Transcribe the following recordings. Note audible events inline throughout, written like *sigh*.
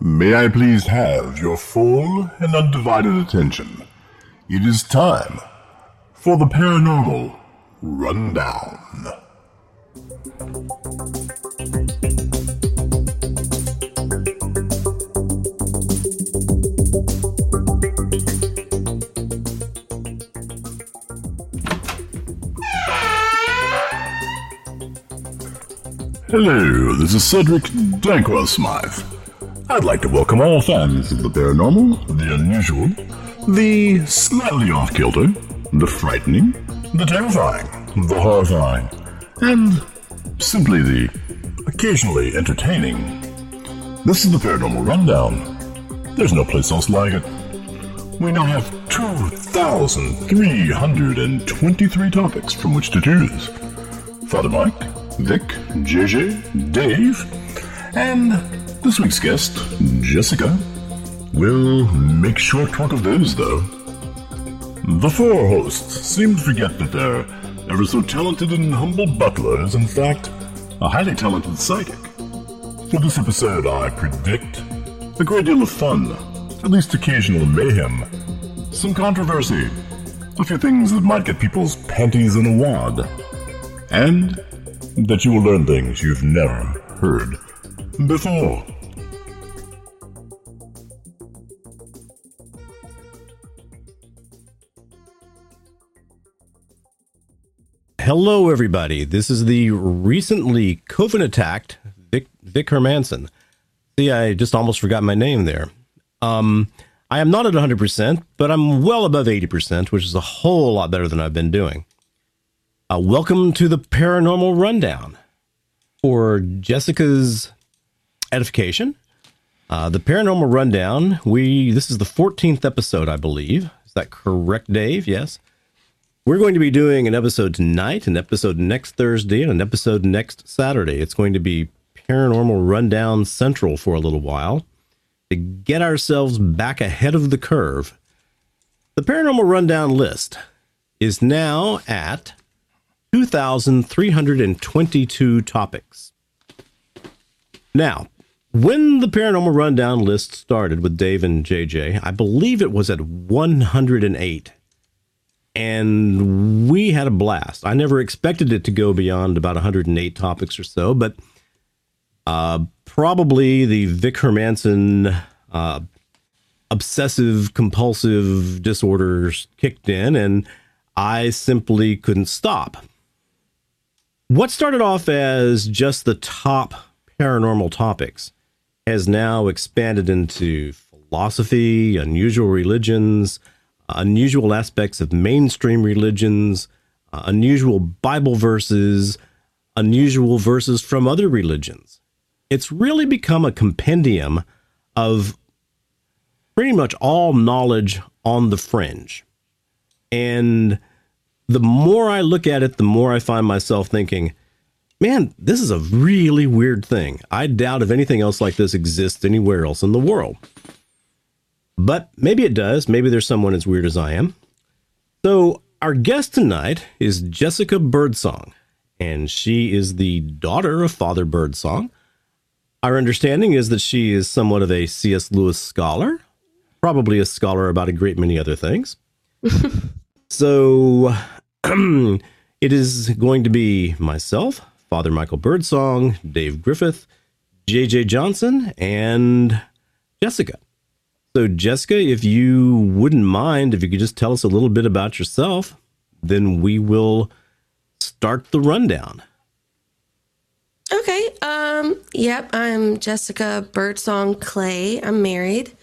May I please have your full and undivided attention? It is time for the paranormal rundown. Hello, this is Cedric Dankwell Smythe. I'd like to welcome all fans of the paranormal, the unusual, the slightly off kilter, the frightening, the terrifying, the horrifying, and simply the occasionally entertaining. This is the Paranormal Rundown. There's no place else like it. We now have 2,323 topics from which to choose. Father Mike, Vic, JJ, Dave, and this week's guest, Jessica. We'll make short work of those, though. The four hosts seem to forget that their ever so talented and humble butler is, in fact, a highly talented psychic. For this episode, I predict a great deal of fun, at least occasional mayhem, some controversy, a few things that might get people's panties in a wad, and that you will learn things you've never heard before. Hello, everybody. This is the recently COVID attacked Vic, Vic Hermanson. See, I just almost forgot my name there. Um, I am not at 100%, but I'm well above 80%, which is a whole lot better than I've been doing. Uh, welcome to the Paranormal Rundown. For Jessica's edification, uh, the Paranormal Rundown, we this is the 14th episode, I believe. Is that correct, Dave? Yes. We're going to be doing an episode tonight, an episode next Thursday, and an episode next Saturday. It's going to be Paranormal Rundown Central for a little while to get ourselves back ahead of the curve. The Paranormal Rundown list is now at 2,322 topics. Now, when the Paranormal Rundown list started with Dave and JJ, I believe it was at 108 and we had a blast. I never expected it to go beyond about 108 topics or so, but uh, probably the Vic Hermanson uh, obsessive compulsive disorders kicked in, and I simply couldn't stop. What started off as just the top paranormal topics has now expanded into philosophy, unusual religions, unusual aspects of mainstream religions, uh, unusual Bible verses, unusual verses from other religions. It's really become a compendium of pretty much all knowledge on the fringe. And the more I look at it, the more I find myself thinking, man, this is a really weird thing. I doubt if anything else like this exists anywhere else in the world. But maybe it does. Maybe there's someone as weird as I am. So, our guest tonight is Jessica Birdsong, and she is the daughter of Father Birdsong. Our understanding is that she is somewhat of a C.S. Lewis scholar, probably a scholar about a great many other things. *laughs* so, *clears throat* it is going to be myself, Father Michael Birdsong, Dave Griffith, JJ Johnson, and Jessica. So, Jessica, if you wouldn't mind, if you could just tell us a little bit about yourself, then we will start the rundown. Okay. Um, yep, I'm Jessica Birdsong Clay. I'm married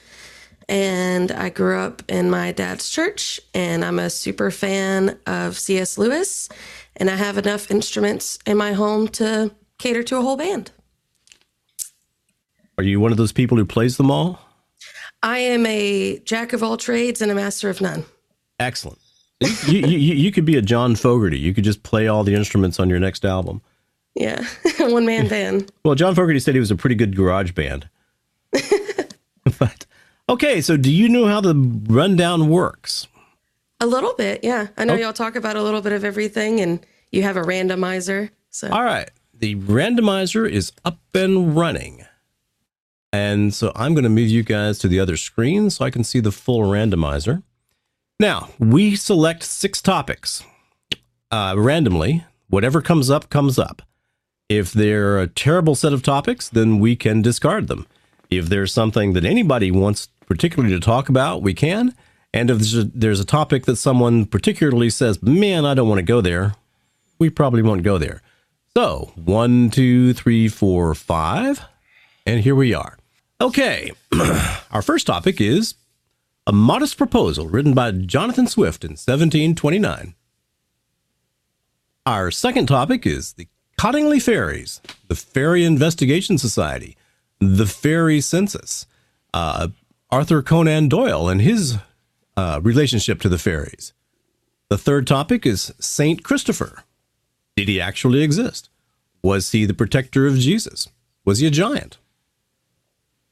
and I grew up in my dad's church and I'm a super fan of C.S. Lewis and I have enough instruments in my home to cater to a whole band. Are you one of those people who plays them all? I am a jack of all trades and a master of none. Excellent. you, you, you could be a John Fogerty. You could just play all the instruments on your next album. Yeah, *laughs* one man band. well, John Fogerty said he was a pretty good garage band. *laughs* but okay, so do you know how the rundown works? A little bit, yeah. I know okay. y'all talk about a little bit of everything, and you have a randomizer. So all right, the randomizer is up and running. And so I'm going to move you guys to the other screen so I can see the full randomizer. Now, we select six topics uh, randomly. Whatever comes up, comes up. If they're a terrible set of topics, then we can discard them. If there's something that anybody wants particularly to talk about, we can. And if there's a, there's a topic that someone particularly says, man, I don't want to go there, we probably won't go there. So, one, two, three, four, five. And here we are. Okay. *clears throat* Our first topic is A Modest Proposal, written by Jonathan Swift in 1729. Our second topic is The Cottingley Fairies, the Fairy Investigation Society, the Fairy Census, uh, Arthur Conan Doyle and his uh, relationship to the fairies. The third topic is Saint Christopher. Did he actually exist? Was he the protector of Jesus? Was he a giant?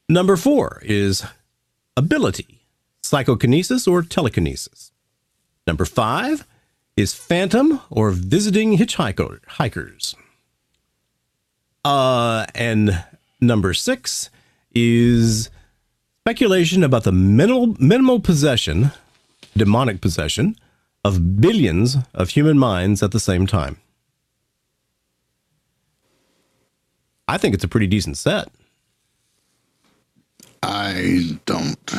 Number four is ability, psychokinesis or telekinesis. Number five is phantom or visiting hitchhiker, hikers. Uh, and number six is speculation about the minimal, minimal possession, demonic possession, of billions of human minds at the same time. I think it's a pretty decent set. I don't.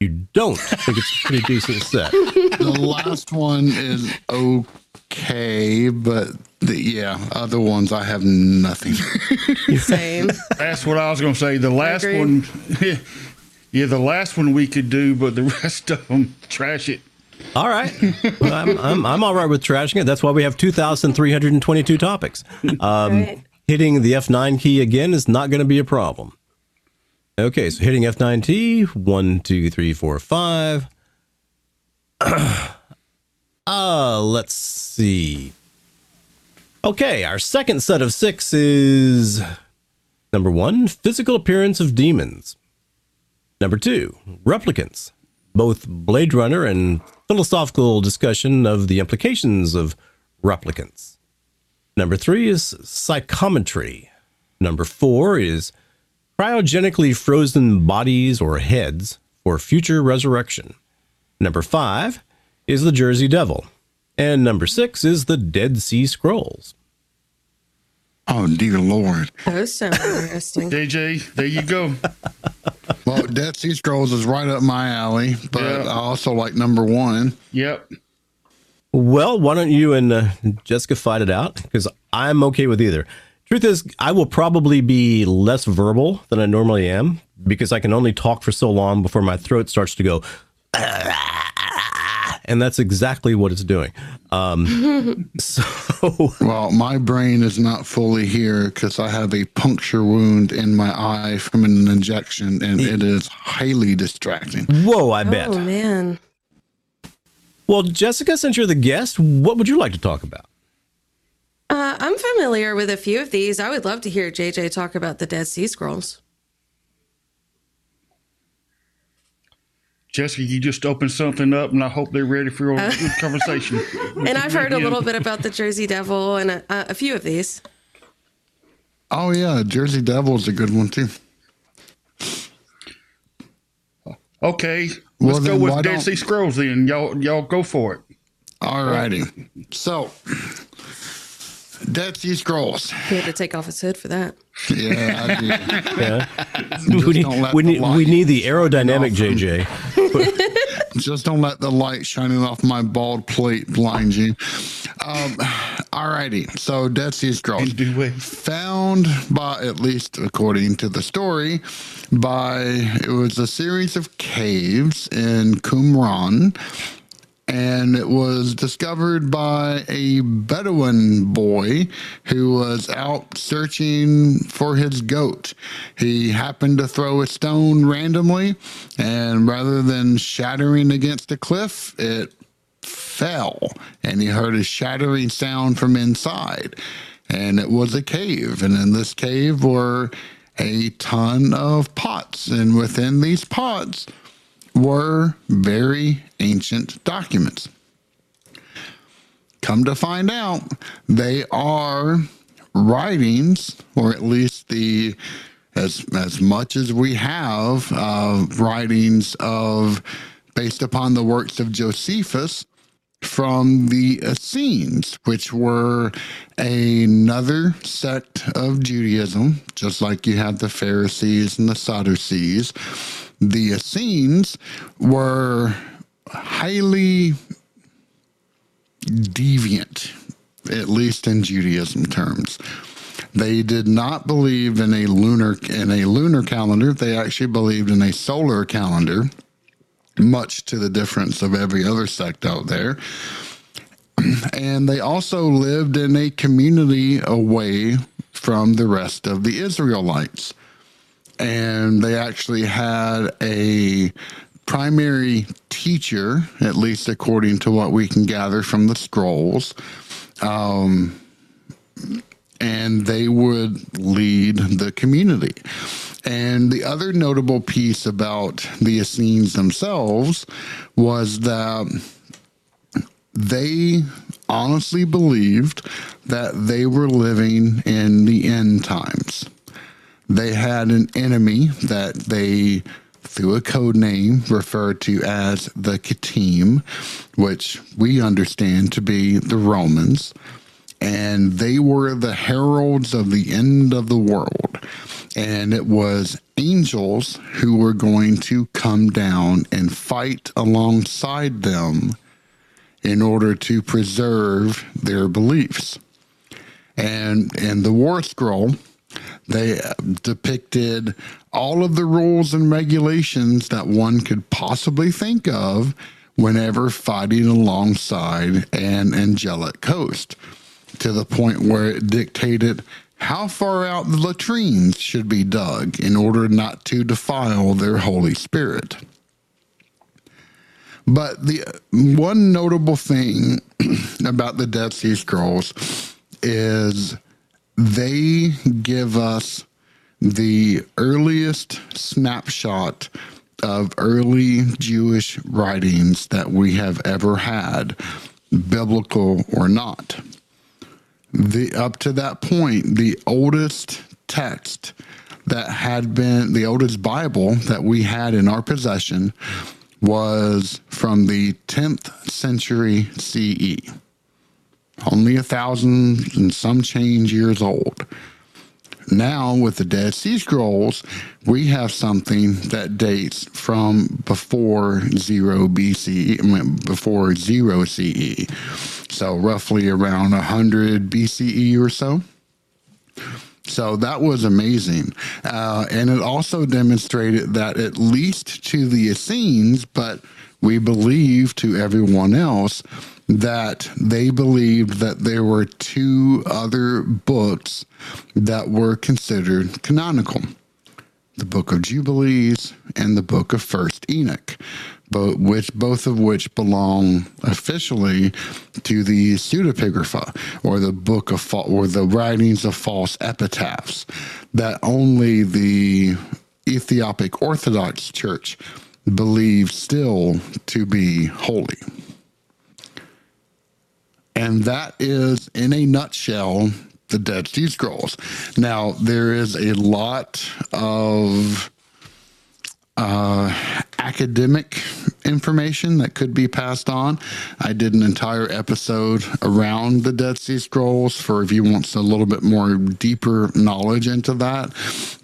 You don't think it's a pretty decent set. *laughs* The last one is okay, but the, yeah, other ones I have nothing. *laughs* Same. That's what I was going to say. The last one, *laughs* yeah, the last one we could do, but the *laughs* rest of them, trash it. All right. Well, I'm, I'm, I'm all right with trashing it. That's why we have 2,322 topics. *laughs* Um, Right. Hitting the F9 key again is not going to be a problem. Okay, so hitting F9T, one, two, three, four, five. *clears throat* Uh, let's see. Okay, our second set of six is number one, physical appearance of demons. Number two, replicants, both Blade Runner and philosophical discussion of the implications of replicants. Number three is psychometry. Number four is cryogenically frozen bodies or heads for future resurrection. Number five is the Jersey Devil. And number six is the Dead Sea Scrolls. oh dear lord! Those sound interesting. *laughs* JJ, there you go. *laughs* Well, Dead Sea Scrolls is right up my alley, but Yeah. I also like number one. Yep. Well, why don't you and uh, Jessica fight it out? Because I'm okay with either. Truth is, I will probably be less verbal than I normally am because I can only talk for so long before my throat starts to go. *laughs* And that's exactly what it's doing. Um, *laughs* so, *laughs* Well, my brain is not fully here because I have a puncture wound in my eye from an injection, and it is highly distracting. whoa, I bet. Oh man. Well, Jessica, since you're the guest, what would you like to talk about? Uh, I'm familiar with a few of these. I would love to hear JJ talk about the Dead Sea Scrolls. Jessica, you just opened something up, and I hope they're ready for a uh. good conversation. *laughs* And I've heard a little bit about the Jersey Devil and a, a few of these. Oh yeah, Jersey Devil is a good one too. Okay, Well, let's go with Dead don't- Sea Scrolls then. Y'all, y'all go for it. All righty. So, Dead Sea Scrolls. He had to take off his hood for that. Yeah, I do. *laughs* Yeah. We, need, we, the need, we need the aerodynamic JJ. *laughs* Just don't let the light shining off my bald plate blind you. Um, all righty. So, Dead Sea Scrolls. And do it. found by at least according to the story by it was a series of caves in Qumran and it was discovered by a Bedouin boy who was out searching for his goat. He happened to throw a stone randomly, and rather than shattering against a cliff, it fell, and he heard a shattering sound from inside. And it was a cave, and in this cave were a ton of pots, and within these pots, were very ancient documents. Come to find out, they are writings, or at least the as as much as we have uh, writings of based upon the works of Josephus from the Essenes, which were another sect of Judaism, just like you have the Pharisees and the Sadducees. The Essenes were highly deviant, at least in Judaism terms. They did not believe in a lunar in a lunar calendar. They actually believed in a solar calendar, much to the difference of every other sect out there. *clears throat* And they also lived in a community away from the rest of the Israelites. And they actually had a primary teacher, at least according to what we can gather from the scrolls. Um, and they would lead the community. And the other notable piece about the Essenes themselves was that they honestly believed that they were living in the end times. They had an enemy that they, through a code name, referred to as the Kittim, which we understand to be the Romans and they were the heralds of the end of the world. And it was angels who were going to come down and fight alongside them in order to preserve their beliefs. And in the War Scroll, they depicted all of the rules and regulations that one could possibly think of whenever fighting alongside an angelic host to the point where it dictated how far out the latrines should be dug in order not to defile their Holy Spirit. But the one notable thing *clears throat* about the Dead Sea Scrolls is they give us the earliest snapshot of early Jewish writings that we have ever had, biblical or not the up to that point, the oldest text that had been the oldest Bible that we had in our possession was from the 10th century CE. Only a thousand and some change years old. Now, with the Dead Sea Scrolls, we have something that dates from before zero BCE, before zero CE. So, roughly around 100 BCE or so. So that was amazing. Uh, and it also demonstrated that, at least to the Essenes, but we believe to everyone else, that they believed that there were two other books that were considered canonical. The book of jubilees and the book of first enoch but which both of which belong officially to the pseudepigrapha or the book of or the writings of false epitaphs that only the ethiopic orthodox church believes still to be holy and that is, in a nutshell, the Dead Sea Scrolls. Now, there is a lot of uh, academic information that could be passed on. I did an entire episode around the Dead Sea Scrolls for if you want a little bit more deeper knowledge into that.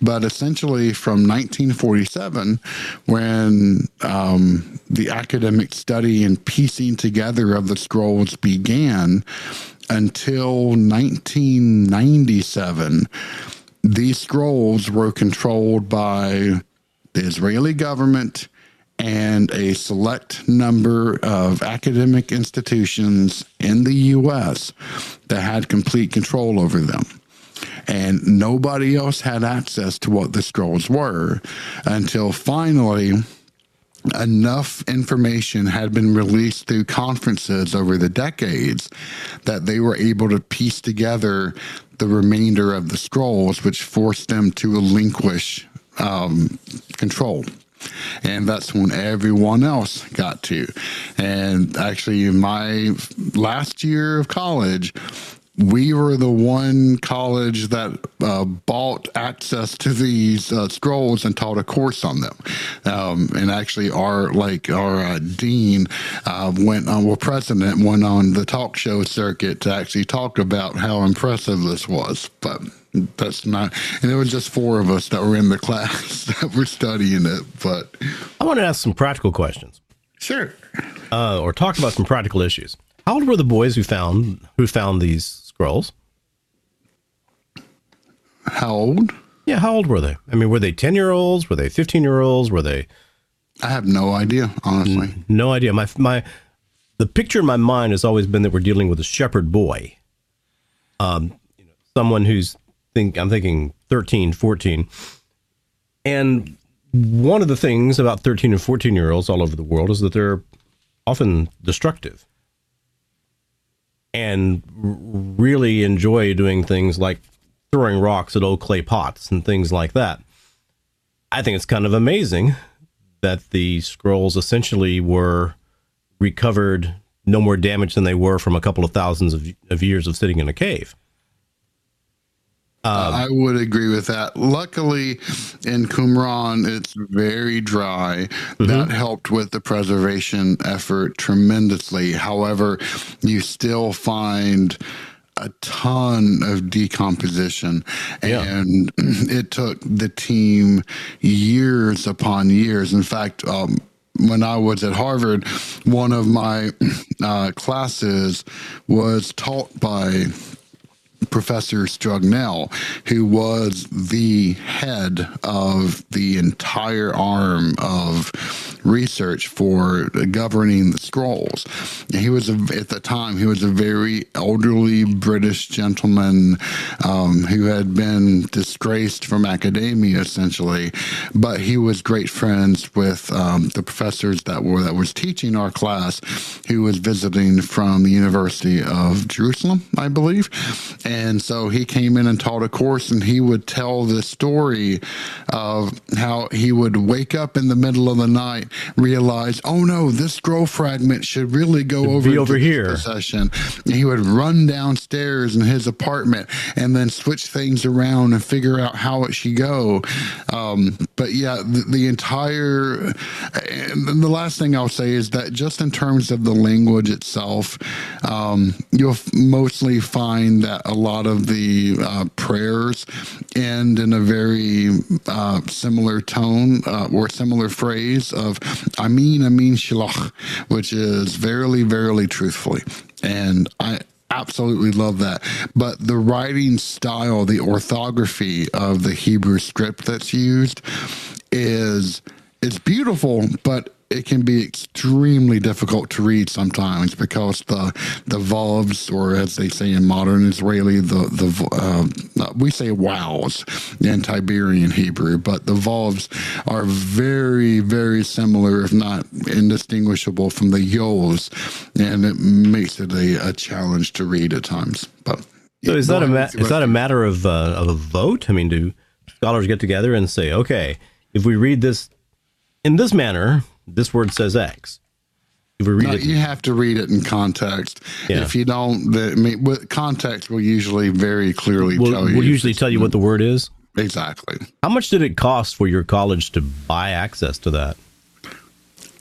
But essentially, from 1947, when um, the academic study and piecing together of the scrolls began, until 1997, these scrolls were controlled by the Israeli government and a select number of academic institutions in the U.S. that had complete control over them. And nobody else had access to what the scrolls were until finally enough information had been released through conferences over the decades that they were able to piece together the remainder of the scrolls, which forced them to relinquish um, control. And that's when everyone else got to. And actually, my last year of college, we were the one college that uh, bought access to these uh, scrolls and taught a course on them. Um, and actually, our like our uh, dean uh, went on, well, president went on the talk show circuit to actually talk about how impressive this was. But that's not, and it was just four of us that were in the *laughs* class that were studying it. But I want to ask some practical questions. Sure. Uh, or talk about some practical issues. How old were the boys who found who found these scrolls? How old? Yeah, how old were they? I mean, were they ten year olds? Were they fifteen year olds? Were they? I have no idea, honestly. No idea. My my the picture in my mind has always been that we're dealing with a shepherd boy. Um, you know, someone who's think I'm thinking 13, 14. And one of the things about 13 and 14 year olds all over the world is that they're often destructive and really enjoy doing things like throwing rocks at old clay pots and things like that. I think it's kind of amazing that the scrolls essentially were recovered no more damage than they were from a couple of thousands of, of years of sitting in a cave. Uh, I would agree with that. Luckily, in Qumran, it's very dry. Mm-hmm. That helped with the preservation effort tremendously. However, you still find a ton of decomposition yeah. and *clears throat* it took the team years upon years in fact um, when I was at Harvard, one of my *clears throat* uh, classes was taught by Professor Strugnell, who was the head of the entire arm of research for governing the scrolls. He was a, at the time he was a very elderly British gentleman um, who had been disgraced from academia essentially, but he was great friends with um, the professors that were that was teaching our class, who was visiting from the University of Jerusalem, I believe and so he came in and taught a course, and he would tell the story of how he would wake up in the middle of the night, realize, oh no, this scroll fragment should really go It'd over, over here. Possession. And he would run downstairs in his apartment and then switch things around and figure out how it should go. Um, but yeah, the, the entire, and the last thing I'll say is that just in terms of the language itself, um, you'll mostly find that a lot of the uh, prayers end in a very uh, similar tone uh, or similar phrase of Amin, Amin Shalach, which is verily, verily, truthfully. And I, absolutely love that. But the writing style, the orthography of the Hebrew script that's used is it's beautiful, but it can be extremely difficult to read sometimes because the the vowels, or as they say in modern Israeli, the the uh, we say waws in Tiberian Hebrew, but the vowels are very very similar, if not indistinguishable, from the yos, and it makes it a, a challenge to read at times. But so is that a ma- is that a matter of uh, of a vote? I mean, do scholars get together and say, okay, if we read this in this manner, this word says X. If we read no, it, you have to read it in context. Yeah. If you don't, the, I mean, context will usually very clearly will, tell you. Will usually tell you what the word is. Exactly. How much did it cost for your college to buy access to that?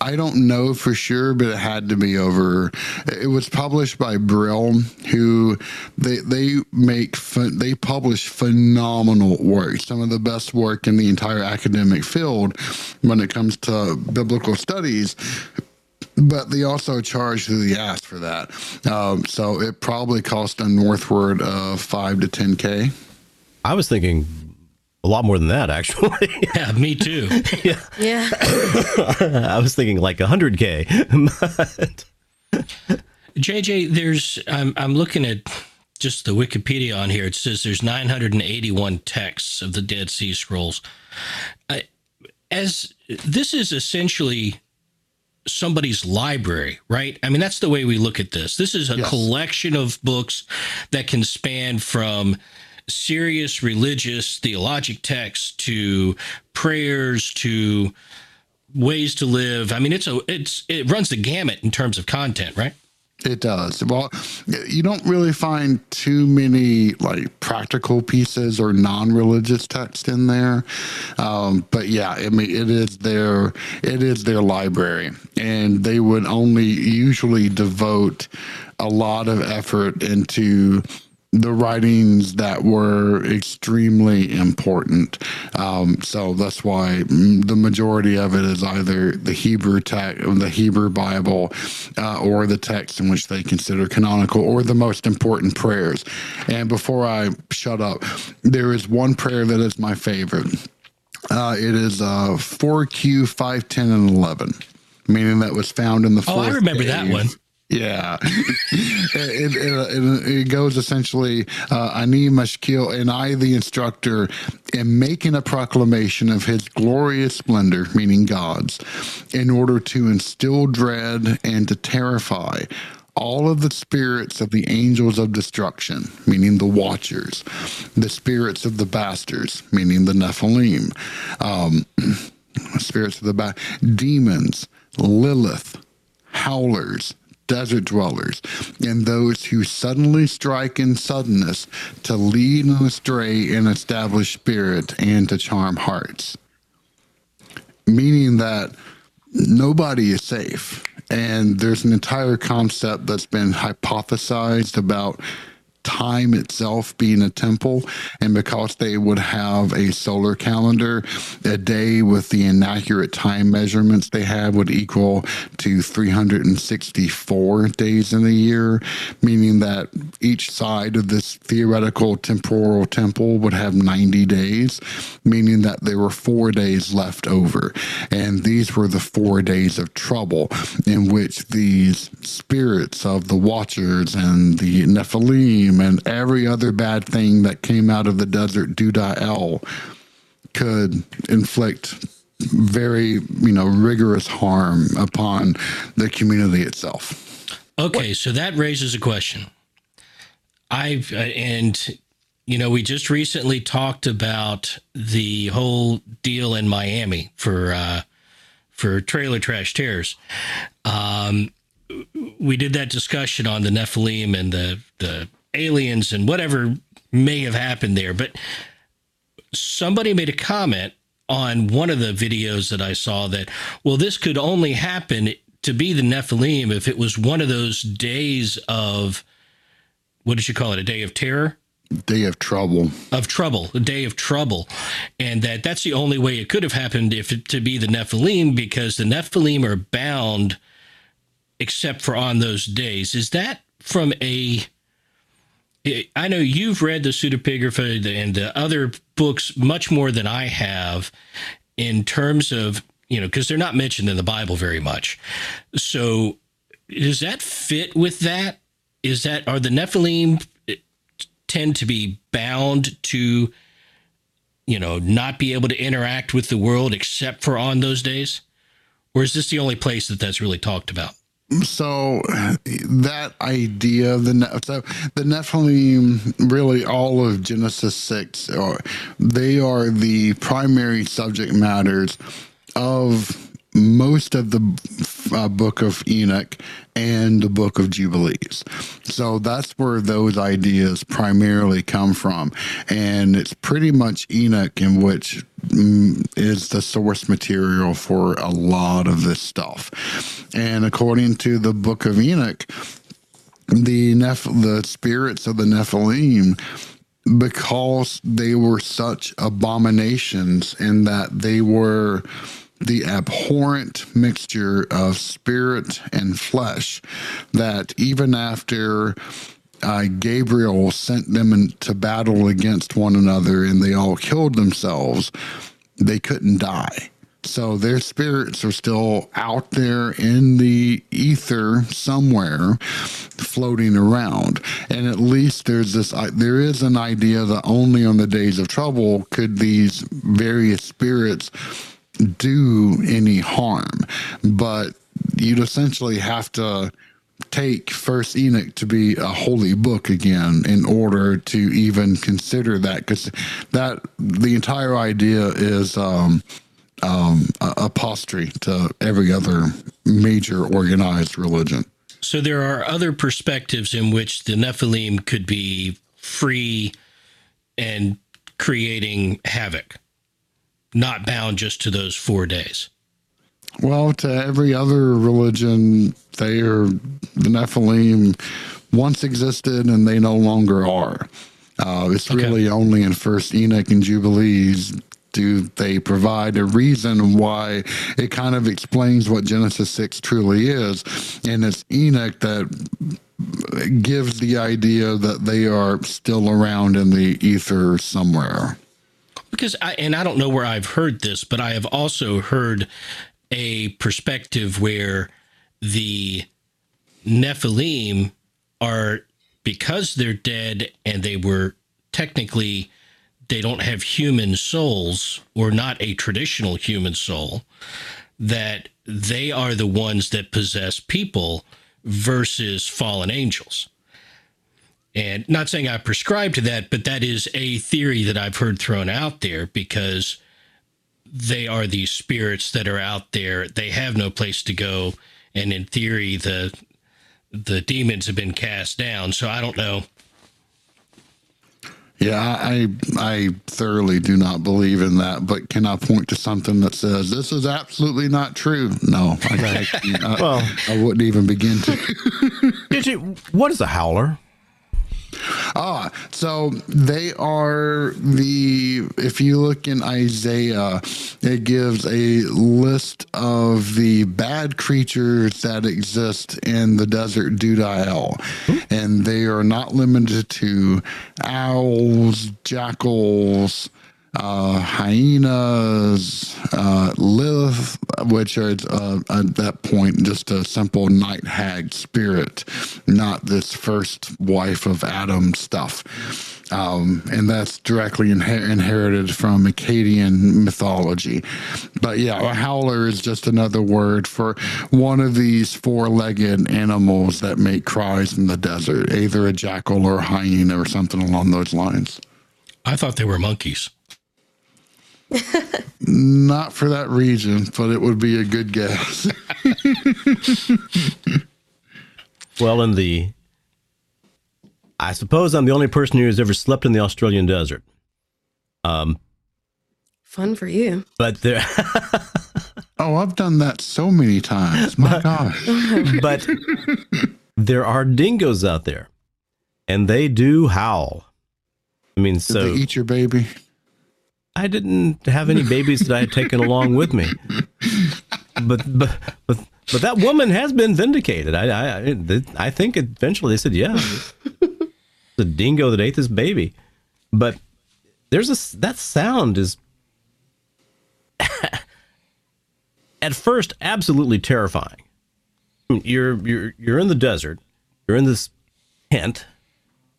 I don't know for sure, but it had to be over. It was published by Brill, who they they make they publish phenomenal work, some of the best work in the entire academic field when it comes to biblical studies. But they also charge they asked for that, um, so it probably cost a northward of five to ten k. I was thinking a lot more than that, actually. *laughs* yeah, me too. yeah. Yeah. *coughs* I was thinking like 100K. JJ, *laughs* there's, I'm, I'm looking at just the Wikipedia on here. It says there's 981 texts of the Dead Sea Scrolls. I, as this is essentially somebody's library, right? I mean, that's the way we look at this. This is a yes. collection of books that can span from serious religious theologic texts to prayers to ways to live. I mean, it's a it's it runs the gamut in terms of content, right? It does. Well, you don't really find too many like practical pieces or non-religious text in there, um, but yeah, I mean, it is their it is their library, and they would only usually devote a lot of effort into the writings that were extremely important. Um, so that's why the majority of it is either the Hebrew text, the Hebrew Bible, uh, or the text in which they consider canonical, or the most important prayers. And before I shut up, there is one prayer that is my favorite. Uh, it is uh, 4Q 510 and 11 meaning that was found in the. Oh, I remember that one. Yeah, *laughs* it, it, it, it, goes essentially. Uh, Ani Mashkil and I, the instructor, am making a proclamation of His glorious splendor, meaning God's, in order to instill dread and to terrify all of the spirits of the angels of destruction, meaning the watchers, the spirits of the bastards, meaning the Nephilim, um, *clears throat* spirits of the ba- demons, Lilith, howlers desert dwellers, and those who suddenly strike in suddenness to lead and astray an established spirit and to charm hearts. Meaning that nobody is safe. And there's an entire concept that's been hypothesized about time itself being a temple, and because they would have a solar calendar, a day with the inaccurate time measurements they have would equal to 364 days in a year, meaning that each side of this theoretical temporal temple would have 90 days, meaning that there were four days left over. And these were the four days of trouble in which these spirits of the Watchers and the Nephilim and every other bad thing that came out of the desert Dudael could inflict very, you know, rigorous harm upon the community itself. Okay, so that raises a question. I've uh, and you know we just recently talked about the whole deal in Miami for uh, for Trailer Trash Terrors. Um, we did that discussion on the Nephilim and the the aliens and whatever may have happened there. But somebody made a comment on one of the videos that I saw that, well, this could only happen to be the Nephilim if it was one of those days of, what did you call it? A day of terror? Day of trouble. Of trouble, a day of trouble. And that that's the only way it could have happened if it, to be the Nephilim because the Nephilim are bound except for on those days. Is that from a I know you've read the pseudepigrapha and the other books much more than I have in terms of, you know, because they're not mentioned in the Bible very much. So does that fit with that? Is that, are the Nephilim eh, tend to be bound to, you know, not be able to interact with the world except for on those days? Or is this the only place that that's really talked about? So that idea the so the Nephilim, really all of Genesis six, are they are the primary subject matters of most of the uh, book of Enoch and the book of Jubilees. So that's where those ideas primarily come from. And it's pretty much Enoch in which mm, is the source material for a lot of this stuff. And according to the book of Enoch, the Neph- the spirits of the Nephilim because they were such abominations in that they were the abhorrent mixture of spirit and flesh that even after uh, Gabriel sent them into battle against one another and they all killed themselves, they couldn't die. So their spirits are still out there in the ether somewhere, floating around. And at least there's this, uh, there is an idea that only on the days of trouble could these various spirits do any harm, but you'd essentially have to take First Enoch to be a holy book again in order to even consider that, because that the entire idea is um, um, apostry to every other major organized religion. So there are other perspectives in which the Nephilim could be free and creating havoc, not bound just to those four days. Well, to every other religion, they are the Nephilim once existed and they no longer are. Uh, it's Okay. really only in First Enoch and Jubilees do they provide a reason why it kind of explains what Genesis six truly is, and it's Enoch that gives the idea that they are still around in the ether somewhere. Because I and I don't know where I've heard this, but I have also heard a perspective where the Nephilim are because they're dead and they were technically they don't have human souls or not a traditional human soul that they are the ones that possess people versus fallen angels. And not saying I prescribe to that, but that is a theory that I've heard thrown out there because they are these spirits that are out there. They have no place to go, and in theory, the the demons have been cast down. So I don't know. Yeah, I I thoroughly do not believe in that. But can I point to something that says this is absolutely not true? No, I, *laughs* I, I, Well- I wouldn't even begin to. *laughs* JJ, what is a howler? Ah, so they are the. If you look in Isaiah, it gives a list of the bad creatures that exist in the desert Dudael, and they are not limited to owls, jackals. Uh, hyenas, uh, Lilith, which are uh, at that point just a simple night hag spirit, not this first wife of Adam stuff. Um, and that's directly inher- inherited from Akkadian mythology. But yeah, a howler is just another word for one of these four legged animals that make cries in the desert, either a jackal or a hyena or something along those lines. I thought they were monkeys. Not for that region, but it would be a good guess. *laughs* Well, in the. I suppose I'm the only person who has ever slept in the Australian desert. Um, Fun for you. but there, *laughs* oh, I've done that so many times. My gosh. *laughs* but there are dingoes out there, and they do howl. I mean, Did so they eat your baby? I didn't have any babies that I had taken along with me. But but but but that woman has been vindicated. I I I- think eventually they said, yeah, the dingo that ate this baby. But there's a that sound is *laughs* at first absolutely terrifying. You're you're you're in the desert. You're in this tent.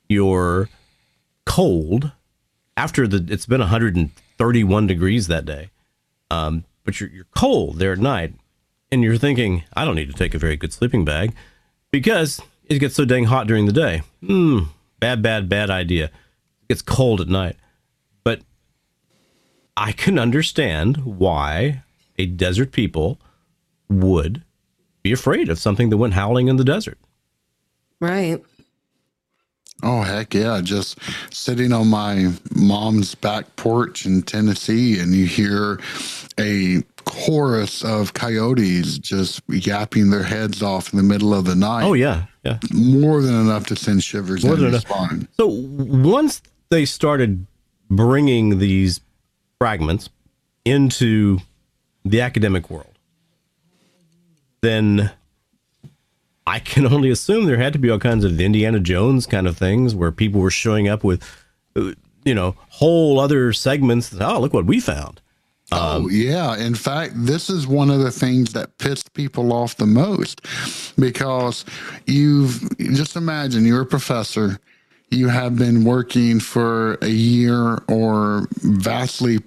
You're cold after the it's been 131 degrees that day. Um, but you're, you're cold there at night and you're thinking i don't need to take a very good sleeping bag because it gets so dang hot during the day. Hmm bad bad bad idea. It gets cold at night. But i can understand why a desert people would be afraid of something that went howling in the desert. Right. Oh, heck yeah. Just sitting on my mom's back porch in Tennessee, and you hear a chorus of coyotes just yapping their heads off in the middle of the night. oh yeah yeah More than enough to send shivers More down your enough. spine. So once they started bringing these fragments into the academic world, then I can only assume there had to be all kinds of Indiana Jones kind of things where people were showing up with, uh, you know, whole other segments. Oh, look what we found. oh, yeah. In fact, this is one of the things that pissed people off the most because you've just imagine you're a professor, you have been working for a year or vastly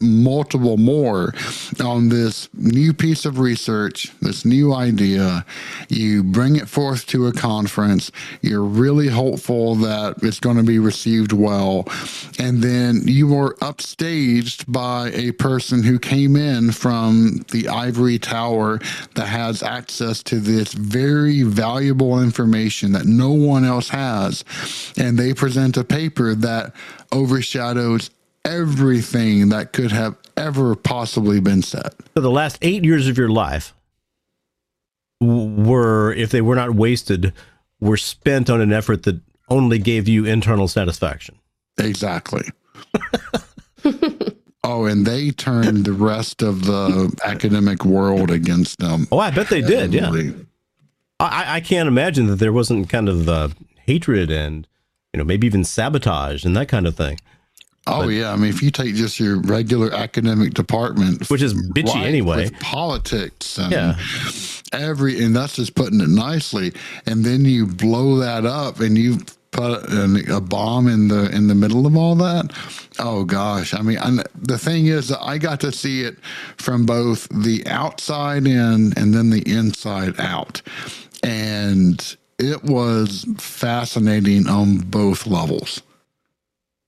multiple more on this new piece of research, this new idea. You bring it forth to a conference. You're really hopeful that it's going to be received well. And then you are upstaged by a person who came in from the ivory tower that has access to this very valuable information that no one else has. And and they present a paper that overshadows everything that could have ever possibly been said. So the last eight years of your life were, if they were not wasted, were spent on an effort that only gave you internal satisfaction. Exactly. *laughs* oh, and they turned the rest of the academic world against them. Oh, I bet they did. Yeah. I, I can't imagine that there wasn't kind of uh, hatred and you know, maybe even sabotage and that kind of thing. Oh but, yeah, I mean, if you take just your regular academic department, which is bitchy anyway, politics and yeah. every, and that's just putting it nicely. And then you blow that up, and you put a bomb in the in the middle of all that. Oh gosh, I mean, the thing is, I got to see it from both the outside in and then the inside out, and it was fascinating on both levels.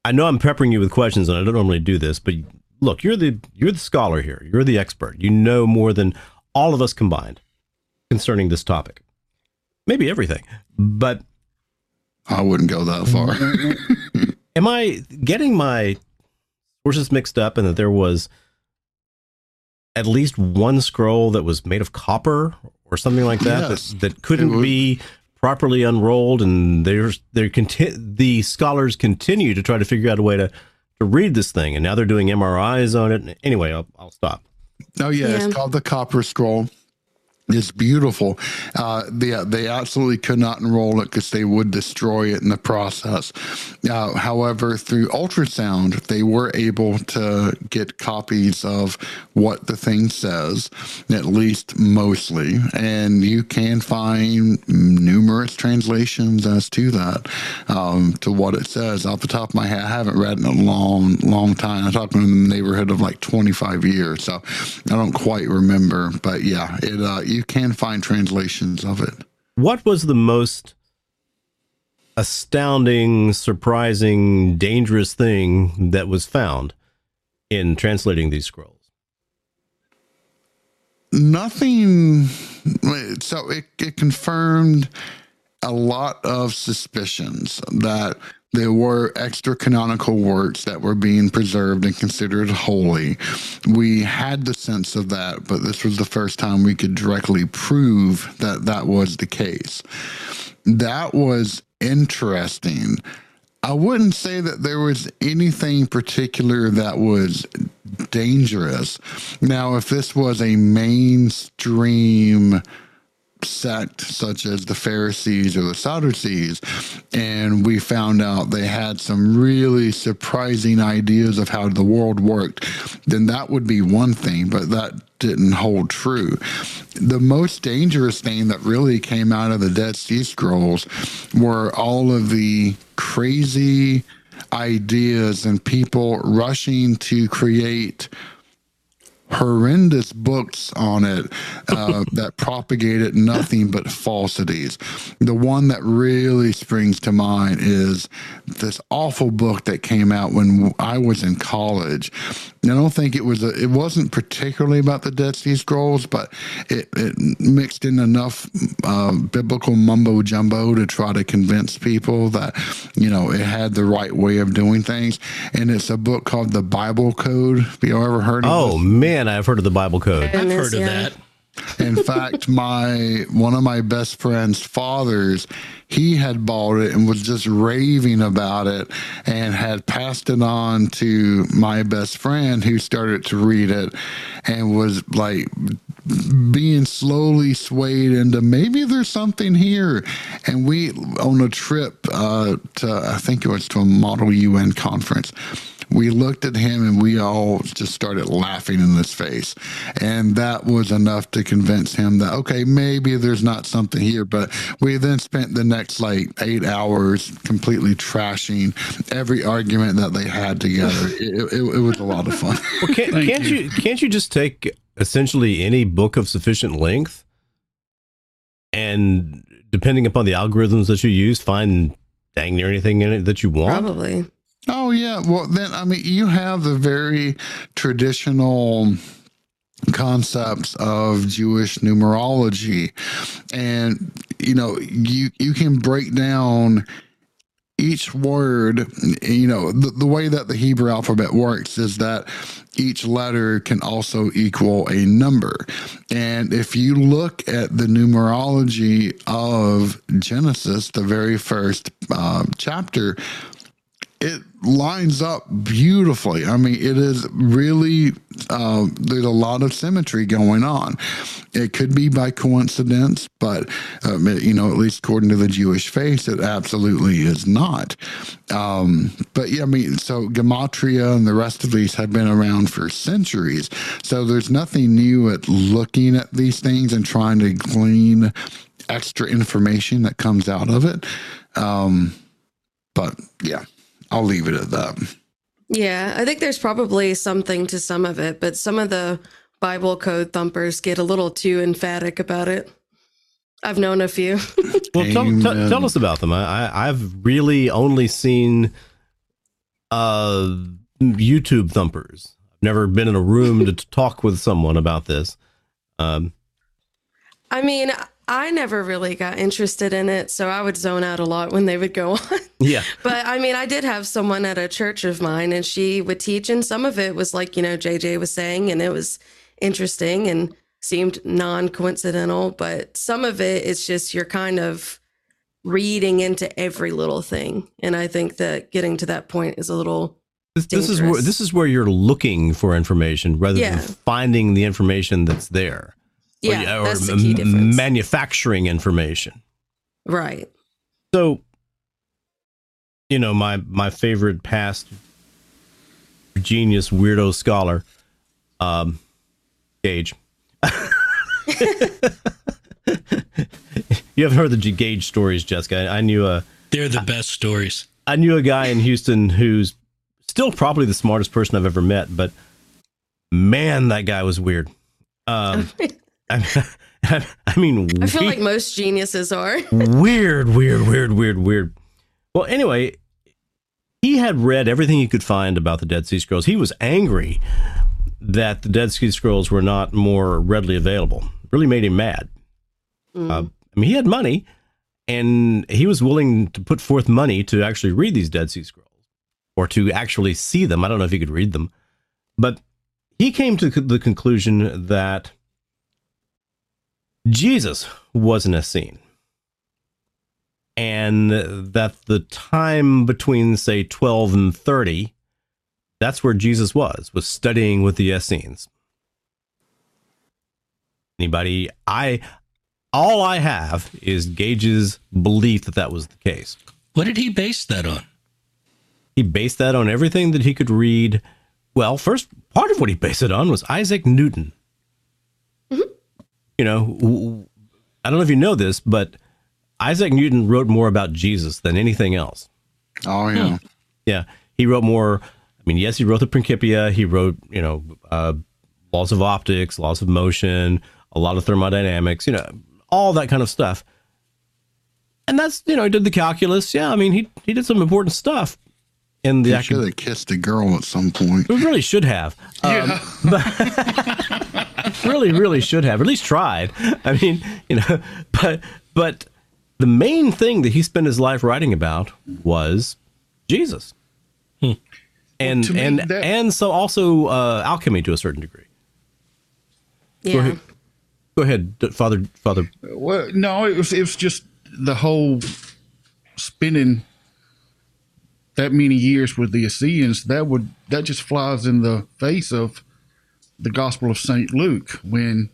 I know I'm peppering you with questions, and I don't normally do this, but look, you're the you're the scholar here. You're the expert. You know more than all of us combined concerning this topic. Maybe everything, but I wouldn't go that far. *laughs* am I getting my sources mixed up, and that there was at least one scroll that was made of copper or something like that yes. that, that couldn't be properly unrolled, and there's they conti- the scholars continue to try to figure out a way to to read this thing, and now they're doing MRIs on it. Anyway, I'll, I'll stop. Oh yeah, yeah, it's called the Copper Scroll. It's beautiful. Uh, they they absolutely could not enroll it because they would destroy it in the process. Uh, however, through ultrasound, they were able to get copies of what the thing says, at least mostly, and you can find numerous translations as to that, um, to what it says. Off the top of my head, I haven't read in a long, long time. I'm talking in the neighborhood of like 25 years, so I don't quite remember. But yeah, it uh, you can find translations of it. What was the most astounding, surprising, dangerous thing that was found in translating these scrolls? Nothing. So it, it confirmed a lot of suspicions that there were extra canonical works that were being preserved and considered holy. We had the sense of that, but this was the first time we could directly prove that that was the case. That was interesting. I wouldn't say that there was anything particular that was dangerous. Now, if this was a mainstream sect such as the Pharisees or the Sadducees, and we found out they had some really surprising ideas of how the world worked, then that would be one thing, but that didn't hold true. The most dangerous thing that really came out of the Dead Sea Scrolls were all of the crazy ideas and people rushing to create horrendous books on it uh, *laughs* that propagated nothing but falsities. The one that really springs to mind is this awful book that came out when I was in college. I don't think it was a, it wasn't particularly about the Dead Sea Scrolls, but it, it mixed in enough uh, biblical mumbo jumbo to try to convince people that you know it had the right way of doing things. And it's a book called the Bible Code. Have you ever heard of? Oh man, I've heard of the Bible Code. I've heard of that. In *laughs* fact, my one of my best friend's fathers, he had bought it and was just raving about it and had passed it on to my best friend who started to read it and was like being slowly swayed into maybe there's something here. And we on a trip uh, to I think it was to a model UN conference we looked at him and we all just started laughing in his face. And that was enough to convince him that, okay, maybe there's not something here. But we then spent the next like eight hours completely trashing every argument that they had together. *laughs* it, it, it was a lot of fun. Well, can't, can't you. you can't you just take essentially any book of sufficient length and depending upon the algorithms that you use, find dang near anything in it that you want? Probably. Oh yeah. Well, then I mean, you have the very traditional concepts of Jewish numerology, and you know, you you can break down each word, you know, the, the way that the Hebrew alphabet works is that each letter can also equal a number. And if you look at the numerology of Genesis, the very first uh, chapter, it lines up beautifully. I mean, it is really, uh, there's a lot of symmetry going on. It could be by coincidence, but, um, you know, at least according to the Jewish faith, it absolutely is not. Um, but yeah, I mean, so Gematria and the rest of these have been around for centuries. So there's nothing new at looking at these things and trying to glean extra information that comes out of it. Um, but yeah. I'll leave it at that. Yeah, I think there's probably something to some of it, but some of the Bible code thumpers get a little too emphatic about it. I've known a few. *laughs* well, tell, t- tell, us about them. I, have really only seen uh, YouTube thumpers. I've never been in a room to talk with someone about this. Um, I mean, I never really got interested in it, so I would zone out a lot when they would go *laughs* on. Yeah. but I mean, I did have someone at a church of mine, and she would teach, and some of it was like, you know, JJ was saying, and it was interesting and seemed non coincidental, but some of it is just you're kind of reading into every little thing. And I think that getting to that point is a little. This, this is where this is where you're looking for information rather yeah. than finding the information that's there. Yeah, or, that's the key difference. manufacturing information. Right. So, you know, my my favorite past genius weirdo scholar, um, Gage. *laughs* you haven't heard the Gage stories, Jessica. I knew a. They're the best stories. I knew a guy in Houston who's still probably the smartest person I've ever met, but man, that guy was weird. Um, *laughs* I, *laughs* I mean, I feel like most geniuses are *laughs* weird, weird, weird, weird, weird. Well, anyway, he had read everything he could find about the Dead Sea Scrolls. He was angry that the Dead Sea Scrolls were not more readily available. really made him mad. Mm. Uh, I mean, he had money, and he was willing to put forth money to actually read these Dead Sea Scrolls or to actually see them. I don't know if he could read them, but he came to the conclusion that Jesus was an Essene. And that the time between, say, 12 and 30, that's where Jesus was, was studying with the Essenes. Anybody? I, all I have is Gage's belief that that was the case. What did he base that on? He based that on everything that he could read. Well, first, part of what he based it on was Isaac Newton you know, I don't know if you know this, but Isaac Newton wrote more about Jesus than anything else. Oh yeah, hmm. yeah. He wrote more. I mean, yes, he wrote the Principia. He wrote, you know, uh, laws of optics, laws of motion, a lot of thermodynamics. You know, all that kind of stuff. And that's you know, he did the calculus. Yeah, I mean, he he did some important stuff in the. He should have kissed a girl at some point. We really should have. Yeah. Um, but, *laughs* really, really should have, or at least tried. I mean, you know, *laughs* but but the main thing that he spent his life writing about was Jesus, hmm. and well, and that- and so also uh, alchemy to a certain degree. Yeah. Go ahead, Go ahead Father. Father. Well, no, it was it was just the whole spending that many years with the Essenes. That would that just flies in the face of the Gospel of St. Luke when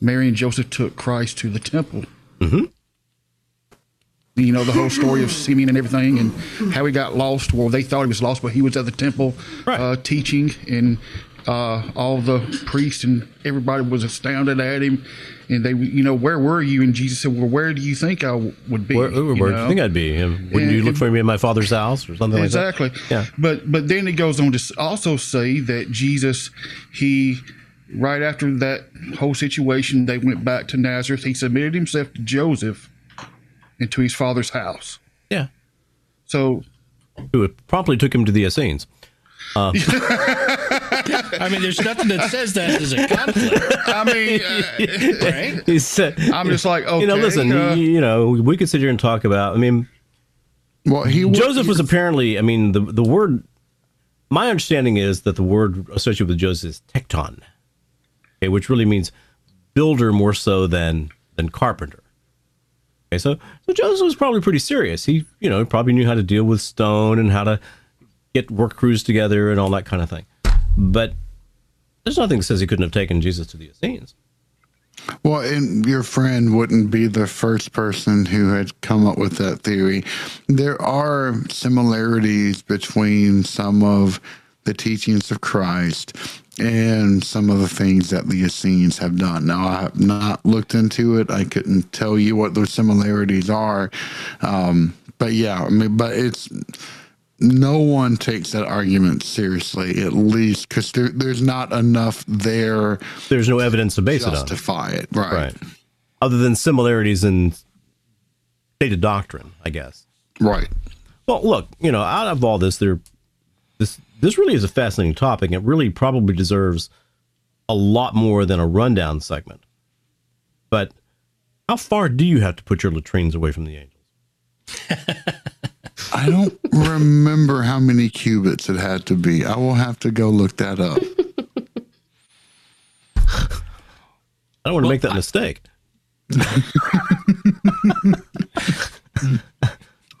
Mary and Joseph took Christ to the temple. Mm-hmm. you know the whole story of Simeon and everything, and how he got lost. Well, they thought he was lost, but he was at the temple Right. uh, teaching, and uh, all the priests and everybody was astounded at him. And they, you know, where were you? And Jesus said, "Well, where do you think I would be? Where, where do you think I'd be? Wouldn't And- you look for me in my father's house or something exactly. like that? Exactly. Yeah. But but then it goes on to also say that Jesus, he right after that whole situation, they went back to Nazareth. He submitted himself to Joseph and to his father's house. Yeah. So Who promptly took him to the Essenes. Uh, *laughs* *laughs* I mean, there's nothing that says that as a conflict, I mean, uh, *laughs* right? He said, I'm just like, okay, you know, listen, uh, you, you know, we could sit here and talk about. I mean, Well, he Joseph was apparently. I mean, the the word. My understanding is that the word associated with Joseph is tekton, okay, which really means builder more so than than carpenter. Okay, so so Joseph was probably pretty serious. He, you know, probably knew how to deal with stone and how to get work crews together and all that kind of thing. But there's nothing that says he couldn't have taken Jesus to the Essenes. Well, and your friend wouldn't be the first person who had come up with that theory. There are similarities between some of the teachings of Christ and some of the things that the Essenes have done. Now, I have not looked into it. I couldn't tell you what those similarities are. Um, but yeah, I mean, but it's no one takes that argument seriously, at least because there, there's not enough there There's no evidence to base it on. justify it. Right. Right. Other than similarities in stated doctrine, I guess. Right. Well, look, you know, out of all this, there, this this really is a fascinating topic. It really probably deserves a lot more than a rundown segment. But how far do you have to put your latrines away from the angels? *laughs* I don't remember how many cubits it had to be. I will have to go look that up. I don't want to make that mistake. *laughs*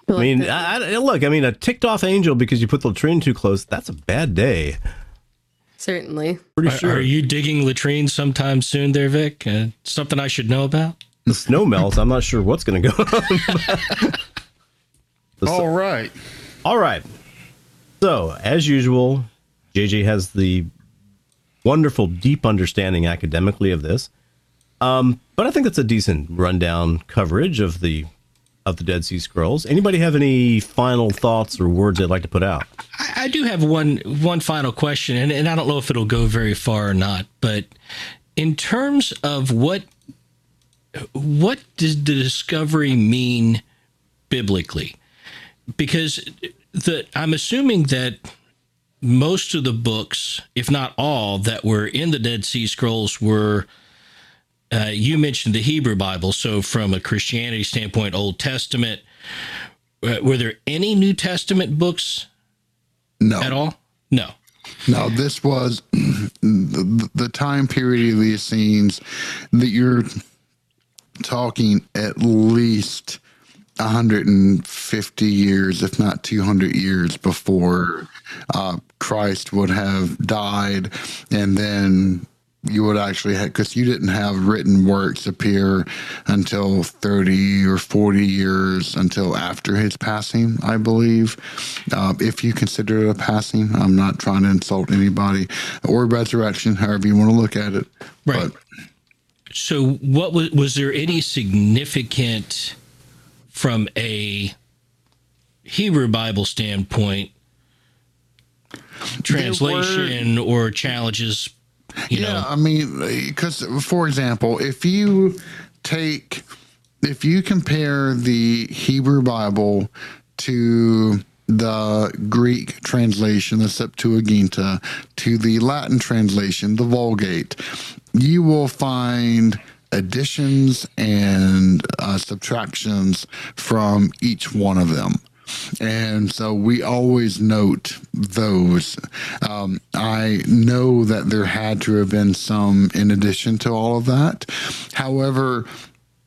I mean, I, I, look, I mean, a ticked off angel because you put the latrine too close, that's a bad day. Certainly. Pretty Are, sure. are you digging latrines sometime soon, there, Vic? Uh, something I should know about? the snow melts. I'm not sure what's going to go *laughs* on. The all right. All right. So, as usual, JJ has the wonderful, deep understanding academically of this. Um, but I think that's a decent rundown coverage of the of the Dead Sea Scrolls. Anybody have any final thoughts or words they'd like to put out? I, I do have one one final question, and, and I don't know if it'll go very far or not. But in terms of what what does the discovery mean biblically? Because the I'm assuming that most of the books, if not all, that were in the Dead Sea Scrolls were. Uh, you mentioned the Hebrew Bible, so from a Christianity standpoint, Old Testament. Uh, were there any New Testament books No. at all? No. No, this was *clears throat* the, the time period of the Essenes that you're talking at least 150 years, if not 200 years before uh, Christ would have died. And then you would actually have, because you didn't have written works appear until 30 or 40 years until after his passing, I believe. Uh, if you consider it a passing, I'm not trying to insult anybody, or resurrection, however you want to look at it. Right. But So, what was was there any significant from a Hebrew Bible standpoint translation or challenges? You yeah, know, I mean, because for example, if you take, if you compare the Hebrew Bible to the Greek translation, the Septuaginta, to the Latin translation, the Vulgate, you will find additions and uh, subtractions from each one of them. And so we always note those. Um, I know that there had to have been some in addition to all of that. However,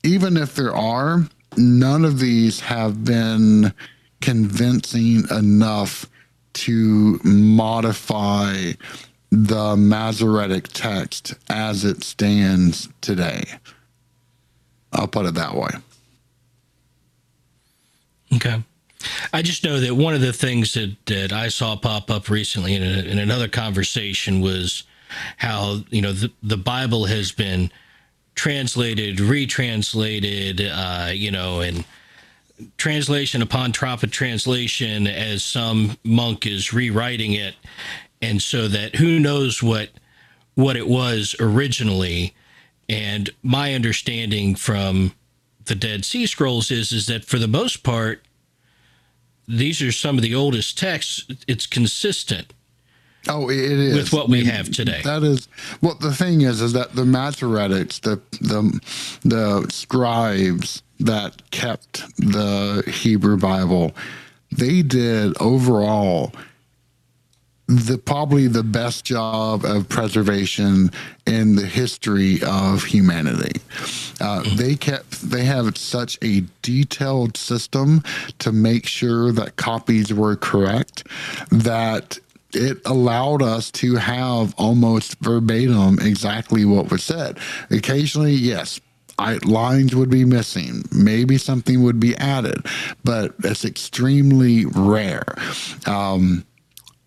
even if there are, none of these have been convincing enough to modify the Masoretic text as it stands today. I'll put it that way. Okay. I just know that one of the things that, that I saw pop up recently in, a, in another conversation was how, you know, the, the Bible has been translated, retranslated, uh, you know, and translation upon top of translation as some monk is rewriting it. And so that who knows what what it was originally. And my understanding from the Dead Sea Scrolls is is that for the most part, these are some of the oldest texts. It's consistent. Oh, it is with what we have today. That is what well, the thing is is that the Masoretics, the the the scribes that kept the Hebrew Bible, they did overall the probably the best job of preservation in the history of humanity. Uh, mm-hmm. they kept they have such a detailed system to make sure that copies were correct that it allowed us to have almost verbatim exactly what was said. Occasionally, yes, I, lines would be missing. Maybe something would be added, but it's extremely rare. Um,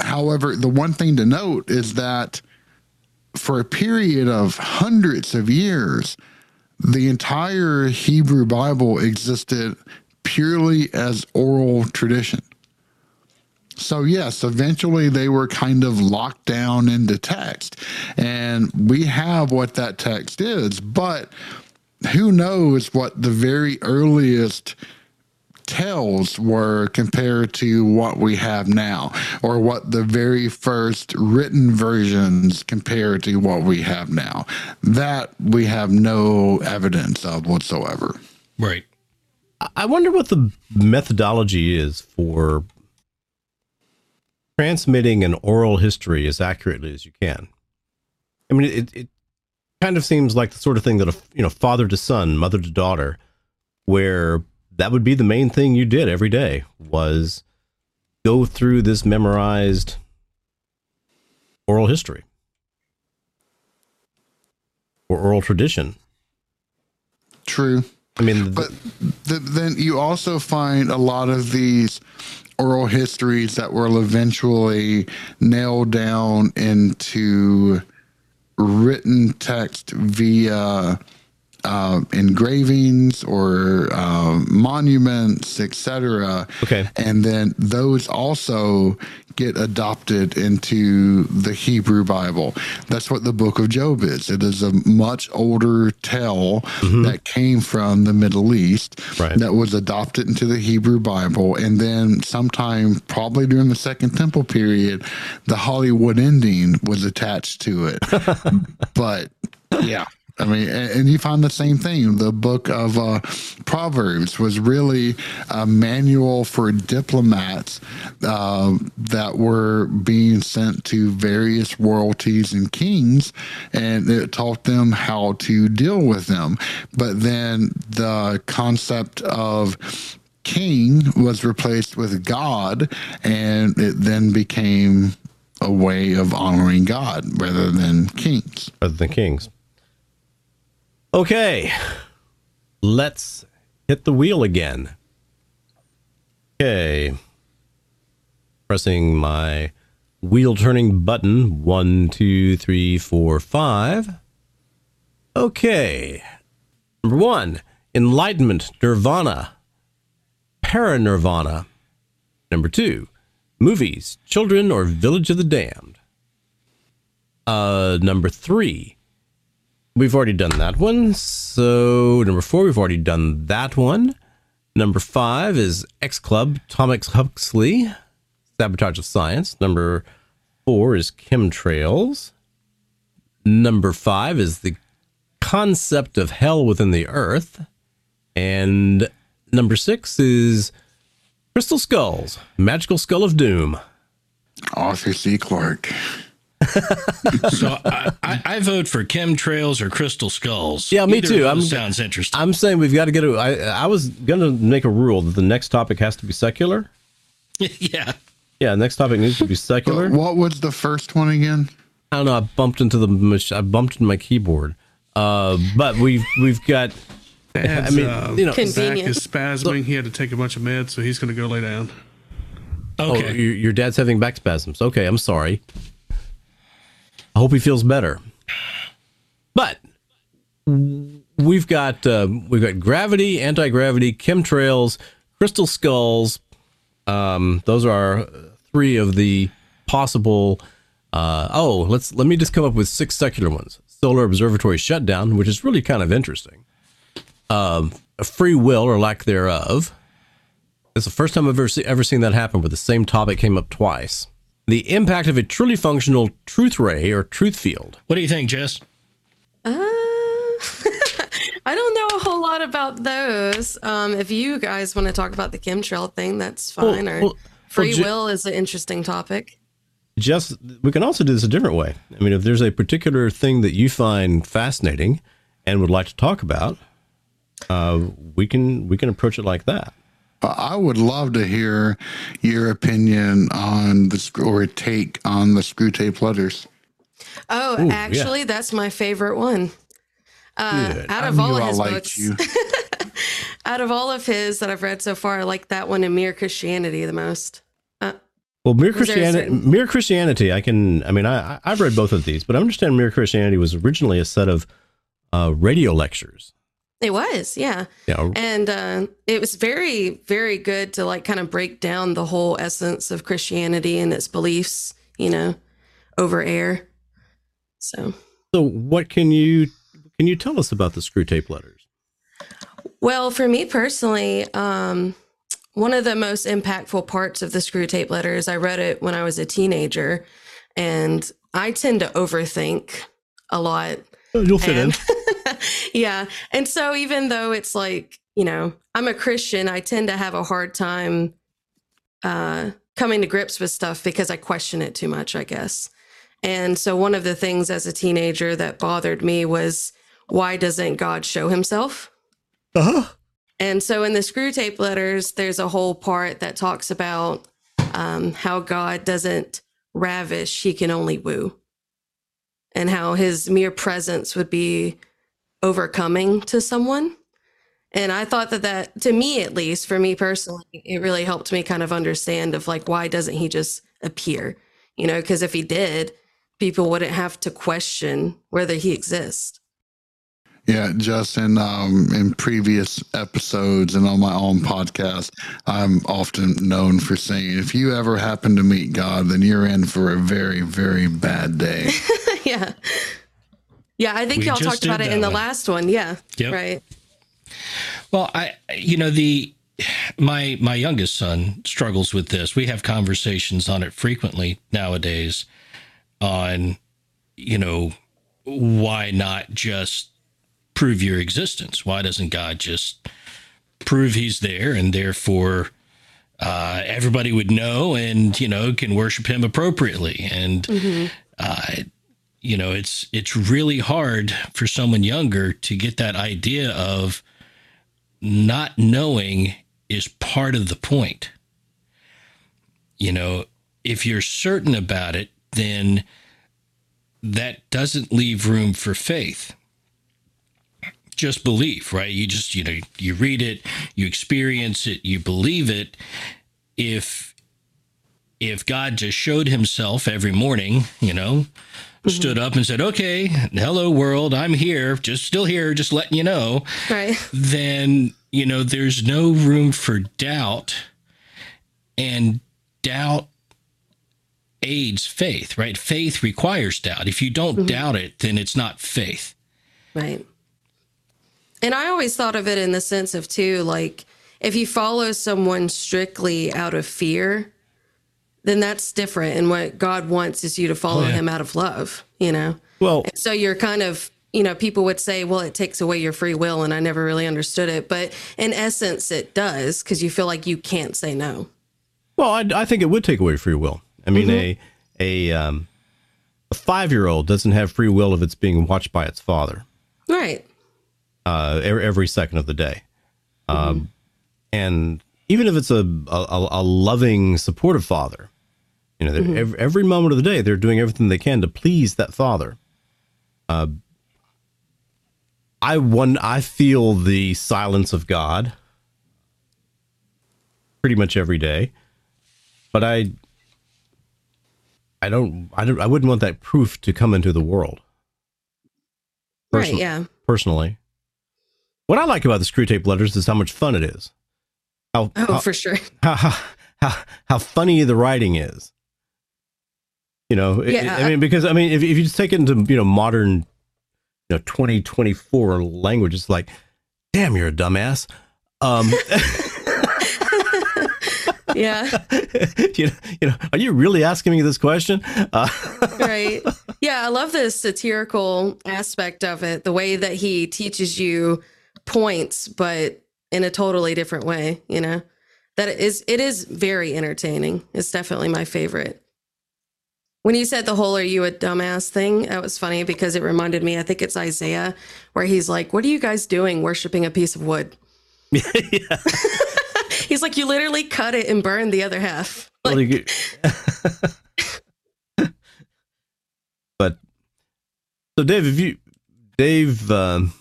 However, the one thing to note is that for a period of hundreds of years, the entire Hebrew Bible existed purely as oral tradition. So, yes, eventually they were kind of locked down into text. And we have what that text is, but who knows what the very earliest tells were compared to what we have now, or what the very first written versions compared to what we have now. That we have no evidence of whatsoever. Right. I wonder what the methodology is for transmitting an oral history as accurately as you can. I mean, it, it kind of seems like the sort of thing that a you know father to son, mother to daughter, where that would be the main thing you did every day was go through this memorized oral history or oral tradition. True. I mean, but the, then you also find a lot of these oral histories that will eventually nail down into written text via uh, engravings or uh, monuments, etc. Okay, and then those also get adopted into the Hebrew Bible. That's what the Book of Job is. It is a much older tale mm-hmm. that came from the Middle East right. that was adopted into the Hebrew Bible, and then sometime probably during the Second Temple period, the Hollywood ending was attached to it. *laughs* but yeah. I mean, and you find the same thing. The book of uh, Proverbs was really a manual for diplomats uh, that were being sent to various royalties and kings, and it taught them how to deal with them. But then the concept of king was replaced with God, and it then became a way of honoring God rather than kings. Rather than kings. Okay, let's hit the wheel again. Okay, pressing my wheel turning button. One, two, three, four, five. Okay, number one, enlightenment, nirvana, paranirvana. Number two, movies, children or village of the damned. Uh, number three, We've already done that one. So, number four, we've already done that one. Number five is X Club, Thomas Huxley, Sabotage of Science. Number four is chemtrails. Number five is the concept of hell within the earth. And number six is Crystal Skulls, Magical Skull of Doom. Arthur C. Clarke so I, I, I, vote for chemtrails or crystal skulls. Yeah, me Either too. I'm, sounds interesting. I'm saying we've got to get a. I, I was going to make a rule that the next topic has to be secular. *laughs* yeah. Yeah, next topic needs to be secular. what was the first one again? I don't know. I bumped into the I bumped into my keyboard. Uh, but we've we've got Dad's, I mean, uh, you know- back is spasming. he had to take a bunch of meds, so he's going to go lay down. Oh, Okay. your, your dad's having back spasms. Okay, I'm sorry. I hope he feels better. But we've got uh, we've got gravity, anti gravity, chemtrails, crystal skulls. Um, those are three of the possible. Uh, oh, let's let me just come up with six secular ones. Solar observatory shutdown, which is really kind of interesting. Um, free will or lack thereof. It's the first time I've ever, see, ever seen that happen where the same topic came up twice. The impact of a truly functional truth ray or truth field. what do you think, Jess? Uh, *laughs* I don't know a whole lot about those. Um, if you guys want to talk about the chemtrail thing, that's fine. Well, or well, free well, Ju- will is an interesting topic. Just we can also do this a different way. I mean, if there's a particular thing that you find fascinating and would like to talk about, uh, we can we can approach it like that. I would love to hear your opinion on the sc- or take on the Screwtape letters. Oh, Ooh, yeah. actually, that's my favorite one. Uh, out of knew all I his liked books, you. *laughs* out of all of his that I've read so far, I like that one in Mere Christianity the most. Uh, Well, mere Was there a Christianity, certain- mere Christianity. I can. I mean, I I- I've read both of these, but I understand mere Christianity was originally a set of uh, radio lectures. It was, yeah. Yeah, And uh, it was very, very good to like kind of break down the whole essence of Christianity and its beliefs, you know, over air. So, So, what can you can you tell us about the Screwtape letters? well, for me personally, um, one of the most impactful parts of the Screwtape letters, I read it when I was a teenager, and I tend to overthink a lot. You'll fit in. *laughs* *laughs* Yeah. And so even though it's like, you know, I'm a Christian, I tend to have a hard time uh coming to grips with stuff because I question it too much, I guess. And so one of the things as a teenager that bothered me was why doesn't God show himself? Uh-huh. And so in the Screwtape letters, there's a whole part that talks about um, how God doesn't ravish, he can only woo. And how his mere presence would be overcoming to someone. And I thought that that, to me at least, for me personally, it really helped me kind of understand of like, why doesn't he just appear? You know, because if he did, people wouldn't have to question whether he exists. Yeah, Justin, um, in previous episodes and on my own podcast, I'm often known for saying, if you ever happen to meet God, then you're in for a very, very bad day. *laughs* yeah. Yeah, I think We y'all talked about it in the one. last one. Yeah. Yep. Right. Well, I you know the my my youngest son struggles with this. We have conversations on it frequently nowadays on you know why not just prove your existence? Why doesn't God just prove he's there and therefore uh, everybody would know and you know can worship him appropriately and uh, you know it's it's really hard for someone younger to get that idea of not knowing is part of the point. You know, if you're certain about it, then that doesn't leave room for faith. Just belief, right? You just, you know, you read it, you experience it, you believe it. If if God just showed himself every morning, you know, Mm-hmm. stood up and said, "Okay, hello world, I'm here, just still here, just letting you know." Right. then you know there's no room for doubt and doubt aids faith right faith requires doubt if you don't mm-hmm. doubt it then it's not faith Right. And I always thought of it in the sense of too, like if you follow someone strictly out of fear, then that's different. And what God wants is you to follow yeah. him out of love, you know? Well, And so you're kind of, you know, people would say, well, it takes away your free will. And I never really understood it. But in essence, it does because you feel like you can't say no. Well, I, I think it would take away free will. I mean, a a um, a five year old doesn't have free will if it's being watched by its father Right. uh, every, every second of the day, um, and even if it's a a, a loving, supportive father, you know, they're every, every moment of the day they're doing everything they can to please that father. Uh, I one I feel the silence of God pretty much every day, but I I don't I don't I wouldn't want that proof to come into the world. Right, yeah. Personally, what I like about the Screwtape letters is how much fun it is. How Oh, how, for sure. *laughs* how, how, how, how funny the writing is. You know, I- Yeah. I, mean, because I mean, if, if you just take it into you know modern, you know, twenty twenty four language, it's like, damn, you're a dumbass. Um, *laughs* *laughs* Yeah. you know, you know, are you really asking me this question? Uh, right. Yeah, I love the satirical aspect of it, the way that he teaches you points, but in a totally different way, you know? That is it is very entertaining. It's definitely my favorite. When you said the whole are you a dumbass thing, that was funny because it reminded me, I think it's Isaiah, where he's like, What are you guys doing worshiping a piece of wood? *laughs* yeah. *laughs* He's like, You literally cut it and burn the other half. *laughs* Like, but so Dave, if you Dave um,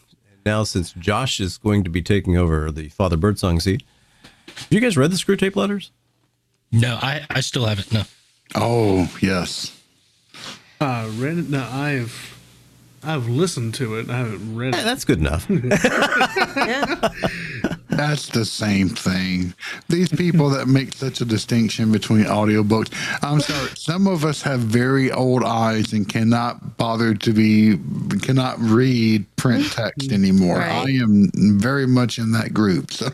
now since Josh is going to be taking over the Father Birdsong seat, have you guys read the Screwtape letters? No, I, I still haven't. No. Oh, yes. Uh, read it. No, I've I've listened to it. I haven't read Eh, it. that's good enough. *laughs* *laughs* yeah. That's the same thing. These people that make such a distinction between audiobooks. I'm sorry, some of us have very old eyes and cannot bother to be cannot read print text anymore. Right. I am very much in that group. So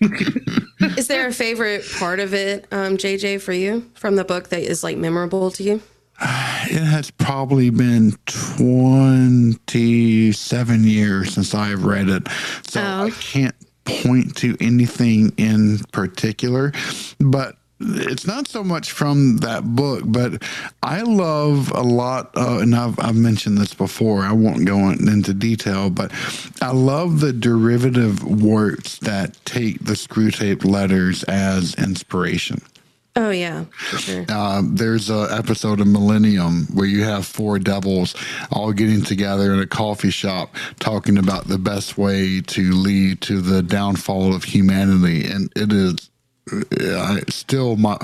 *laughs* Is there a favorite part of it, um, JJ, for you from the book that is like memorable to you? *sighs* it has probably been 27 years since I've read it. So Oh. I can't point to anything in particular, but it's not so much from that book, but I love a lot, uh, and I've, I've mentioned this before. I won't go in- into detail, but I love the derivative works that take the Screwtape letters as inspiration. Oh yeah, sure. Uh, there's a episode of Millennium where you have four devils all getting together in a coffee shop talking about the best way to lead to the downfall of humanity, and it is still my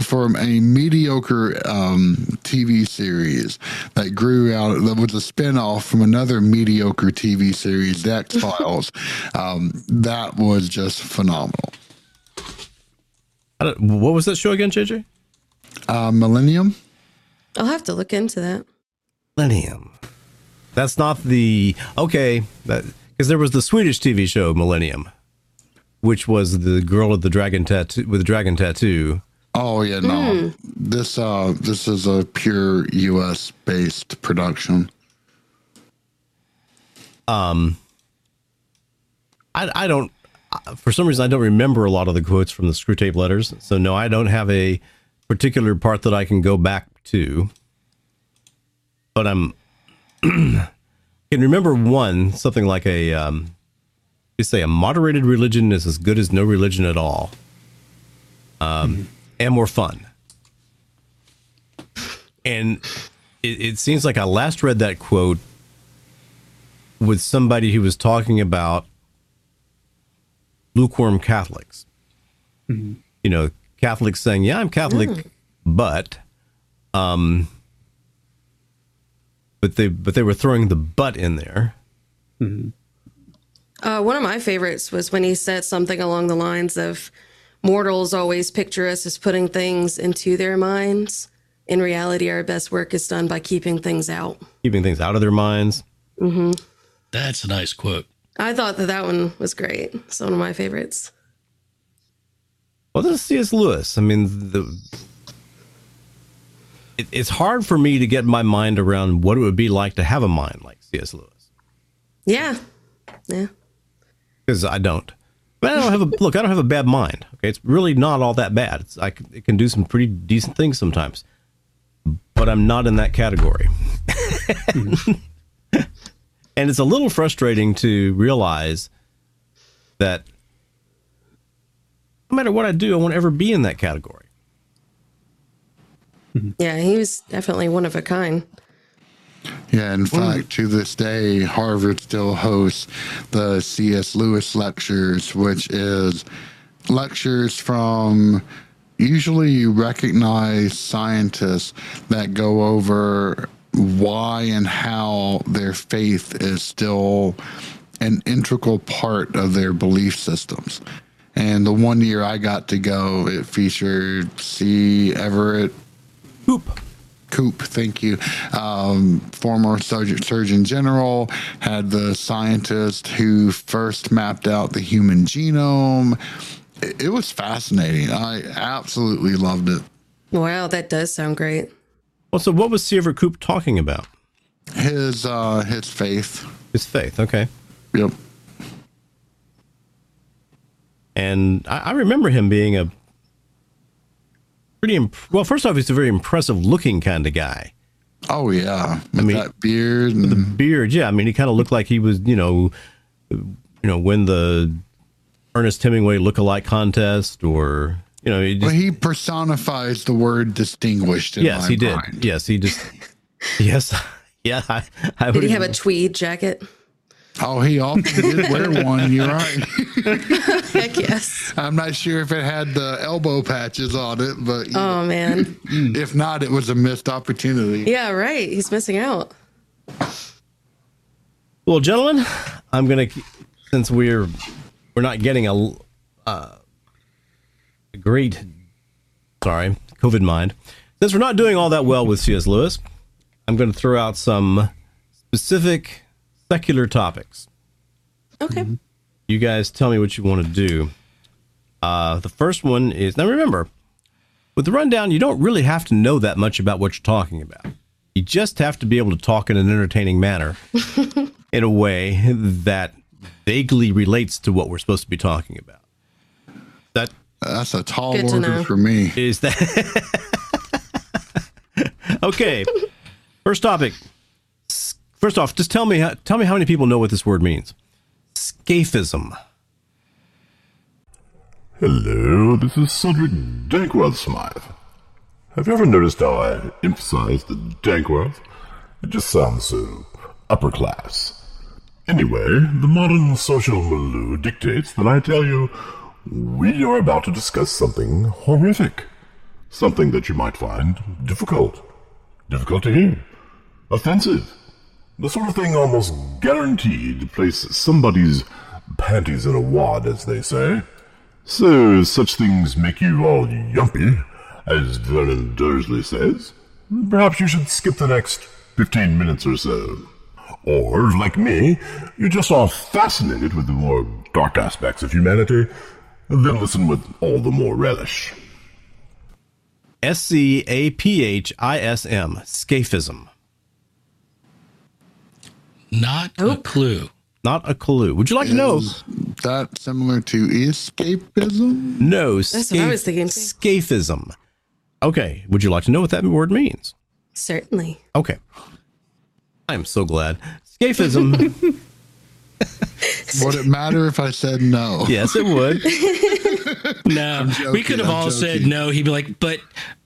from a mediocre um, TV series that grew out that was a spinoff from another mediocre TV series, X Files. um, that was just phenomenal. I don't, what was that show again, JJ? Uh, Millennium. I'll have to look into that. Millennium. That's not the okay. Because there was the Swedish TV show Millennium, which was the girl with the dragon tattoo with the dragon tattoo. Oh yeah, no. This uh this is a pure US based production. Um, I, I don't for some reason I don't remember a lot of the quotes from the Screwtape letters. So no, I don't have a particular part that I can go back to. But I'm *clears throat* can remember one something like a um, you say a moderated religion is as good as no religion at all, um, and more fun. And it, it seems like I last read that quote with somebody who was talking about lukewarm Catholics. You know, Catholics saying, "Yeah, I'm Catholic, but," um, but they but they were throwing the "but" in there. Uh, one of my favorites was when he said something along the lines of mortals always picture us as putting things into their minds. In reality, our best work is done by keeping things out. keeping things out of their minds. That's a nice quote. I thought that that one was great. It's one of my favorites. Well, this is C.S. Lewis. I mean, the it, it's hard for me to get my mind around what it would be like to have a mind like C.S. Lewis Yeah. Yeah. because I don't. But I don't have a *laughs* look. I don't have a bad mind. Okay, it's really not all that bad. It's, I c- it can do some pretty decent things sometimes, but I'm not in that category. *laughs* *laughs* and it's a little frustrating to realize that no matter what I do, I won't ever be in that category. Mm-hmm. Yeah. He was definitely one of a kind. Yeah, in fact, to this day, Harvard still hosts the C.S. Lewis lectures, which is lectures from usually you recognize scientists that go over why and how their faith is still an integral part of their belief systems. And the one year I got to go, it featured C. Everett Hoop. Koop, thank you. Um, former Surgeon, Surgeon General had the scientist who first mapped out the human genome. It, it was fascinating. I absolutely loved it. Wow, that does sound great. Well, so what was Seaver Koop talking about? His uh, his faith. His faith. Okay. Yep. And I, I remember him being a pretty imp- well. First off, he's a very impressive looking kind of guy. Oh yeah, with mean, that beard and The beard, yeah. I mean, he kind of looked like he was, you know, you know, win the Ernest Hemingway look-alike contest, or you know, he well, he personifies the word distinguished. In yes, my he did. mind. Yes, he just, *laughs* yes, *laughs* yeah. I, I Did he have a tweed jacket? Oh, he often did wear *laughs* one. You're right. Heck yes. I'm not sure if it had the elbow patches on it, but you know, Oh man. if not, it was a missed opportunity. Yeah, right. He's missing out. Well, gentlemen, I'm gonna since we're we're not getting a uh, a great sorry COVID mind since we're not doing all that well with C.S. Lewis, I'm going to throw out some specific secular topics. Okay. You guys tell me what you want to do. Uh, the first one is now remember with the rundown, you don't really have to know that much about what you're talking about. You just have to be able to talk in an entertaining manner *laughs* in a way that vaguely relates to what we're supposed to be talking about. That That's a tall Good order for me. is that *laughs* okay? First topic. First off, just tell me how, tell me how many people know what this word means. Scaphism. Hello, this is Cedric Dankworth Smythe. Have you ever noticed how I emphasize the Dankworth? It just sounds so upper class. Anyway, the modern social milieu dictates that I tell you we are about to discuss something horrific. Something that you might find difficult. Difficult to hear. Offensive. The sort of thing almost guaranteed to place somebody's panties in a wad, as they say. So, such things make you all yumpy, as Vernon Dursley says. Perhaps you should skip the next 15 minutes or so. Or, like me, you just are fascinated with the more dark aspects of humanity, then listen with all the more relish. S C A P H I S M. Scaphism. Not a clue. Not a clue. Would you like to know? Is that similar to escapism? No. That's what I was thinking, too. Scaphism. Okay. Would you like to know what that word means? Certainly. Okay. I'm so glad. Scaphism. *laughs* *laughs* Would it matter if I said no? yes, it would. *laughs* No, we could have I'm all said no. He'd be like, but,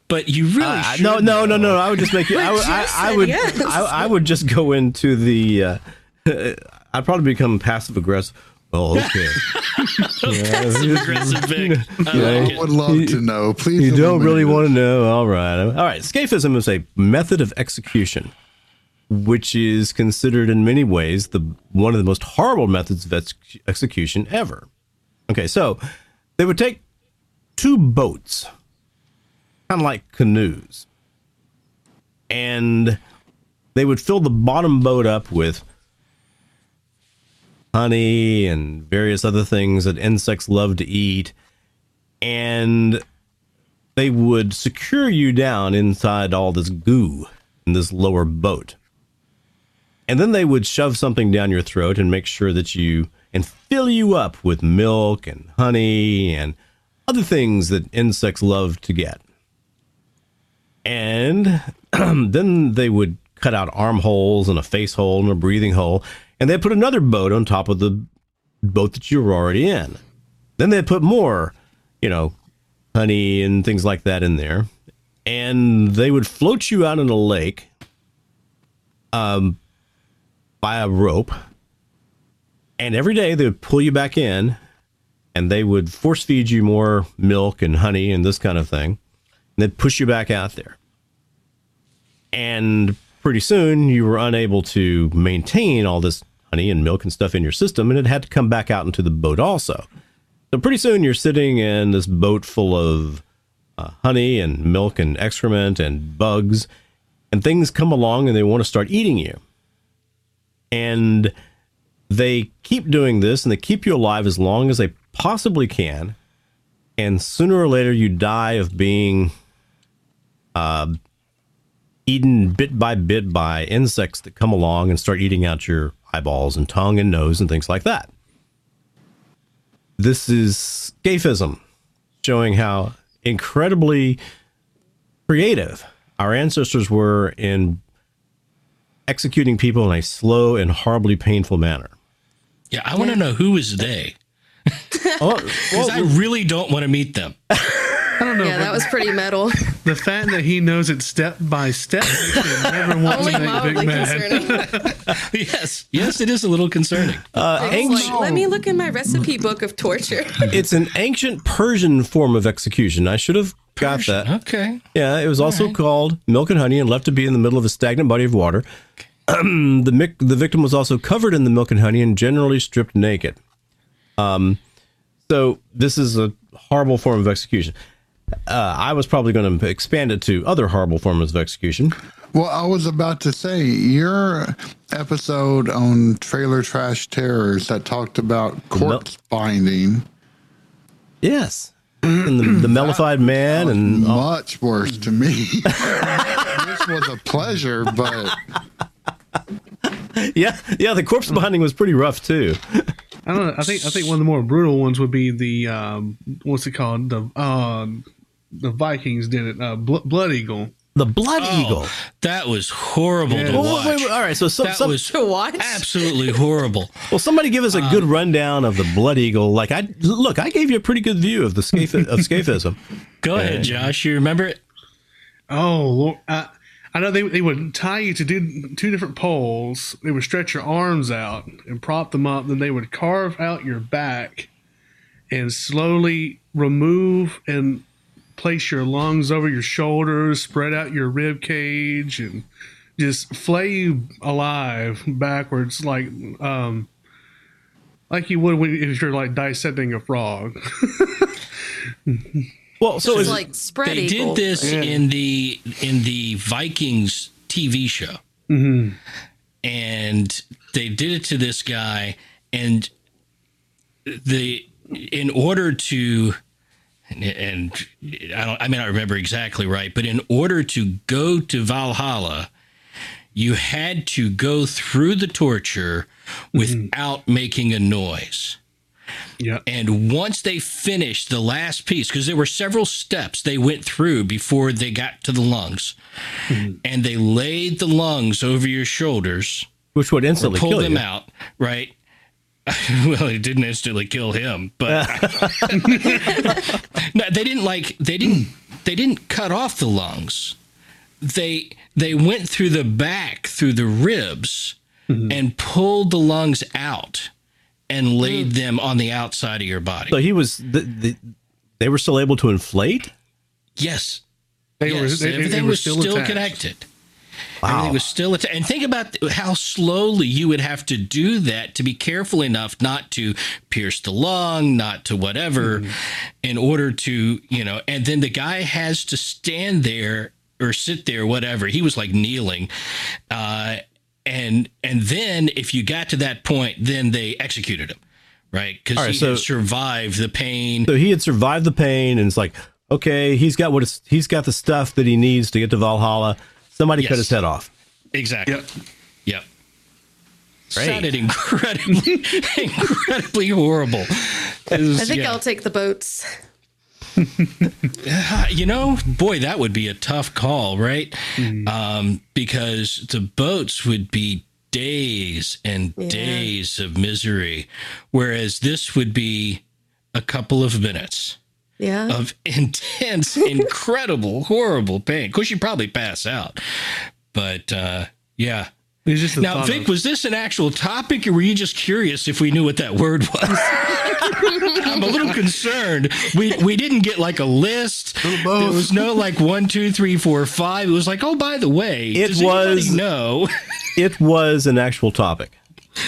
but you really Uh, should no, no, no, know." no. I would just make *laughs* you. I, would- I, I would. yes. I, I would just go into the. Uh, I'd probably become passive aggressive. Oh, okay. Aggressive Vic. I Yeah. like I would love to know. Please. You don't really want to know. All right. All right. Scaphism is a method of execution, which is considered in many ways the one of the most horrible methods of ex- execution ever. Okay, so they would take two boats, kind of like canoes, and they would fill the bottom boat up with honey and various other things that insects love to eat and they would secure you down inside all this goo in this lower boat. And then they would shove something down your throat and make sure that you and fill you up with milk and honey and other things that insects love to get. And *clears throat* then they would cut out armholes and a face hole and a breathing hole, and they put another boat on top of the boat that you were already in. Then they put more, you know, honey and things like that in there. And they would float you out in a lake um, by a rope, and every day they would pull you back in, and they would force feed you more milk and honey and this kind of thing, and then push you back out there. And pretty soon you were unable to maintain all this honey and milk and stuff in your system, and it had to come back out into the boat also. So pretty soon you're sitting in this boat full of uh, honey and milk and excrement and bugs, and things come along and they want to start eating you. And they keep doing this and they keep you alive as long as they possibly can. And sooner or later, you die of being uh, eaten bit by bit by insects that come along and start eating out your eyeballs and tongue and nose and things like that. This is scaphism, showing how incredibly creative our ancestors were in executing people in a slow and horribly painful manner. Yeah, I want to know who is they. *laughs* *laughs* Oh, Because I really don't want to meet them. *laughs* I don't know. Yeah, that was pretty metal. *laughs* the fact that he knows it step by step makes me never want Only to make Big mildly Mad. *laughs* yes, yes, it is a little concerning. uh, It's ancient, like, let me look in my recipe book of torture. *laughs* it's an ancient Persian form of execution. I should have got that. Okay. Yeah, it was also called milk and honey and left to be in the middle of a stagnant body of water. *clears throat* the mic- the victim was also covered in the milk and honey and generally stripped naked. Um, so this is a horrible form of execution. Uh, I was probably going to expand it to other horrible forms of execution. Well, I was about to say your episode on trailer trash terrors that talked about corpse binding Yes, and the, the mellified man and much worse to me. *laughs* this was a pleasure, but *laughs* yeah, yeah, the corpse binding was pretty rough too. I don't know. I think I think one of the more brutal ones would be the um, what's it called? The uh, the Vikings did it. Uh, Bl- Blood Eagle. The blood Oh, eagle. That was horrible Yeah. to Oh, watch. wait, wait, all right, so some, that some, was *laughs* to watch. absolutely horrible. *laughs* Well, somebody give us a good rundown of the Blood Eagle. Like I look, I gave you a pretty good view of the scaph- of *laughs* scaphism. Go ahead, Josh. You remember it? Oh, Lord. I, I know they, they would tie you to do two different poles. They would stretch your arms out and prop them up. Then they would carve out your back and slowly remove and place your lungs over your shoulders, spread out your rib cage, and just flay you alive backwards like um like you would when if you're like dissecting a frog. *laughs* Well, so It's is like spread They eagle. did this in the in the Vikings TV show, and they did it to this guy, and the in order to and I don't I may not remember exactly right, but in order to go to Valhalla, you had to go through the torture mm-hmm. without making a noise. yeah. And once they finished the last piece, because there were several steps they went through before they got to the lungs, mm-hmm. and they laid the lungs over your shoulders, which would instantly pull them out, right? *laughs* well, it didn't instantly kill him, but *laughs* no, they didn't like they didn't they didn't cut off the lungs. They they went through the back through the ribs mm-hmm. and pulled the lungs out and laid mm. them on the outside of your body. So he was the, the they were still able to inflate. Yes, yes. they yes, they- they everything were was still, attached. connected. Everything was still attached. And think about how slowly you would have to do that to be careful enough not to pierce the lung, not to whatever, in order to, you know, and then the guy has to stand there or sit there, whatever. He was like kneeling. Uh, and and then if you got to that point, then they executed him, right? Because right, he so- had survived the pain. So he had survived the pain, and it's like, okay, he's got what he's got the stuff that he needs to get to Valhalla. Somebody cut Yes. his head off. Exactly. Yep. Yep. Great. Sounded incredibly, *laughs* incredibly horrible. Was- I think yeah. I'll take the boats. Uh, *laughs* you know, boy, that would be a tough call, right? Um, because the boats would be days and Yeah. days of misery, whereas this would be a couple of minutes Yeah. of *laughs* intense, incredible, horrible pain. Of course, you'd probably pass out, but uh, yeah, It's just Now, Vic, of- was this an actual topic, or were you just curious if we knew what that word was? *laughs* I'm a little concerned. We we didn't get like a list. Little There was no like one, two, three, four, five. It was like, oh, by the way, It does was- no. *laughs* It was an actual topic.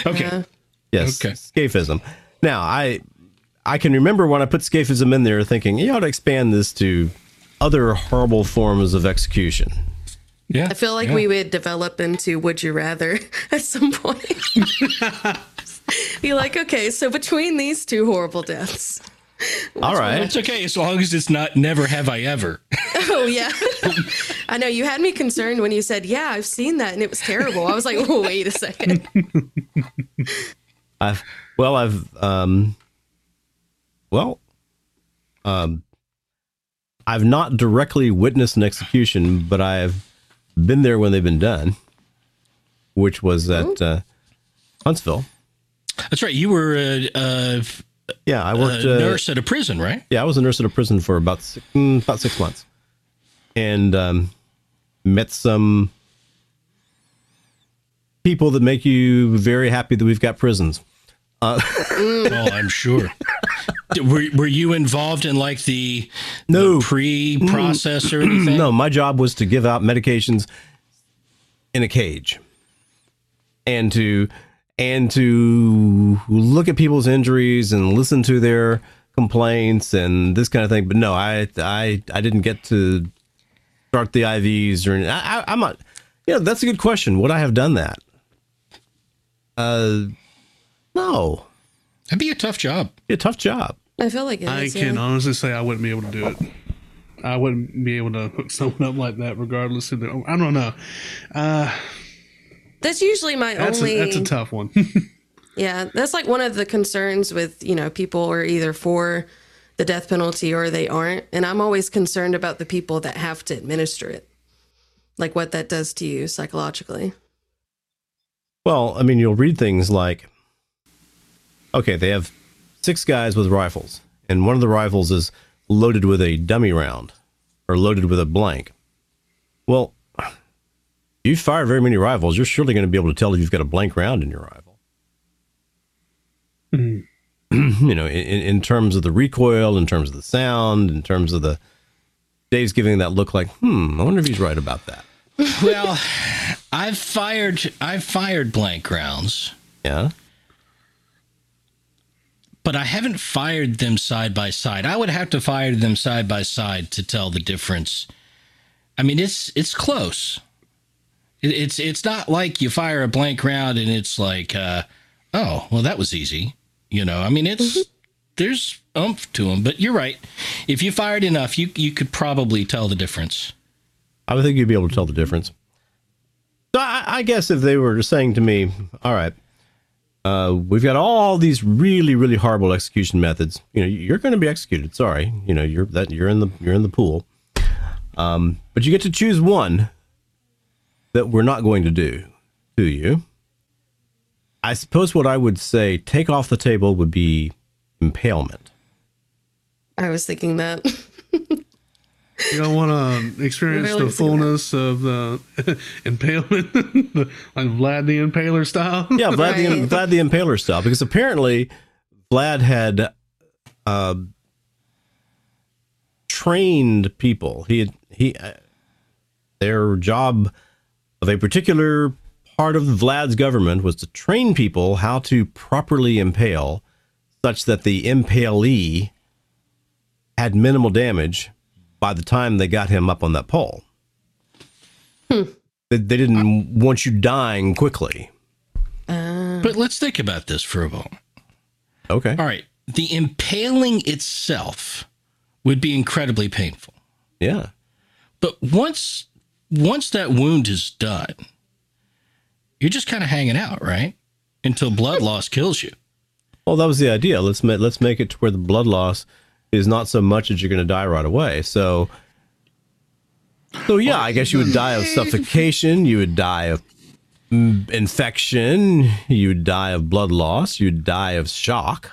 okay, Yes, Okay. scaphism. Now, I I can remember when I put scaphism in there, thinking you ought to expand this to other horrible forms of execution. yeah. I feel like yeah. we would develop into Would You Rather *laughs* at some point. *laughs* Be like, okay, so between these two horrible deaths. All right, It's okay as long as it's not never have I ever. *laughs* Oh, yeah. I know you had me concerned when you said, yeah, I've seen that and it was terrible. I was like, oh, wait a second. I've well, I've um, well, um, I've not directly witnessed an execution, but I've been there when they've been done, which was at uh, Huntsville. That's right. You were a, a, Yeah, I a worked. uh, nurse at a prison, right? Yeah, I was a nurse at a prison for about six, mm, about six months, and um, met some people that make you very happy that we've got prisons. *laughs* Oh, I'm sure. were, were you involved in like the, No. the pre-process or *clears throat* anything? No, my job was to give out medications in a cage, and to and to look at people's injuries and listen to their complaints and this kind of thing. But no, I I I didn't get to start the IVs or I, I, I'm not. You know, that's a good question. Would I have done that? Uh, no. That'd be a tough job. Be a tough job. I feel like it I is, can yeah. honestly say I wouldn't be able to do it. I wouldn't be able to hook someone up like that, regardless of the. I don't know. Uh, that's usually my That's only. a, that's a tough one. *laughs* Yeah, that's like one of the concerns with, you know, people are either for the death penalty or they aren't. And I'm always concerned about the people that have to administer it, like what that does to you psychologically. Well, I mean, you'll read things like, okay, they have six guys with rifles, and one of the rifles is loaded with a dummy round or loaded with a blank. Well, you've fired very many rifles. You're surely going to be able to tell if you've got a blank round in your rifle. *clears throat* you know, in, in terms of the recoil, in terms of the sound, in terms of the. Dave's giving that look like, hmm, I wonder if he's right about that. Well, I've fired I've fired blank rounds, Yeah. But I haven't fired them side by side. I would have to fire them side by side to tell the difference. I mean, it's it's close. It, it's it's not like you fire a blank round and it's like, uh, oh, well, that was easy. You know, I mean, it's there's umph to them. But you're right. If you fired enough, you you could probably tell the difference. I would think you'd be able to tell the difference. So I, I guess if they were saying to me, "All right, uh, we've got all these really, really horrible execution methods. You know, you're going to be executed. Sorry, you know, you're that you're in the you're in the pool, um, but you get to choose one that we're not going to do to you." I suppose what I would say, take off the table, would be impalement. I was thinking that. *laughs* You don't want to experience the thinking fullness of the *laughs* impalement, *laughs* like Vlad the Impaler style. Yeah, Vlad the Vlad the Impaler style, because apparently Vlad had uh, trained people. He had, he uh, their job of a particular part of Vlad's government was to train people how to properly impale, such that the impalee had minimal damage by the time they got him up on that pole. Hmm. They, they didn't want you dying quickly. Uh. But let's think about this for a moment. Okay. All right. The impaling itself would be incredibly painful. Yeah. But once once that wound is done, you're just kind of hanging out, right? Until blood loss kills you. Well, that was the idea. Let's make let's make it to where the blood loss is not so much that you're going to die right away. So, so yeah, I guess you would die of *laughs* suffocation. You would die of infection. You would die of blood loss. You'd die of shock.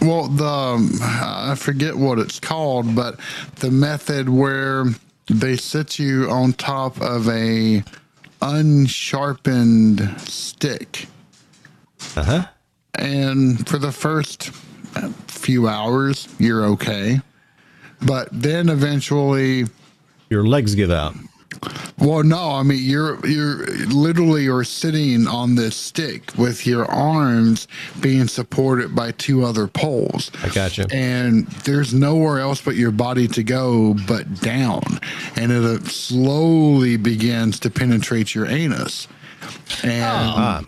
Well, the um, I forget what it's called, but the method where they sit you on top of a unsharpened stick. Uh huh. And for the first uh, few hours, you're okay. But then eventually, Your legs give out. well, no, I mean you're you're literally are sitting on this stick with your arms being supported by two other poles. I gotcha. And there's nowhere else but your body to go but down, and it uh, slowly begins to penetrate your anus. And Ah,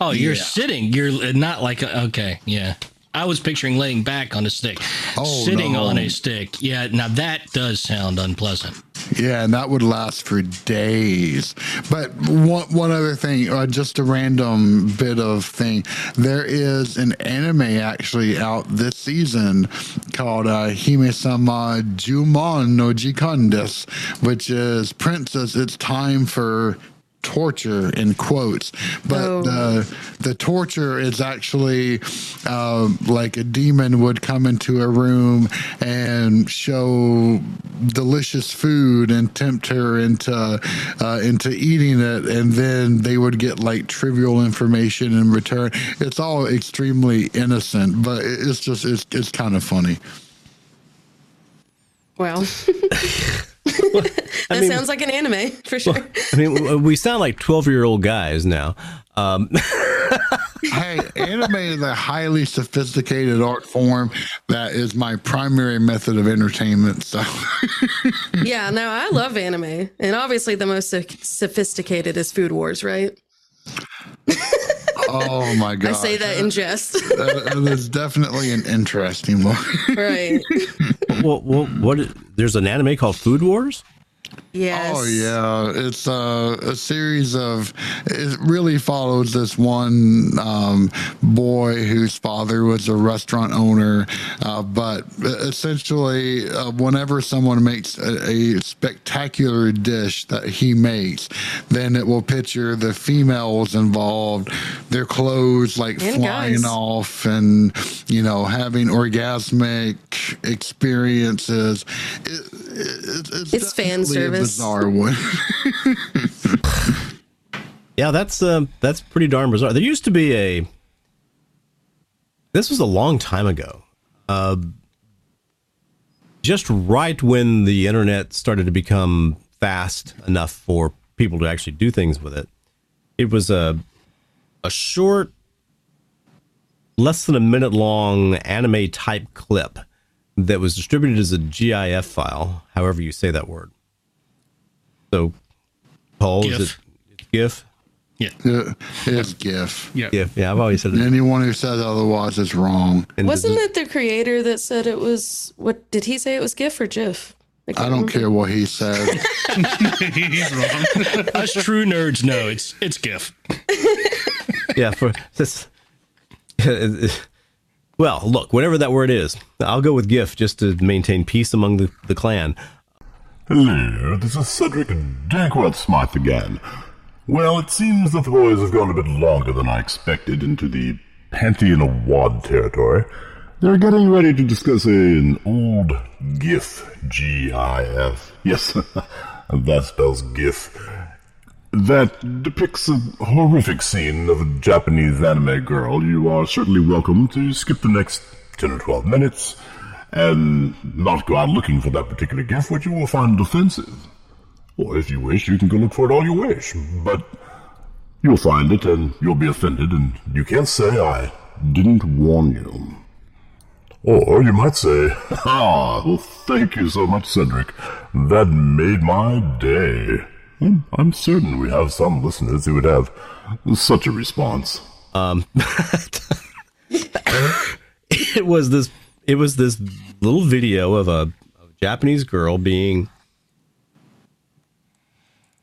Oh, you're Yeah. sitting. You're not like okay, yeah. I was picturing laying back on a stick, Oh, sitting no. on a stick. Yeah, now that does sound unpleasant. Yeah, and that would last for days. But one one other thing, uh, just a random bit of thing. There is an anime actually out this season called uh, Hime-sama Goumon no Jikan desu, which is Princess. It's time for torture in quotes. But Oh. the the torture is actually uh, like a demon would come into a room and show delicious food and tempt her into uh, into eating it. And then they would get like trivial information in return. It's all extremely innocent but it's just it's, it's kind of funny *laughs* *laughs* Wow. that mean- sounds like an anime for sure. I mean, we sound like 12 year old guys now. Um, *laughs* hey, anime is a highly sophisticated art form that is my primary method of entertainment. So, *laughs* yeah, no, I love anime. And obviously, the most so- sophisticated is Food Wars, right? oh my god, I say that in jest. that that is definitely an interesting one. right. Well, well, what? is- There's an anime called Food Wars. Yes. Oh yeah, it's uh, a series of. It really follows this one um, boy whose father was a restaurant owner, uh, but essentially, uh, whenever someone makes a, a spectacular dish that he makes, then it will picture the females involved, their clothes like And flying guys. off, and you know having orgasmic experiences. It, it, it's It's fan service. Bizarre one. *laughs* Yeah, that's uh, that's pretty darn bizarre. There used to be a. This was a long time ago. Uh, just right when the internet started to become fast enough for people to actually do things with it. It was a a short, less than a minute long anime type clip that was distributed as a GIF file, however you say that word. So, Paul, is it it's GIF? Yeah. Yeah, it's GIF. Yeah. GIF. Yeah, I've always said it. Anyone who says otherwise is wrong. And Wasn't it the creator that said it was what did he say it was GIF or GIF? can't I don't remember. care what he says. *laughs* He's wrong. *laughs* Us true nerds know it's it's GIF. *laughs* yeah for this well look whatever that word is i'll go with gif just to maintain peace among the, the clan Hello, this is Cedric Dankworth Smythe again. Well, it seems that the boys have gone a bit longer than I expected into the Pantheon of Wad territory. They're getting ready to discuss an old GIF. G-I-F. Yes, *laughs* that spells GIF. That depicts a horrific scene of a Japanese anime girl. You are certainly welcome to skip the next 10 or 12 minutes and not go out looking for that particular gift, which you will find offensive. Or if you wish, you can go look for it all you wish. But you'll find it and you'll be offended, and you can't say I didn't warn you. Or you might say, Ah, well, thank you so much, Cedric. That made my day. I'm, I'm certain we have some listeners who would have such a response. um *laughs* it was this it was this little video of a, of a japanese girl being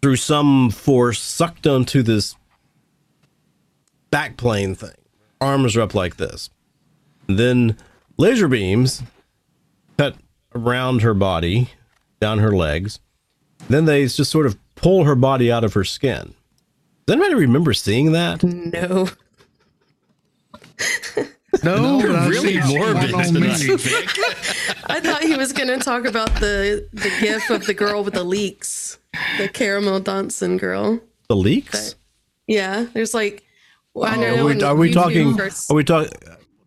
through some force sucked onto this backplane thing. Arms are up like this. Then laser beams cut around her body down her legs. Then they just sort of pull her body out of her skin. Does anybody remember seeing that? No. *laughs* No, but I've really seen morbid on me. *laughs* I thought he was going to talk about the the gif of the girl with the leaks, the Caramelldansen girl. The leaks? Yeah, there's like. Well, I Oh, don't are know we, are we talking? first- Are we talking?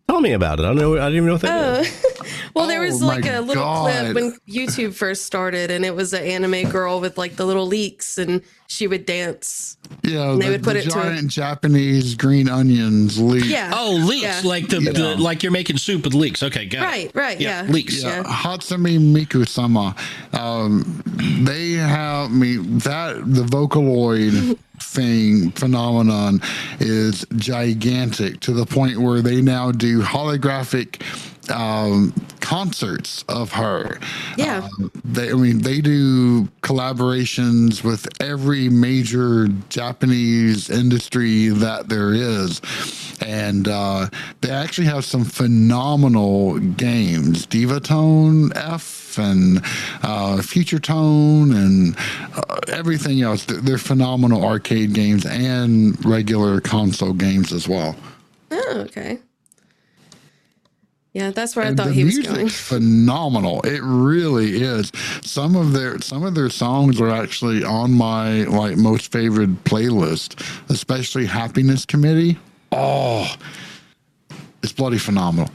Tell me about it. I don't know. I didn't even know what that is. Oh. *laughs* well, there was Oh like a little God. clip when YouTube first started, and it was an anime girl with like the little leaks, and she would dance. Yeah, they the, would put the it to giant Japanese green onions leak. Yeah. Oh, leeks, Yeah. like the, the like you're making soup with leeks. Okay, got it. Right, right, yeah. leeks. Yeah, Yeah. Hatsune Miku-sama. Um, they have me that the Vocaloid *laughs* thing phenomenon is gigantic to the point where they now do holographic um, concerts of her. Yeah. Um, they, I mean, they do collaborations with every major Japanese industry that there is. And uh, they actually have some phenomenal games Diva Tone F and uh, Future Tone and uh, everything else. They're, they're phenomenal arcade games and regular console games as well. Oh, okay. Yeah, that's where I thought the he was music's going. *laughs* phenomenal. It really is. Some of their some of their songs are actually on my like most favorite playlist, especially Happiness Committee. Oh, it's bloody phenomenal.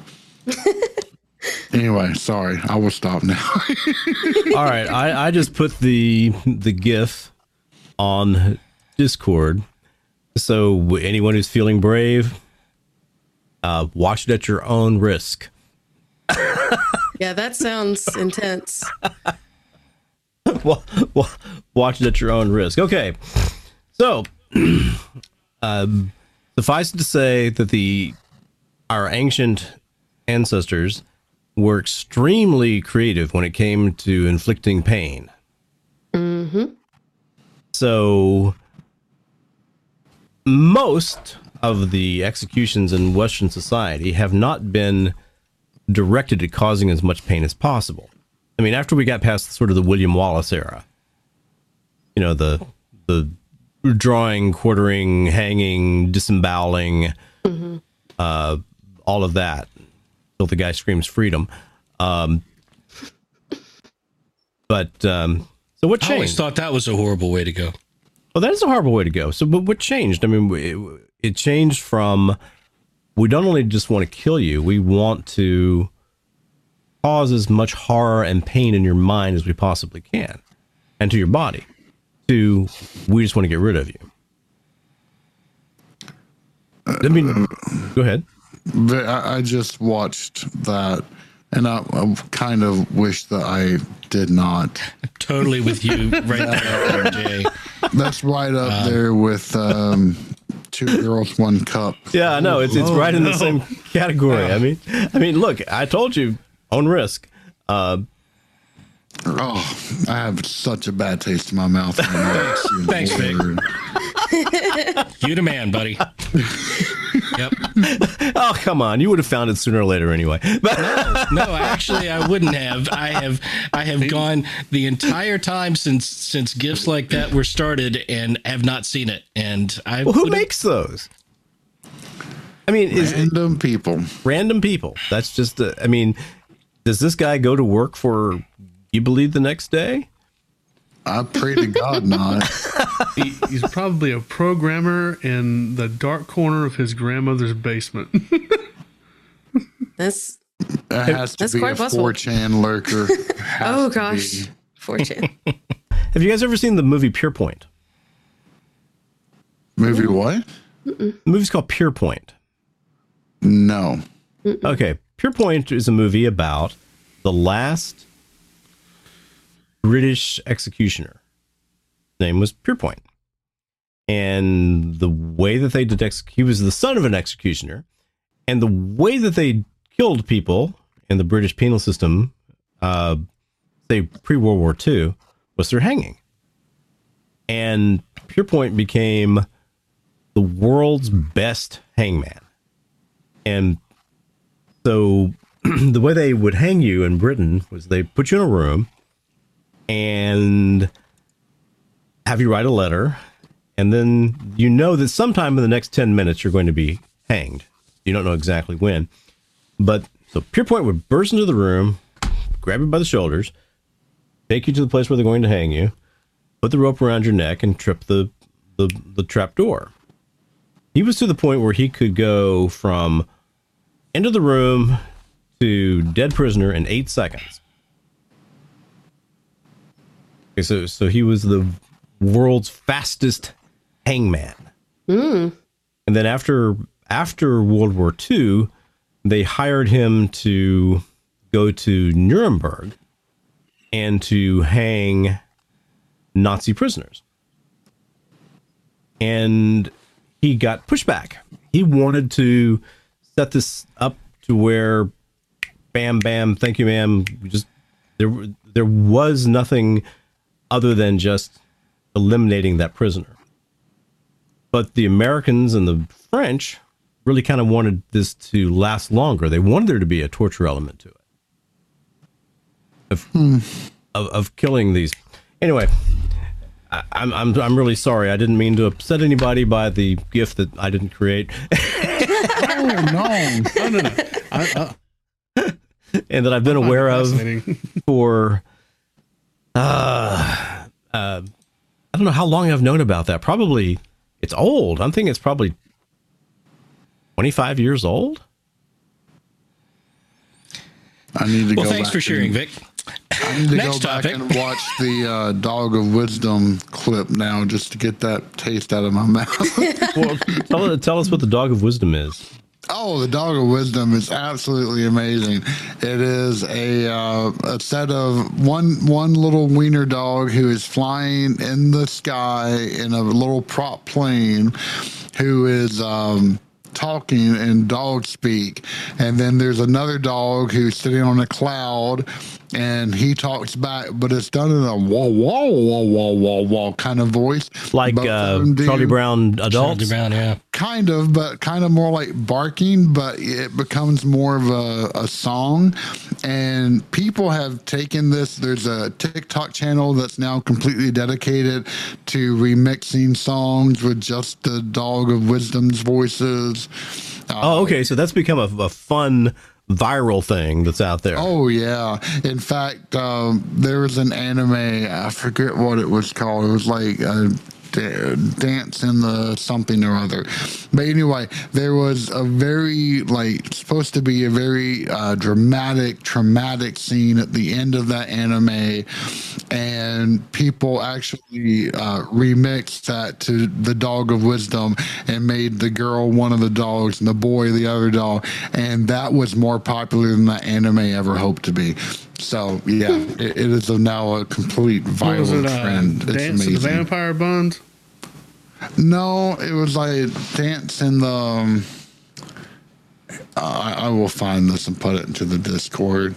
*laughs* anyway, sorry, I will stop now. *laughs* All right, I, I just put the the GIF on Discord, so anyone who's feeling brave, uh, watch it at your own risk. Yeah, that sounds intense. *laughs* Wa- wa- watch it at your own risk. Okay, so *clears throat* um, suffice it to say that the our ancient ancestors were extremely creative when it came to inflicting pain. Mm-hmm. So most of the executions in Western society have not been directed at causing as much pain as possible. I mean, after we got past sort of the William Wallace era, you know, the the drawing, quartering, hanging, disemboweling, uh, all of that, till the guy screams freedom. Um, but um, so what changed? I always thought that was a horrible way to go. Well, that is a horrible way to go. So, but what changed? I mean, it, it changed from we don't only just want to kill you, we want to cause as much horror and pain in your mind as we possibly can and to your body. To we just want to get rid of you. I mean, go ahead. I, I just watched that, and I, I kind of wish that I did not. Totally with you right there, *laughs* Jay. That's right up there with um, two girls, one cup. Yeah, no, it's it's Oh, right in the same category. I mean, I mean, look, I told you, own risk. Uh, Oh, I have such a bad taste in my mouth. *laughs* Thanks, Vic. You the man, buddy. yep. oh, come on, you would have found it sooner or later anyway. But No, no, actually, I wouldn't have. I have. I have gone the entire time since since gifts like that were started and have not seen it. And I. well, who makes those? I mean, is it Random people. random people? That's just. A, I mean, does this guy go to work for? You believe the next day? I pray to God not. *laughs* He, he's probably a programmer in the dark corner of his grandmother's basement. *laughs* That's It has to be quite a possible. 4chan lurker. *laughs* Oh gosh, be. fortune. Have you guys ever seen the movie Pierrepoint? Movie what? The movie's called Pierrepoint. No. Okay, Pierrepoint is a movie about the last British executioner. His name was Pierrepoint. And the way that they did ex- he was the son of an executioner, and the way that they killed people in the British penal system, uh, say pre World War II, was through hanging. And Pierrepoint became the world's best hangman. And so *clears throat* the way they would hang you in Britain was they put you in a room and have you write a letter. And then you know that sometime in the next 10 minutes you're going to be hanged. You don't know exactly when. But so Pierrepoint would burst into the room, grab you by the shoulders, take you to the place where they're going to hang you, put the rope around your neck, and trip the the the trap door. He was to the point where he could go from into the room to dead prisoner in eight seconds. Okay, so so he was the world's fastest hangman. Hmm. And then after after World War II, they hired him to go to Nuremberg and to hang Nazi prisoners. And he got pushback. He wanted to set this up to where bam bam thank you ma'am just there there was nothing other than just eliminating that prisoner. But the Americans and the French really kind of wanted this to last longer. They wanted there to be a torture element to it. Of, hmm. of, of killing these. Anyway, I, I'm, I'm, I'm really sorry. I didn't mean to upset anybody by the gift that I didn't create *laughs* Oh no! No, no, no. I, I, *laughs* and that I've been aware of *laughs* for uh, uh, I don't know how long I've known about that. Probably it's old. I'm thinking it's probably 25 years old. I need to go. Well, go. thanks back for sharing, and- Vic. I need to Next go back topic. and watch the uh, Dog of Wisdom clip now, just to get that taste out of my mouth. *laughs* Well, tell, tell us what the dog of wisdom is. Oh, the Dog of Wisdom is absolutely amazing. It is a uh, a set of one one little wiener dog who is flying in the sky in a little prop plane, who is um, talking in dog speak, and then there's another dog who's sitting on a cloud, and he talks back, but it's done in a wah wah wah wah wah wah kind of voice, Like uh, them do Charlie Brown adults. Charlie Brown, yeah. kind of but kind of more like barking but it becomes more of a, a song and people have taken this there's a tiktok channel that's now completely dedicated to remixing songs with just the dog of wisdom's voices Oh, okay. So that's become a, a fun viral thing that's out there. Oh yeah! In fact, um, there was an anime. I forget what it was called. It was like da- dance in the something or other. But anyway, there was a very like supposed to be a very uh, dramatic, traumatic scene at the end of that anime, and people actually uh, remixed that to the Dog of Wisdom and made the girl one of the dogs and the boy the other dog, and that was more popular than that anime ever hoped to be. So yeah, it, it is a, now a complete What viral it? Uh, trend. It's Dance of the. Vampire Buns? No, it was like dance in the. Um, I, I will find this and put it into the Discord.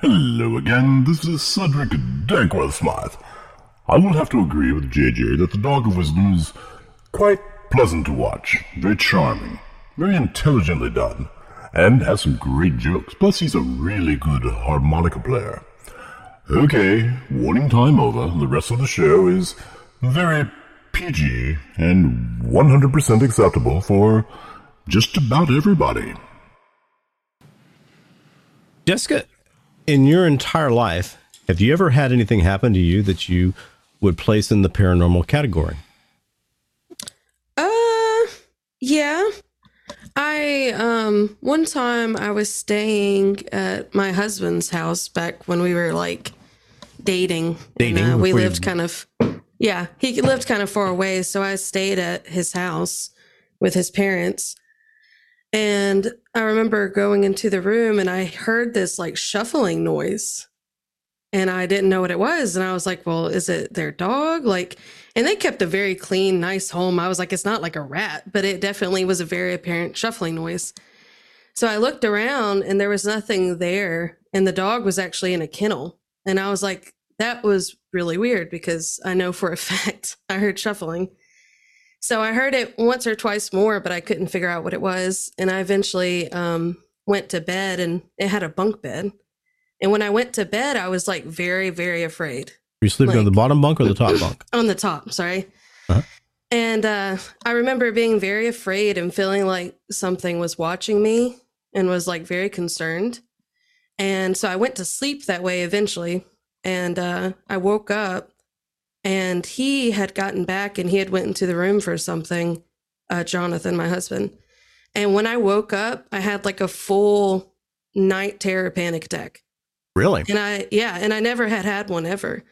Hello again, this is Cedric Dankworth Smythe. I will have to agree with JJ that the Dog of Wisdom is quite pleasant to watch, very charming, very intelligently done, and has some great jokes. Plus, he's a really good harmonica player. Okay, warning time over. The rest of the show is very PG and 100% acceptable for just about everybody. Jessica, in your entire life, have you ever had anything happen to you that you would place in the paranormal category? Uh, yeah. I um one time I was staying at my husband's house back when we were like dating. Dating And, uh, we before you- lived kind of yeah, he lived kind of far away, so I stayed at his house with his parents. And I remember going into the room and I heard this like shuffling noise. And I didn't know what it was. And I was like, well, is it their dog? Like, and they kept a very clean, nice home. I was like, it's not like a rat, but it definitely was a very apparent shuffling noise. So I looked around and there was nothing there. And the dog was actually in a kennel. And I was like, that was really weird because I know for a *laughs* fact I heard shuffling. So I heard it once or twice more, but I couldn't figure out what it was. And I eventually um, went to bed and it had a bunk bed. And when I went to bed, I was like very, very afraid you sleeping on the bottom bunk or the top *clears throat* bunk? on the top, sorry. Uh-huh. And uh, I remember being very afraid and feeling like something was watching me and was like very concerned. And so I went to sleep that way eventually. And uh, I woke up and he had gotten back and he had went into the room for something. Uh, Jonathan, my husband, and when I woke up, I had like a full night terror panic attack. Really? And I, yeah, and I never had had one ever.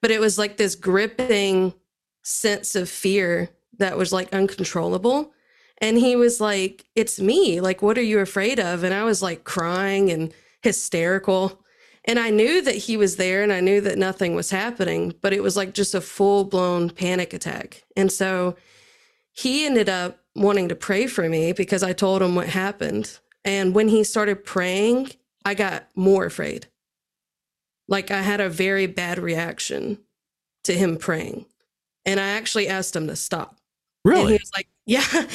But it was like this gripping sense of fear that was like uncontrollable. And he was like, It's me. Like, what are you afraid of? And I was like crying and hysterical. And I knew that he was there and I knew that nothing was happening, but it was like just a full blown panic attack. And so he ended up wanting to pray for me because I told him what happened. And when he started praying, I got more afraid. Like I had a very bad reaction to him praying. And I actually asked him to stop. And Really? he was like, *laughs* yeah.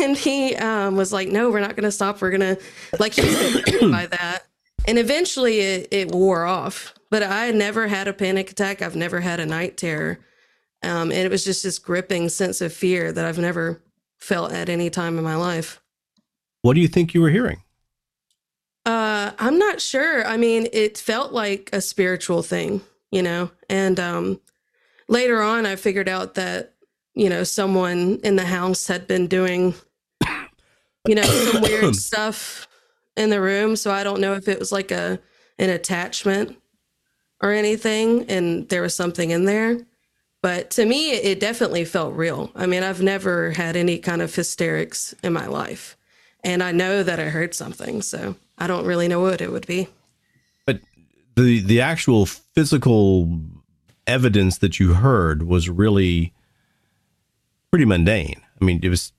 And he um, was like, no, we're not going to stop. We're going to, like, he was *clears throat* by that. And eventually it, it wore off. But I never had a panic attack. I've never had a night terror. Um, and it was just this gripping sense of fear that I've never felt at any time in my life. What do you think you were hearing? Uh, I'm not sure. I mean, it felt like a spiritual thing, you know. And um, later on, I figured out that you know someone in the house had been doing, you know, some weird *coughs* stuff in the room. So I don't know if it was like a an attachment or anything, and there was something in there. But to me, it definitely felt real. I mean, I've never had any kind of hysterics in my life, and I know that I heard something. So I don't really know what it would be. But the the actual physical evidence that you heard was really pretty mundane. I mean, it was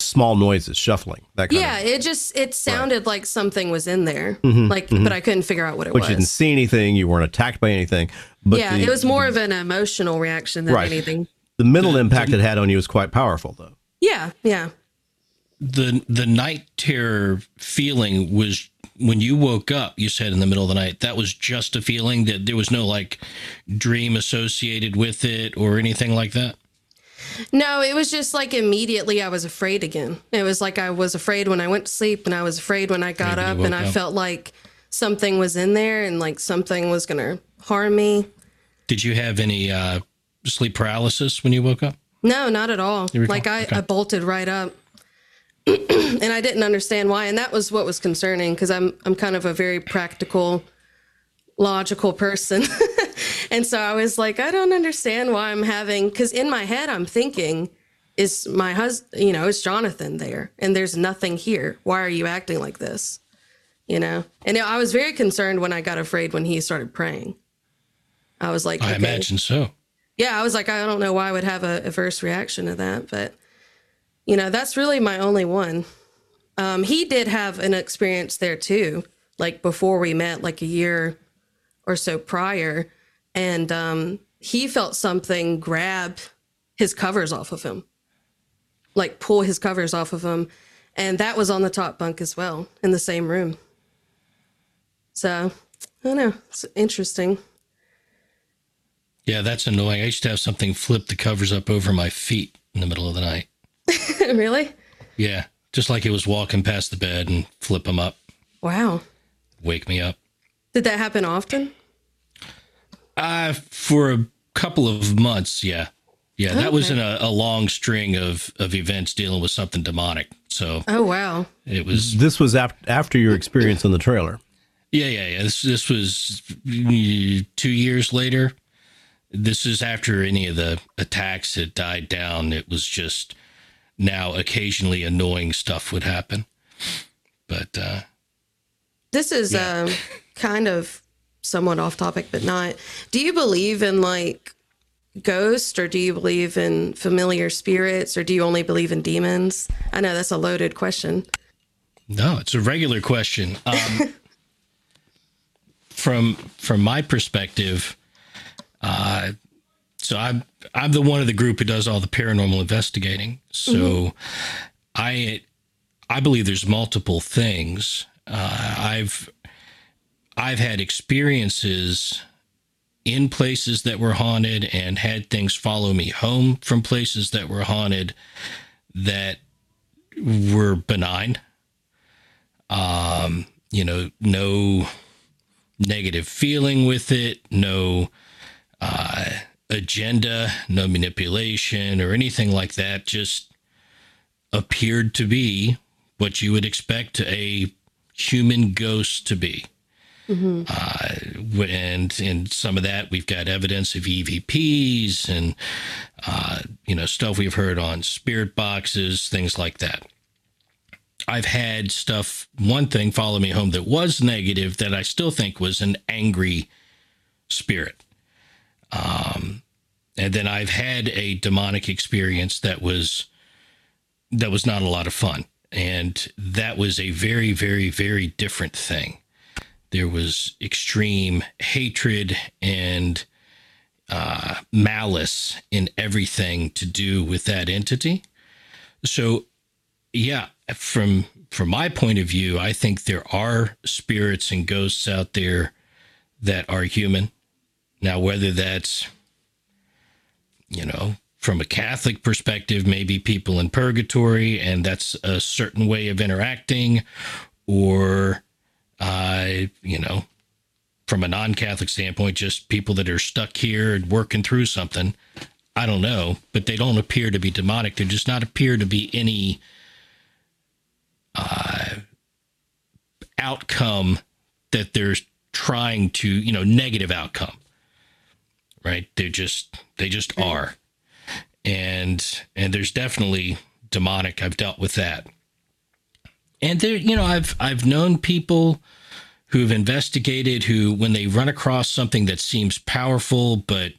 small noises, shuffling, that kind Yeah, of. it just it sounded like something was in there, like, but I couldn't figure out what it Mm-hmm, Which you didn't see anything. You weren't attacked by anything. But yeah, the, it was more of an emotional reaction than Right. anything. the mental impact it had on you was quite powerful, though. Yeah, yeah. The the night terror feeling was when you woke up you said in the middle of the night that was just a feeling that there was no like dream associated with it or anything like that No, it was just like immediately I was afraid again. It was like I was afraid when I went to sleep and I was afraid when I got up and I up. felt like something was in there and like something was to harm me. did you have any uh sleep paralysis when you woke up No, not at all. Like I, Okay. I bolted right up. And I didn't understand why. And that was what was concerning because I'm I'm kind of a very practical, logical person. *laughs* and so I was like, I don't understand why I'm having because in my head I'm thinking, is my husband, you know, is Jonathan there? And there's nothing here. Why are you acting like this? You know? And I was very concerned when I got afraid when he started praying. I was like, i okay. imagine so yeah, I was like, I don't know why I would have a adverse reaction to that, but you know, that's really my only one. Um, he did have an experience there too, like before we met, like a year or so prior, and um, he felt something grab his covers off of him, like pull his covers off of him, and that was on the top bunk as well in the same room. So I don't know, it's interesting. yeah that's annoying i used to have something flip the covers up over my feet in the middle of the night *laughs* really? yeah just like it was walking past the bed and flip him up Wow. wake me up Did that happen often? Uh, for a couple of months, yeah. Yeah, that was in a, a long string of, of events dealing with something demonic. So Oh wow. it was, This was af- after your experience in the trailer. yeah, yeah, yeah. This, this was two years later. This is after any of the attacks had died down. It was just now occasionally annoying stuff would happen. But uh, This is Yeah. um kind of somewhat off topic, but not. Do you believe in like ghosts, or do you believe in familiar spirits, or do you only believe in demons? I know that's a loaded question. No, it's a regular question. Um, *laughs* from from my perspective, uh, so I'm I'm the one of the group who does all the paranormal investigating. So I I believe there's multiple things. Uh, I've I've had experiences in places that were haunted and had things follow me home from places that were haunted that were benign um, you know, no negative feeling with it, no uh, agenda, no manipulation or anything like that. Just appeared to be what you would expect a human ghost to be. Uh, and in some of that, we've got evidence of EVPs and uh, you know stuff we've heard on spirit boxes, things like that. I've had stuff. One thing follow me home that was negative that I still think was an angry spirit. Um, and then I've had a demonic experience that was that was not a lot of fun, and that was a very, very, very different thing there was extreme hatred and uh, malice in everything to do with that entity. So, yeah, from from my point of view, I think there are spirits and ghosts out there that are human. Now, whether that's you know from a Catholic perspective, maybe people in purgatory, and that's a certain way of interacting, or uh, you know, from a non-Catholic standpoint, just people that are stuck here and working through something. I don't know, but they don't appear to be demonic. There does not appear to be any uh, outcome that they're trying to, you know, negative outcome. Right? They just they just are, and and there's definitely demonic. I've dealt with that and there you know i've i've known people who've investigated who when they run across something that seems powerful but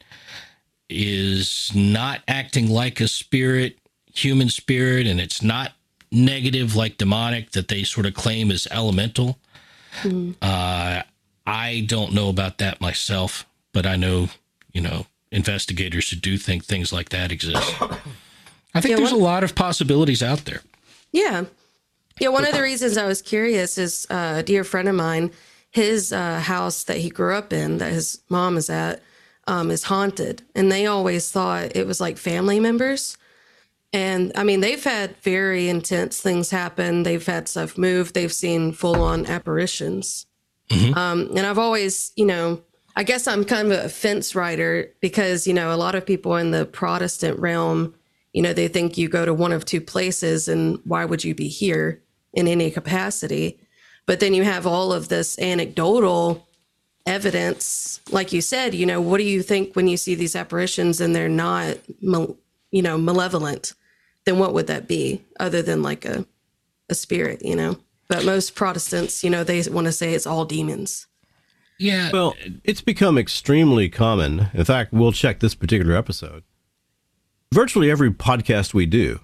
is not acting like a spirit human spirit and it's not negative like demonic that they sort of claim as elemental uh, i don't know about that myself but i know you know investigators who do think things like that exist *coughs* i think Yeah, there's what- a lot of possibilities out there Yeah. Yeah, one of the reasons I was curious is uh, a dear friend of mine, his uh, house that he grew up in, that his mom is at, um, is haunted. And they always thought it was like family members. And I mean, they've had very intense things happen. They've had stuff move. They've seen full on apparitions. Um, and I've always, you know, I guess I'm kind of a fence rider because, you know, a lot of people in the Protestant realm, you know, they think you go to one of two places and why would you be here in any capacity? But then you have all of this anecdotal evidence. Like you said, you know, what do you think when you see these apparitions and they're not, you know, malevolent? Then what would that be other than like a, a spirit, you know? But most Protestants, you know, they want to say it's all demons. Yeah Well, it's become extremely common. In fact, we'll check this particular episode. Virtually every podcast we do,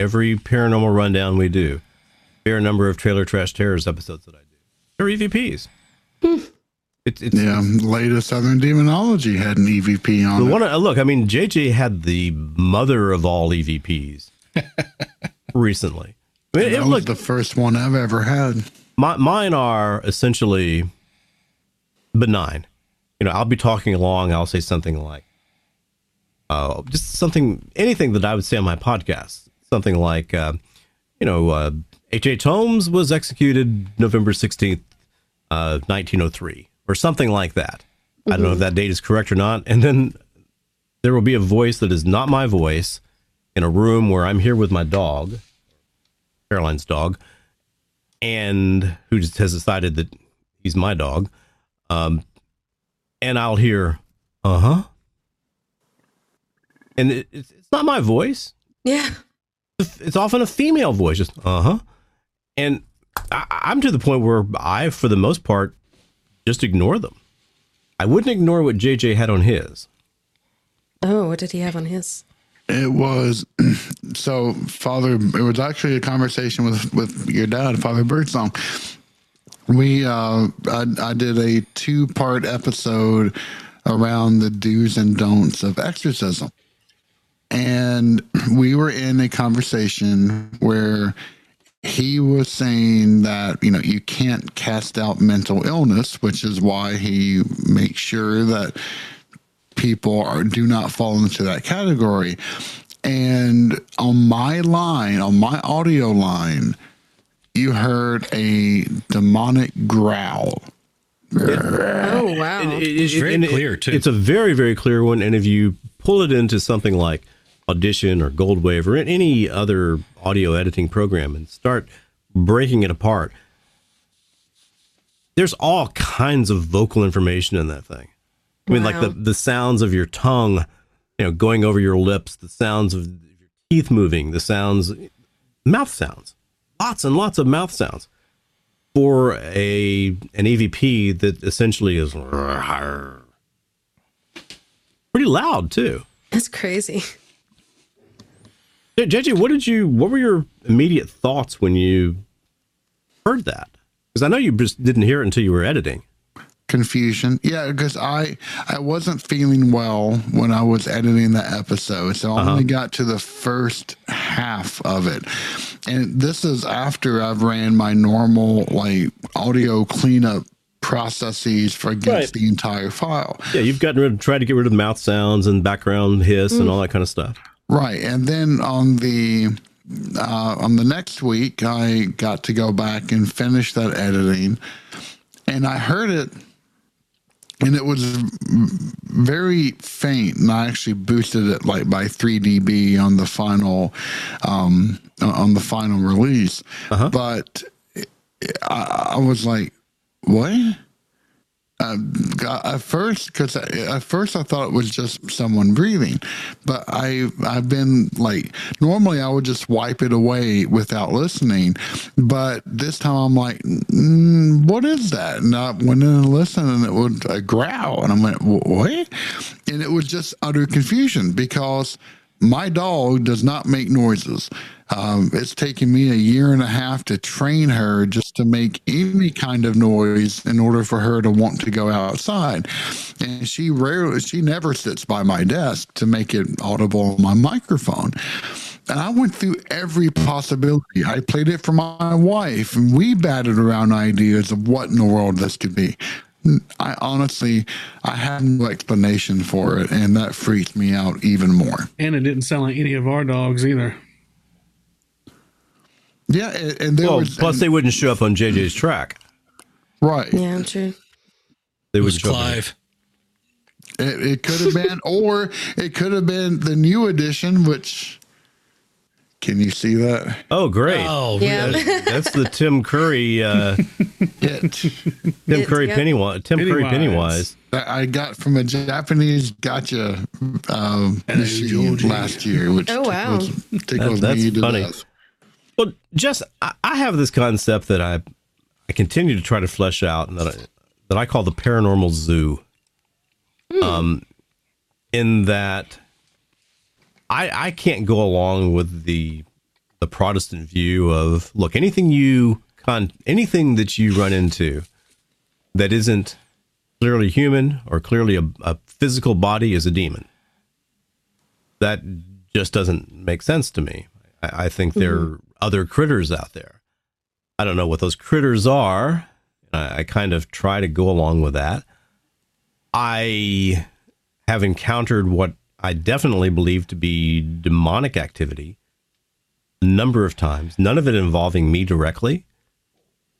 every paranormal rundown we do, fair number of Trailer Trash Terrors episodes that I do, they're EVPs. Hmm. It's, it's, Yeah, latest Southern Demonology had an EVP on The it. one, look, I mean, JJ had the mother of all EVPs *laughs* recently. I mean, that it- was look, the first one I've ever had. my, mine are essentially benign. You know, I'll be talking along, I'll say something like, uh, just something, anything that I would say on my podcast. Something like, uh, you know, uh, H.H. Holmes was executed November 16th, uh, 1903, or something like that. I don't know if that date is correct or not. And then there will be a voice that is not my voice in a room where I'm here with my dog, Caroline's dog, and who just has decided that he's my dog. Um, and I'll hear, uh huh. And it, it's, it's not my voice. Yeah. It's often a female voice, just uh huh. And I, I'm to the point where I, for the most part, just ignore them. I wouldn't ignore what JJ had on his. Oh, what did he have on his? It was *clears throat* so Father. It was actually a conversation with with your dad, Father Birdsong. We uh, I, I did a two part episode around the do's and don'ts of exorcism, and we were in a conversation where he was saying that you know you can't cast out mental illness, which is why he makes sure that people are do not fall into that category. And on my line, on my audio line, you heard a demonic growl Oh wow. It- it- It's very it- clear, too. It's a very, very clear one. And if you pull it into something like Audition or Goldwave or any other audio editing program and start breaking it apart, there's all kinds of vocal information in that thing. I mean, like the, the sounds of your tongue, you know, going over your lips, the sounds of your teeth moving, the sounds, mouth sounds, lots and lots of mouth sounds for a an EVP that essentially is pretty loud too. That's crazy. JJ, what did you? What were your immediate thoughts when you heard that? Because I know you just didn't hear it until you were editing. Confusion. Yeah, because I I wasn't feeling well when I was editing the episode, so I only got to the first half of it, and this is after I've ran my normal like audio cleanup processes for against Right. the entire file. Yeah, you've gotten rid, of tried to get rid of mouth sounds and background hiss and all that kind of stuff. Right, and then on the uh, on the next week, I got to go back and finish that editing, and I heard it, and it was very faint. And I actually boosted it like by three dB on the final um, on the final release, but I, I was like, what? Got- at first because at first I thought it was just someone breathing, but I I've been like normally I would just wipe it away without listening, but this time I'm like, mm, what is that? And I went in and listened, and it would uh, growl, and I'm like, what? And it was just utter confusion because my dog does not make noises. Um, it's taken me a year and a half to train her just to make any kind of noise in order for her to want to go outside. And she rarely, she never sits by my desk to make it audible on my microphone. And I went through every possibility. I played it for my wife, and we batted around ideas of what in the world this could be. I honestly, I have no explanation for it, and that freaks me out even more. And it didn't sound like any of our dogs either. Yeah, and, and there Well, was plus and- they wouldn't show up on JJ's track. right. Yeah, true. They It would was show up. Clive. It, it could have been, or it could have been the new edition. Which can you see that? Oh, great! Oh, Yeah. That- *laughs* that's the Tim Curry, uh, It Tim It- Curry yeah. Pennywise, Tim Curry Pennywise. Pennywise. that I got from a Japanese gacha um, machine Georgie. last year, which Oh, wow. tickles, tickles That- that's me to funny. death. Well, just I, I have this concept that I I continue to try to flesh out, and that I, that I call the paranormal zoo. Um, in that I I can't go along with the the Protestant view of look anything you con anything that you run into that isn't clearly human or clearly a, a physical body is a demon. That just doesn't make sense to me. I, I think there mm-hmm. are other critters out there. I don't know what those critters are. I, I kind of try to go along with that. I have encountered what I definitely believe to be demonic activity a number of times, none of it involving me directly,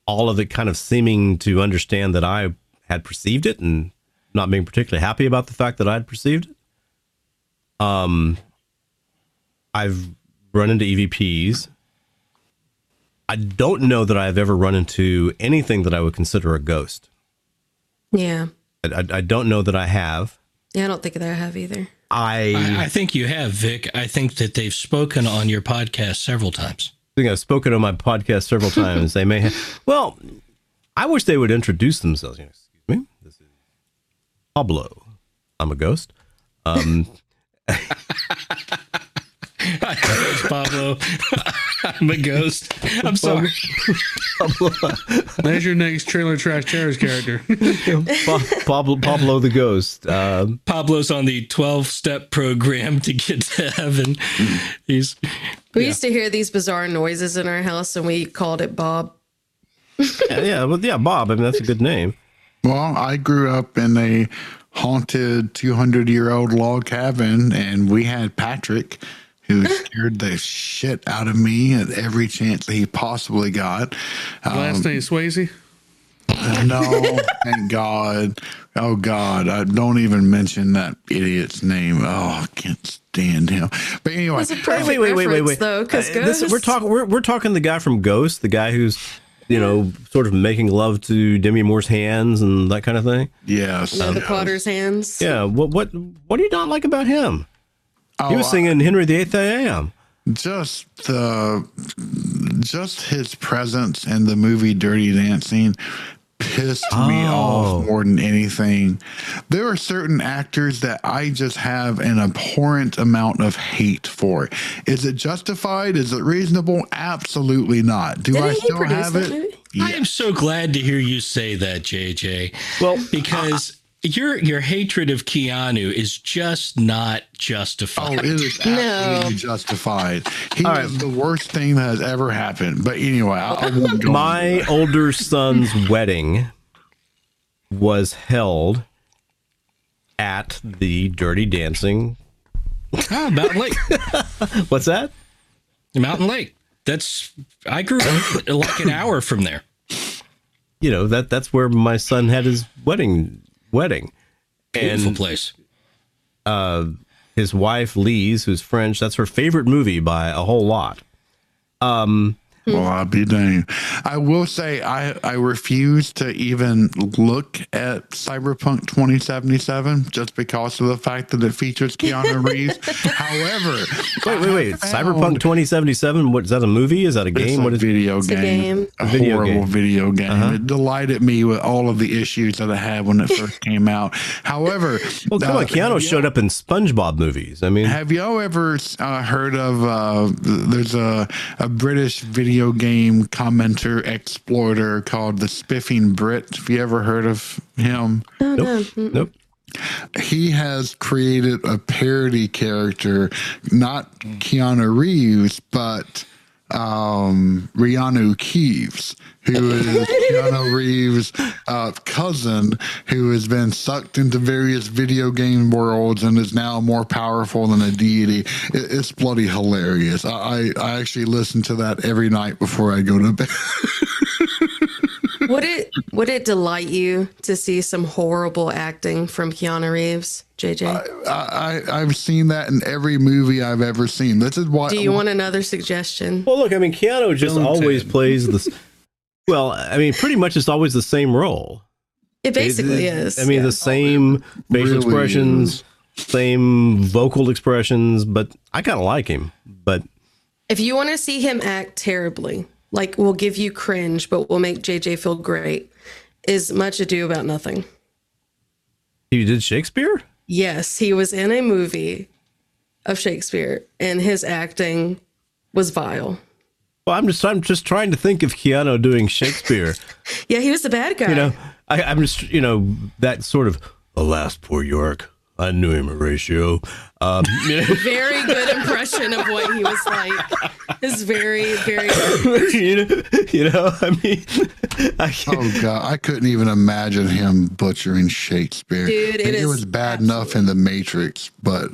all of it kind of seeming to understand that I had perceived it and not being particularly happy about the fact that I had perceived it. Um, I've run into EVPs. I don't know that I've ever run into anything that I would consider a ghost. Yeah. I, I, I don't know that I have. Yeah, I don't think that I have either. I, I, I think you have, Vic. I think that they've spoken on your podcast several times. I think I've spoken on my podcast several *laughs* times. They may have. Well, I wish they would introduce themselves. You know, excuse me. This is Pablo. I'm a ghost. Um, *laughs* Pablo, *laughs* I'm a ghost. I'm sorry. There's your next trailer trash terrors character. Pa- Pablo, Pablo the ghost. Um, Pablo's on the 12 step program to get to heaven. He's We used to hear these bizarre noises in our house, and we called it Bob. yeah, yeah, well, yeah, Bob. I mean, that's a good name. Well, I grew up in a haunted 200 year old log cabin, and we had Patrick, who scared the shit out of me at every chance he possibly got. Um, Last name Swayze. no, thank God. Oh God, I don't even mention that idiot's name. Oh, I can't stand him. But anyway, It's a wait, wait, wait, wait, wait. though, because Uh, we're talking. We're, we're talking the guy from Ghost, the guy who's, you know, sort of making love to Demi Moore's hands and that kind of thing. yes, Yeah, the Potter's hands. Yeah. What what what do you not like about him? He was Oh, singing Henry the Eighth I Am. just the just his presence in the movie Dirty Dancing pissed me Oh. off more than anything. There are certain actors that I just have an abhorrent amount of hate for. Is it justified? Is it reasonable? Absolutely not. Do Didn't I he still have it? movie? I am so glad to hear you say that, JJ. Well, because your your hatred of Keanu is just not Oh, justified. it is No. justified. He All is right. the worst thing that has ever happened. But anyway, I, I won't go. *laughs* my older son's wedding was held at the Dirty Dancing. Ah, Mountain Lake. *laughs* What's that? Mountain Lake. That's I grew up like an hour from there. You know that that's where my son had his wedding wedding. Beautiful And place. Uh, his wife Lise, who's French, that's her favorite movie by a whole lot. Um, Well, I'll be dang. I will say I, I refuse to even look at Cyberpunk 2077 just because of the fact that it features Keanu *laughs* Reeves. However, Wait, wait, wait. Cyberpunk 2077, what is that a movie? Is that a it's game? a What is video a game. game. A Video horrible game. Uh-huh. video game. It delighted me with all of the issues that I had when it first *laughs* came out. However, Well, come uh, on, Keanu showed up in SpongeBob movies. I mean, Have y'all ever uh, heard of? Uh, there's a a British video game commenter exploiter called the Spiffing Brit. Have you ever heard of him? nope, nope. He has created a parody character, not Keanu Reeves, but um, Rihanna Keeves, who is Keanu Reeves' uh, cousin, who has been sucked into various video game worlds and is now more powerful than a deity. It, it's bloody hilarious. I, I, I actually listen to that every night before I go to bed. Would it would it delight you to see some horrible acting from Keanu Reeves, JJ? I, I, I've seen that in every movie I've ever seen. This is why. Do you want another suggestion? Well, look, I mean, Keanu just Don't always plays this. *laughs* Well, I mean, pretty much it's always the same role. It basically It- is. I mean, yeah. the same facial Really expressions, same vocal expressions, but I kind of like him. But if you want to see him act terribly, like we'll give you cringe, but we'll make JJ feel great, is Much Ado About Nothing. he did Shakespeare? Yes, he was in a movie of Shakespeare, and his acting was vile. Well, I'm just I'm just trying to think of Keanu doing Shakespeare. *laughs* Yeah, he was the bad guy. you know, I, I'm just you know that sort of alas, poor York. I knew him, Horatio. Um, *laughs* you know, very good impression of what he was like. It's very, very. *laughs* you know, you know, I mean, I can't, Oh god, I couldn't even imagine him butchering Shakespeare. Dude, it it is was bad enough in the Matrix, but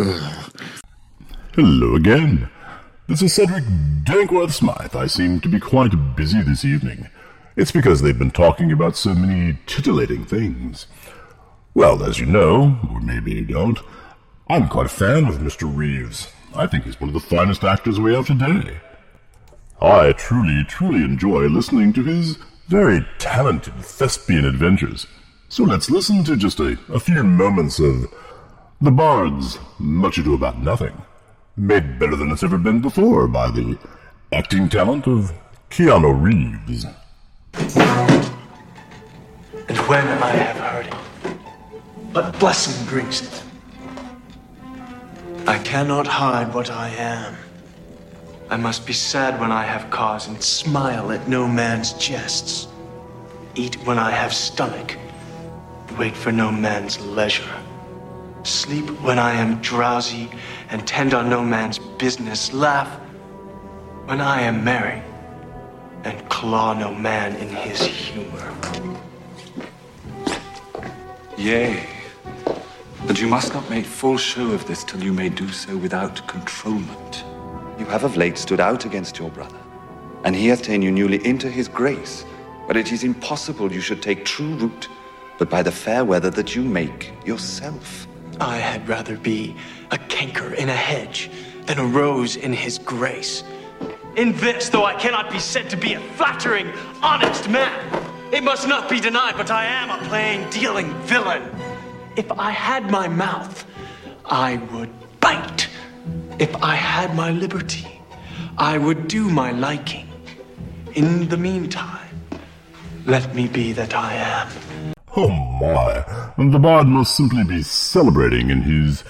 ugh. Hello again. This is Cedric Dankworth Smythe. I seem to be quite busy this evening. It's because they've been talking about so many titillating things. Well, as you know, or maybe you don't, I'm quite a fan of Mr. Reeves. I think he's one of the finest actors we have today. I truly, truly enjoy listening to his very talented thespian adventures. So let's listen to just a, a few moments of The Bard's Much Ado About Nothing, made better than it's ever been before by the acting talent of Keanu Reeves. And when I have heard it, but blessing brings it? I cannot hide what I am. I must be sad when I have cause and smile at no man's jests. Eat when I have stomach, wait for no man's leisure. Sleep when I am drowsy and tend on no man's business. Laugh when I am merry and claw no man in his humor. Yea, but you must not make full show of this till you may do so without controlment. You have of late stood out against your brother, and he hath ta'en you newly into his grace, But it is impossible you should take true root but by the fair weather that you make yourself. I had rather be a canker in a hedge than a rose in his grace. In this, though I cannot be said to be a flattering, honest man, it must not be denied, but I am a plain dealing villain. If I had my mouth, I would bite. If I had my liberty, I would do my liking. In the meantime, let me be that I am. Oh my, the bard must simply be celebrating in his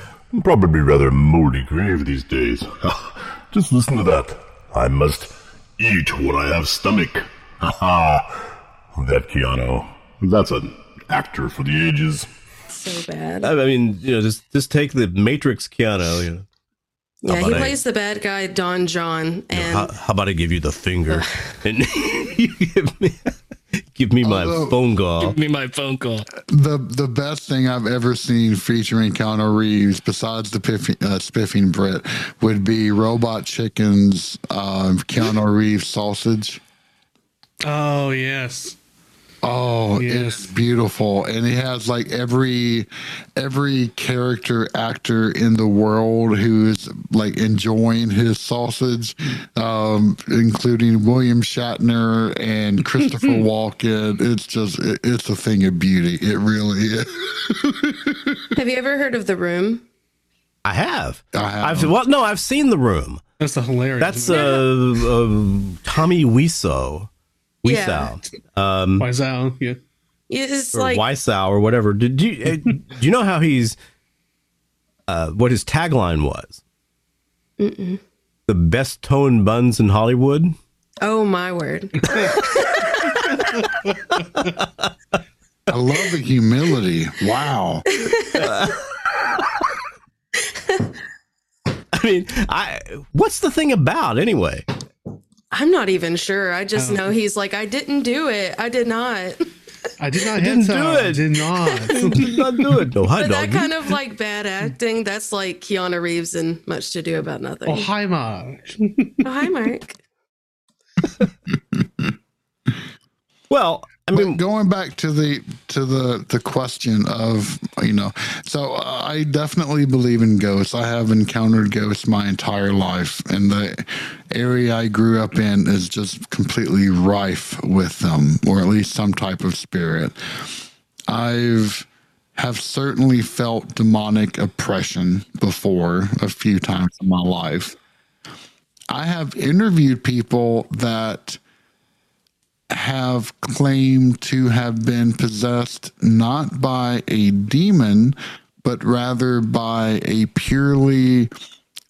probably rather moldy grave these days. *laughs* Just listen to that. I must eat what I have stomach. *laughs* Ha ha. That Keanu. That's an actor for the ages. So bad. I mean, you know, just just take the Matrix Keanu. You know, Yeah, he I- plays the bad guy Don John, you know, and how, how about I give you the finger *laughs* and you give me give me my Although- phone call? Give me my phone call. The the best thing I've ever seen featuring Keanu Reeves, besides the piffy, uh, spiffing Brit, would be Robot Chicken's uh, Keanu Reeves sausage. Oh yes. Oh, Yes. it's beautiful, and he has like every every character actor in the world who's like enjoying his sausage, um, including William Shatner and *laughs* Christopher Walken. It's just it, it's a thing of beauty. It really is. *laughs* have you ever heard of The Room? I have. I have. I've well, no, I've seen the room. That's a hilarious. That's uh, uh Tommy Wiseau. Yeah. Wiseau. Um, Wiseau, yeah. It's or like Wiseau or whatever. Did you uh, *laughs* do you know how he's uh what his tagline was? The best toned buns in Hollywood. oh my word. *laughs* I love the humility. Wow. *laughs* I mean, I what's the thing about anyway? I'm not even sure. I Oh. just know he's like, I didn't do it. I did not. *laughs* I did not *laughs* didn't do that. it. Did not. *laughs* Did not do it. No, hi, But that kind of like bad acting, that's like Keanu Reeves and Much to Do About Nothing. oh, hi, Mark. Oh, hi, Mark. well, I But mean, going back to the to the the question of you know so uh, i definitely believe in ghosts. I have encountered ghosts my entire life and the area i grew up in is just completely rife with them or at least some type of spirit. I've have certainly felt demonic oppression before a few times in my life. I have interviewed people that have claimed to have been possessed not by a demon, but rather by a purely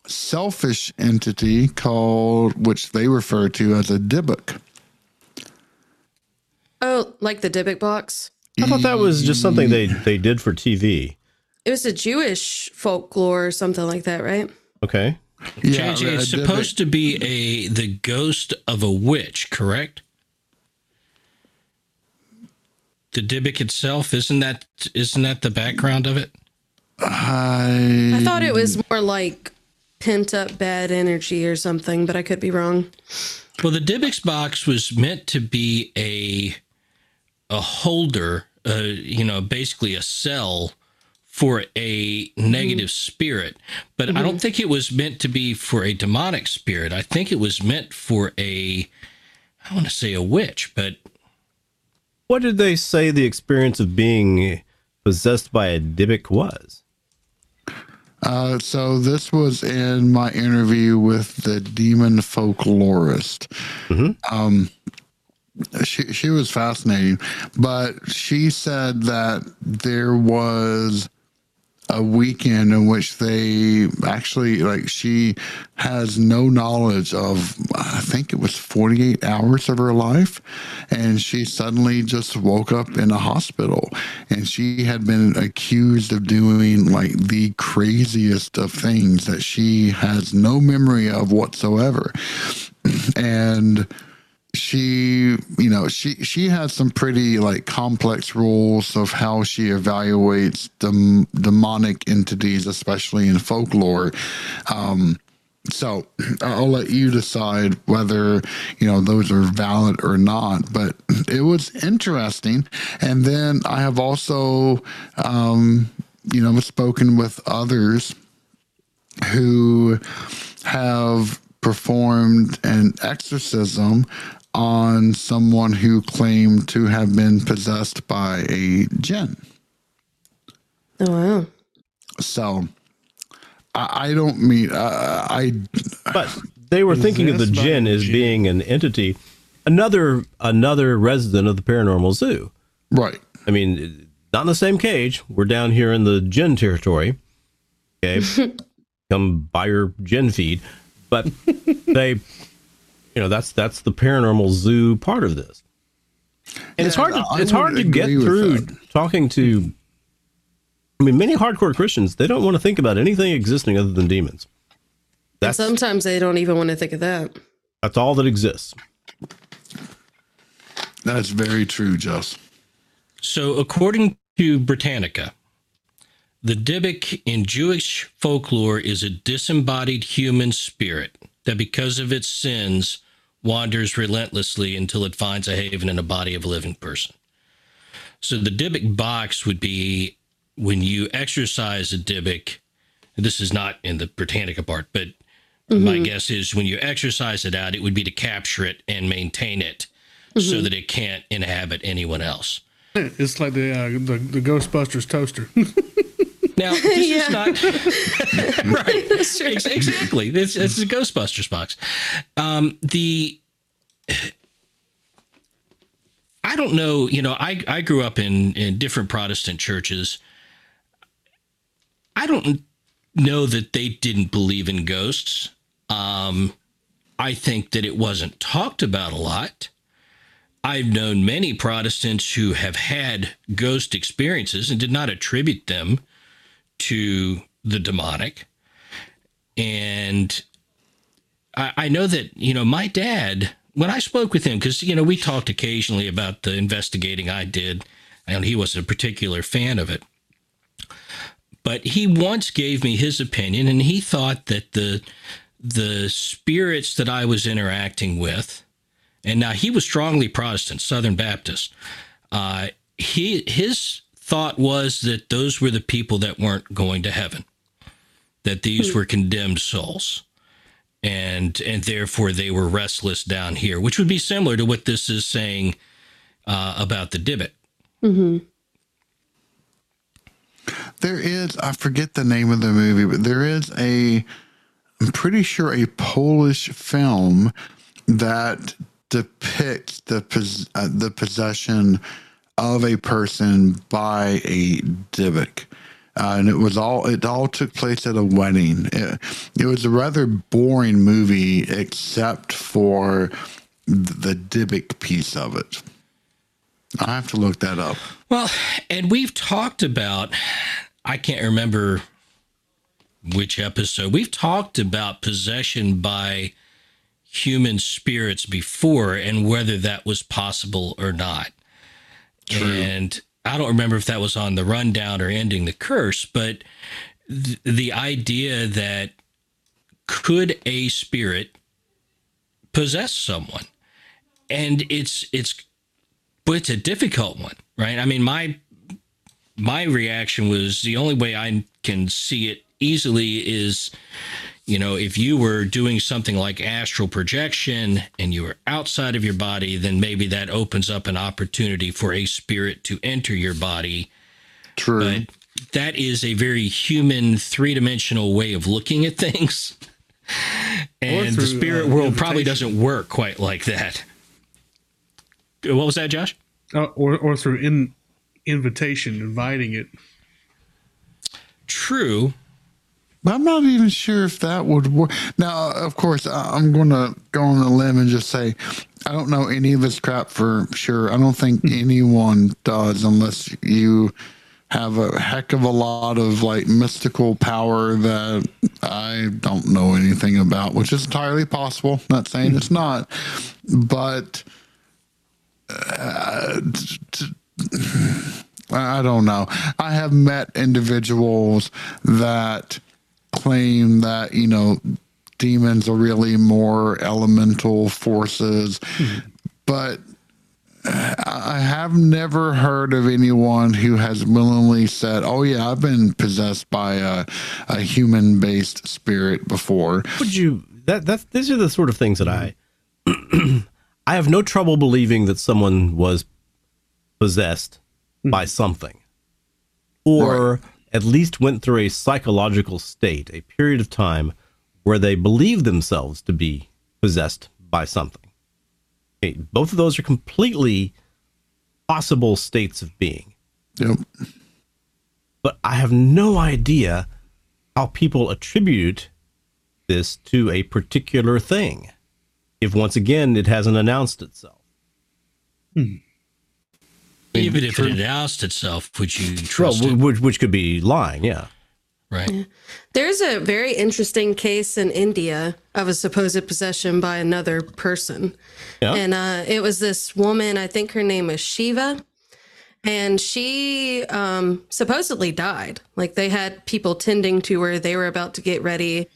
selfish entity called, which they refer to as a Dybbuk. Oh, like the Dybbuk box? I thought that was just something they they did for TV. It was a Jewish folklore or something like that, right? Okay. Yeah, JJ, it's supposed to be a the ghost of a witch, correct? The Dybbuk itself isn't that isn't that the background of it? I, I thought it was more like pent up bad energy or something, but I could be wrong. Well, the Dybbuk's box was meant to be a a holder, uh, you know, basically a cell for a negative spirit. But I don't think it was meant to be for a demonic spirit. I think it was meant for a I want to say a witch, but What did they say the experience of being possessed by a Dybbuk was? Uh, so this was in my interview with the demon folklorist. Um, she she was fascinating, but she said that there was a weekend in which they actually like she has no knowledge of I think it was 48 hours of her life and she suddenly just woke up in a hospital. And she had been accused of doing like the craziest of things that she has no memory of whatsoever. *clears throat* And she you know she she has some pretty like complex rules of how she evaluates dem- demonic entities especially in folklore um So I'll let you decide whether you know those are valid or not. But it was interesting, and then I have also, um, you know, spoken with others who have performed an exorcism on someone who claimed to have been possessed by a jinn. Oh wow. So I, I don't mean uh, I. But they were thinking of the Possessed jinn as jinn. being an entity, another another resident of the paranormal zoo. Right. I mean, not in the same cage. We're down here in the gin territory. Okay. *laughs* Come buy your gin feed. But they, you know, that's that's the paranormal zoo part of this. And it's hard to I it's hard to get through that. talking to I mean, many hardcore Christians, they don't want to think about anything existing other than demons. And That's sometimes they don't even want to think of that. that's all that exists. That's very true, Jess. So, according to Britannica, the Dybbuk in Jewish folklore is a disembodied human spirit that, because of its sins, wanders relentlessly until it finds a haven in a body of a living person. So, the Dybbuk box would be when you exorcise a Dybbuk, this is not in the Britannica part, but my guess is when you exorcise it out, it would be to capture it and maintain it so that it can't inhabit anyone else. It's like the uh, the, the Ghostbusters toaster. *laughs* Now, *laughs* this Yeah. is not *laughs* right. *laughs* That's Ex- exactly. this is a Ghostbusters box. Um, the I don't know. You know, I I grew up in in different Protestant churches. I don't know that they didn't believe in ghosts. Um, I think that it wasn't talked about a lot. I've known many Protestants who have had ghost experiences and did not attribute them to the demonic. And I, I know that, you know, my dad, when I spoke with him, because, you know, we talked occasionally about the investigating I did, and he wasn't a particular fan of it. But he once gave me his opinion, and he thought that the the spirits that I was interacting with, and now he was strongly Protestant, Southern Baptist. Uh, he his thought was that those were the people that weren't going to heaven, that these were condemned souls, and and therefore they were restless down here, which would be similar to what this is saying uh, about the Dybbuk. There is, I forget the name of the movie, but there is a, I'm pretty sure a Polish film that depicts the pos, uh, the possession of a person by a Dybbuk. Uh, and it was all it all took place at a wedding. It, it was a rather boring movie, except for the Dybbuk piece of it. I have to look that up. Well, and we've talked about, I can't remember which episode, we've talked about possession by human spirits before and whether that was possible or not. And I don't remember if that was on the rundown or ending the curse, but th- the idea that could a spirit possess someone? And it's, it's, but it's a difficult one, right? I mean, my my reaction was the only way I can see it easily is, you know, if you were doing something like astral projection and you were outside of your body, then maybe that opens up an opportunity for a spirit to enter your body. True. But that is a very human, three dimensional way of looking at things. *laughs* And the spirit uh, world probably doesn't work quite like that. What was that, Josh? uh, or or through in invitation, inviting it. True. But I'm not even sure if that would work. Now, of course, I'm going to go on a limb and just say I don't know any of this crap for sure. I don't think anyone does unless you have a heck of a lot of like mystical power that I don't know anything about, which is entirely possible. Not saying it's not, but uh, t- *sighs* t- I don't know. I have met individuals that claim that, you know, demons are really more elemental forces. But uh, I have never heard of anyone who has willingly said, "Oh yeah, I've been possessed by a, a human-based spirit before." Would you that that these are the sort of things that I *clears throat* I have no trouble believing that someone was possessed by something or at least went through a psychological state, a period of time where they believed themselves to be possessed by something. Okay, both of those are completely possible states of being. Yep. But I have no idea how people attribute this to a particular thing if once again it hasn't announced itself. Hmm. Even if it announced itself, would you Well, trust it? which, which could be lying, yeah. Right. There's a very interesting case in India of a supposed possession by another person. Yeah. And uh, it was this woman, I think her name is Shiva. And she um, supposedly died. Like they had people tending to her. They were about to get ready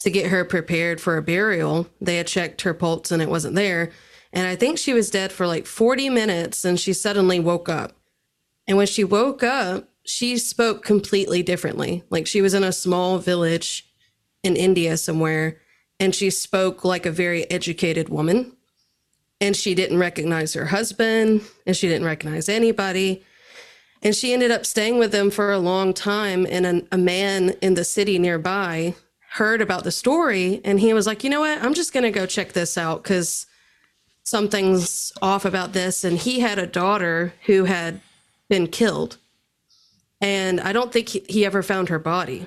to get her prepared for a burial. They had checked her pulse and it wasn't there. And I think she was dead for like 40 minutes and she suddenly woke up. And when she woke up, she spoke completely differently. Like she was in a small village in India somewhere and she spoke like a very educated woman. And she didn't recognize her husband and she didn't recognize anybody. And she ended up staying with them for a long time. And a, a man in the city nearby heard about the story and he was like, you know what? I'm just going to go check this out because something's off about this. And he had a daughter who had been killed. And I don't think he, he ever found her body.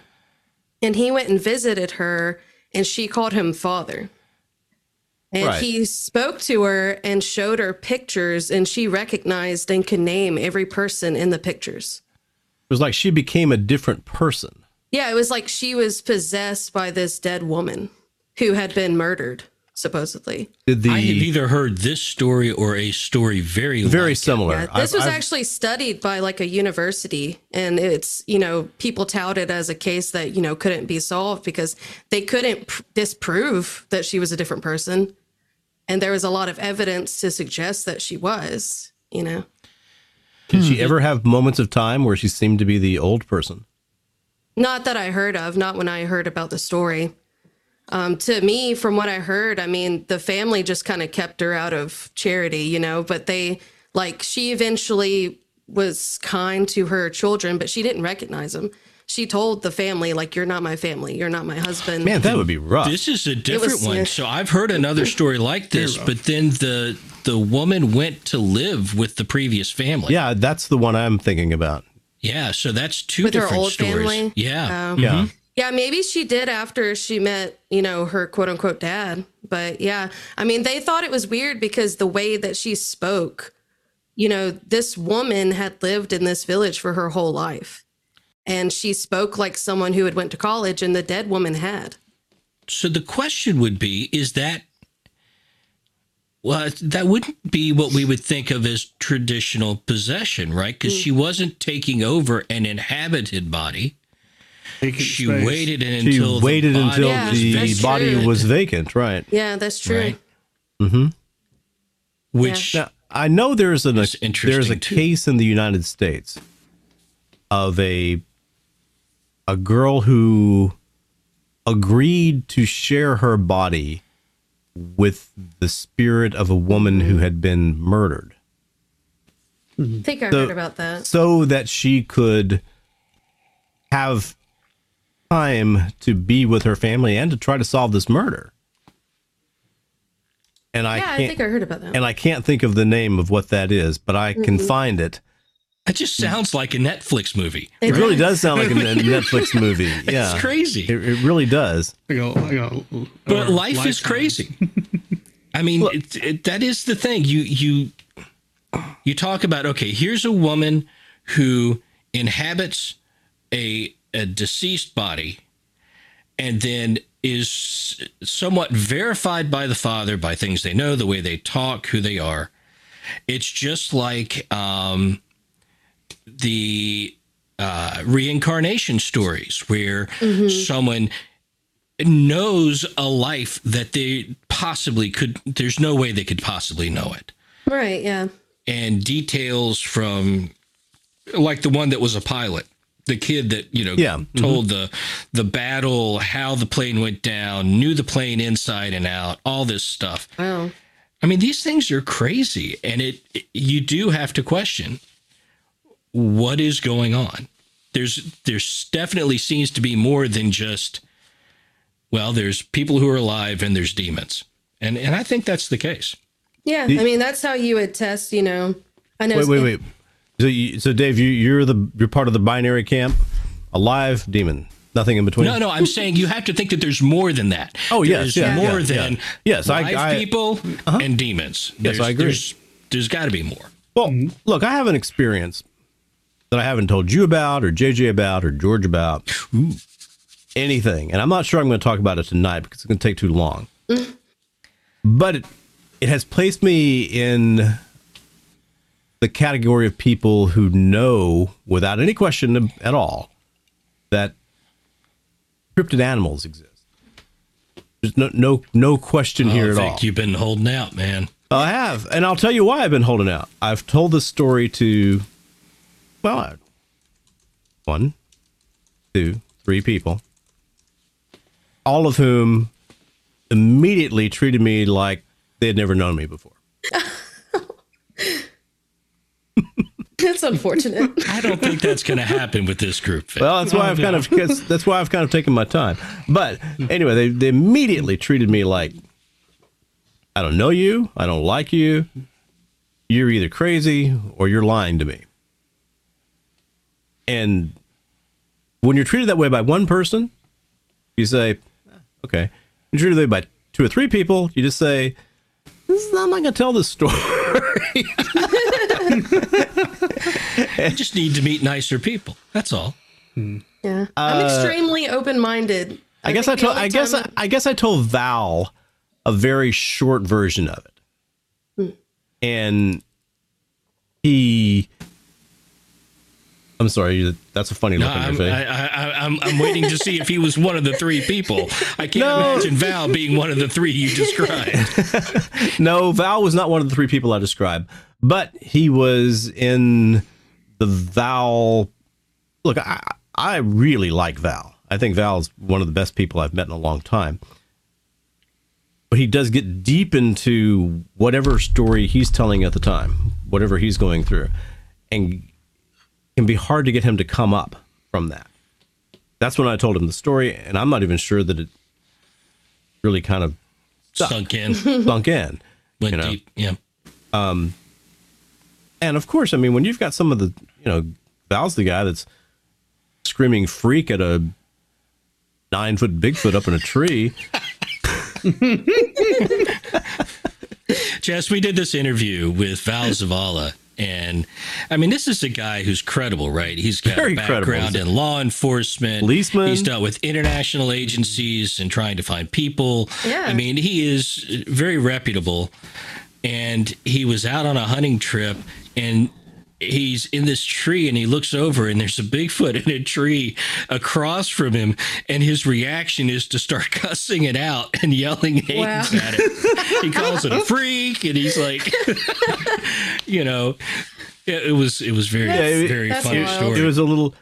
And he went and visited her, and she called him father. And Right. he spoke to her and showed her pictures, and she recognized and could name every person in the pictures. It was like she became a different person. Yeah, it was like she was possessed by this dead woman who had been murdered, supposedly. Did the I have either heard this story or a story very very like it. similar? Yeah, this I've- was I've- actually studied by like a university, and it's you know people touted as a case that you know couldn't be solved because they couldn't pr- disprove that she was a different person, and there was a lot of evidence to suggest that she was. You know, Did she hmm. ever have moments of time where she seemed to be the old person? not that I heard of, not when I heard about the story. Um, to me, from what I heard, I mean, the family just kind of kept her out of charity, you know, but they like she eventually was kind to her children, but she didn't recognize them. She told the family, like, you're not my family, you're not my husband. Man, that would be rough. This is a different was- one. So I've heard another story like this, but then the the woman went to live with the previous family. yeah, that's the one I'm thinking about. Yeah, so that's two With her different old stories. family? Yeah. Um, Yeah. Yeah, maybe she did after she met, you know, her quote unquote dad. But yeah, I mean, they thought it was weird because the way that she spoke, you know, this woman had lived in this village for her whole life. And she spoke like someone who had went to college and the dead woman had. So the question would be is that well that wouldn't be what we would think of as traditional possession, right? Cuz she mm. wasn't taking over an inhabited body. Vacant She space. waited She until the waited body until Yeah, was the body true. was vacant, right? Yeah, that's true. Right. Mm-hmm. which Now, I know there's an It's interesting, there's a too. case in the United States of a a girl who agreed to share her body with the spirit of a woman who had been murdered I think I So- heard about that. so that she could have time to be with her family and to try to solve this murder. And I yeah, I can't think I heard about that. and I can't think of the name of what that is, but I can Mm-hmm. find it. that just sounds like a Netflix movie. It really does sound like a *laughs* Netflix movie. *laughs* Yeah, It's crazy. It, it really does. I go, I go, but or life is crazy. I mean, it, it, that is the thing. You you you talk about okay. Here's a woman who inhabits a a deceased body, and then is somewhat verified by the father by things they know, the way they talk, who they are. It's just like um, the uh, reincarnation stories where someone knows a life that they possibly could there's no way they could possibly know it Right. Yeah. and details from like the one that was a pilot the kid that you know Yeah, mhm. told the the battle how the plane went down knew the plane inside and out all this stuff Wow. i mean these things are crazy and it you do have to question what is going on there's there's definitely seems to be more than just well there's people who are alive and there's demons and and i think that's the case Yeah. I mean, that's how you would test. You know. I know. Wait, wait, wait. So, you, so Dave, you, you're the you're part of the binary camp, alive demon, nothing in between. No, no, I'm saying you have to think that there's more than that. Oh, yes, there's yeah, more yeah, than yeah. Yes, I- live I- people uh-huh. and demons. Yes, I agree. There's, there's got to be more. Well, look, I have an experience that I haven't told you about, or JJ about, or George about, anything, and I'm not sure I'm going to talk about it tonight because it's going to take too long. Mm. but it, it has placed me in the category of people who know, without any question at all, that cryptid animals exist. There's no no no question Oh, here I think you've been holding out, man. I have, and I'll tell you why I've been holding out. I've told this story to, well, one, two, three people, all of whom immediately treated me like they had never known me before. *laughs* *laughs* That's unfortunate. I don't think that's going to happen with this group. Vic. Well, that's why I've kind of *laughs* that's why I've kind of taken my time. But anyway, they they immediately treated me like I don't know you, I don't like you. You're either crazy or you're lying to me. And when you're treated that way by one person, you say, okay. You're treated that way by two or three people, you just say, "This is- I'm not going to tell this story. You just need to meet nicer people. That's all. Hmm. Yeah. Uh, I'm extremely open minded. I guess I told. I guess I, I guess I told Val a very short version of it, hmm. and he. I'm sorry. That's a funny No, look on I'm, your face. I, I, I'm, I'm waiting to see if he was one of the three people. I can't No. imagine Val being one of the three you described. *laughs* no, Val was not one of the three people I described, but he was in the Val. Look, I I really like Val. I think Val is one of the best people I've met in a long time. But he does get deep into whatever story he's telling at the time, whatever he's going through, and can be hard to get him to come up from that. That's when I told him the story, and I'm not even sure that it really kind of Sunk in. *laughs* sunk in. Went you know? deep. Yeah. Um, and of course, I mean, when you've got some of the, you know, Val's the guy that's screaming freak at a nine foot Bigfoot up in a tree. *laughs* Jess, we did this interview with Val Zavala. And I mean, this is a guy who's credible, right? He's got Very a background in law enforcement. Policeman. He's dealt with international agencies and trying to find people. Yeah. I mean, he is very reputable. And he was out on a hunting trip and he's in this tree and he looks over and there's a Bigfoot in a tree across from him. And his reaction is to start *laughs* cussing it out and yelling names Wow. at it. He calls it a freak and he's like, *laughs* you know, it, it was it was very it- very that's funny wild. story. It was a little.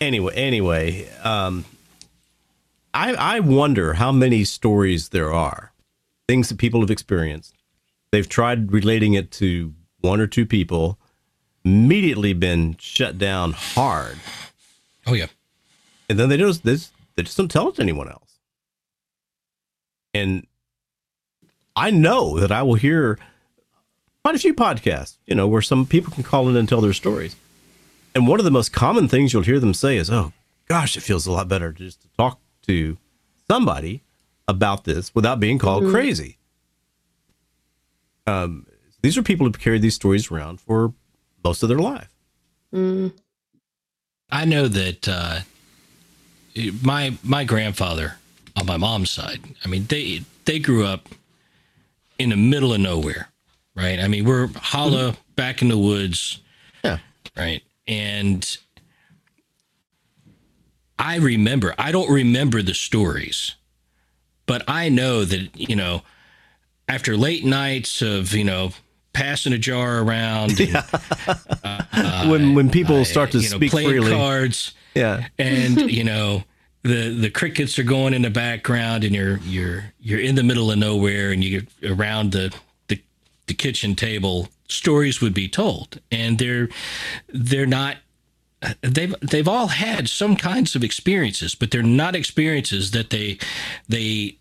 Anyway, anyway, um, I I wonder how many stories there are, things that people have experienced. They've tried relating it to one or two people, immediately been shut down hard, oh yeah, and then they just they just, they just don't tell it to anyone else. And I know that I will hear quite a few podcasts, you know, where some people can call in and tell their stories. And one of the most common things you'll hear them say is, "Oh, gosh, it feels a lot better just to talk to somebody about this without being called crazy." Um, these are people who've carried these stories around for most of their life. I know that uh, my my grandfather on my mom's side. I mean, they they grew up in the middle of nowhere, right? I mean, we're hollow back in the woods, Yeah. right? And I remember. I don't remember the stories, but I know that you know after late nights of you know passing a jar around, and, *laughs* uh, when when people start to you know, speak playing freely, cards, yeah, and *laughs* you know the the crickets are going in the background, and you're you're you're in the middle of nowhere, and you get around the the, the kitchen table. Stories would be told, and they're they're not. They've they've all had some kinds of experiences, but they're not experiences that they they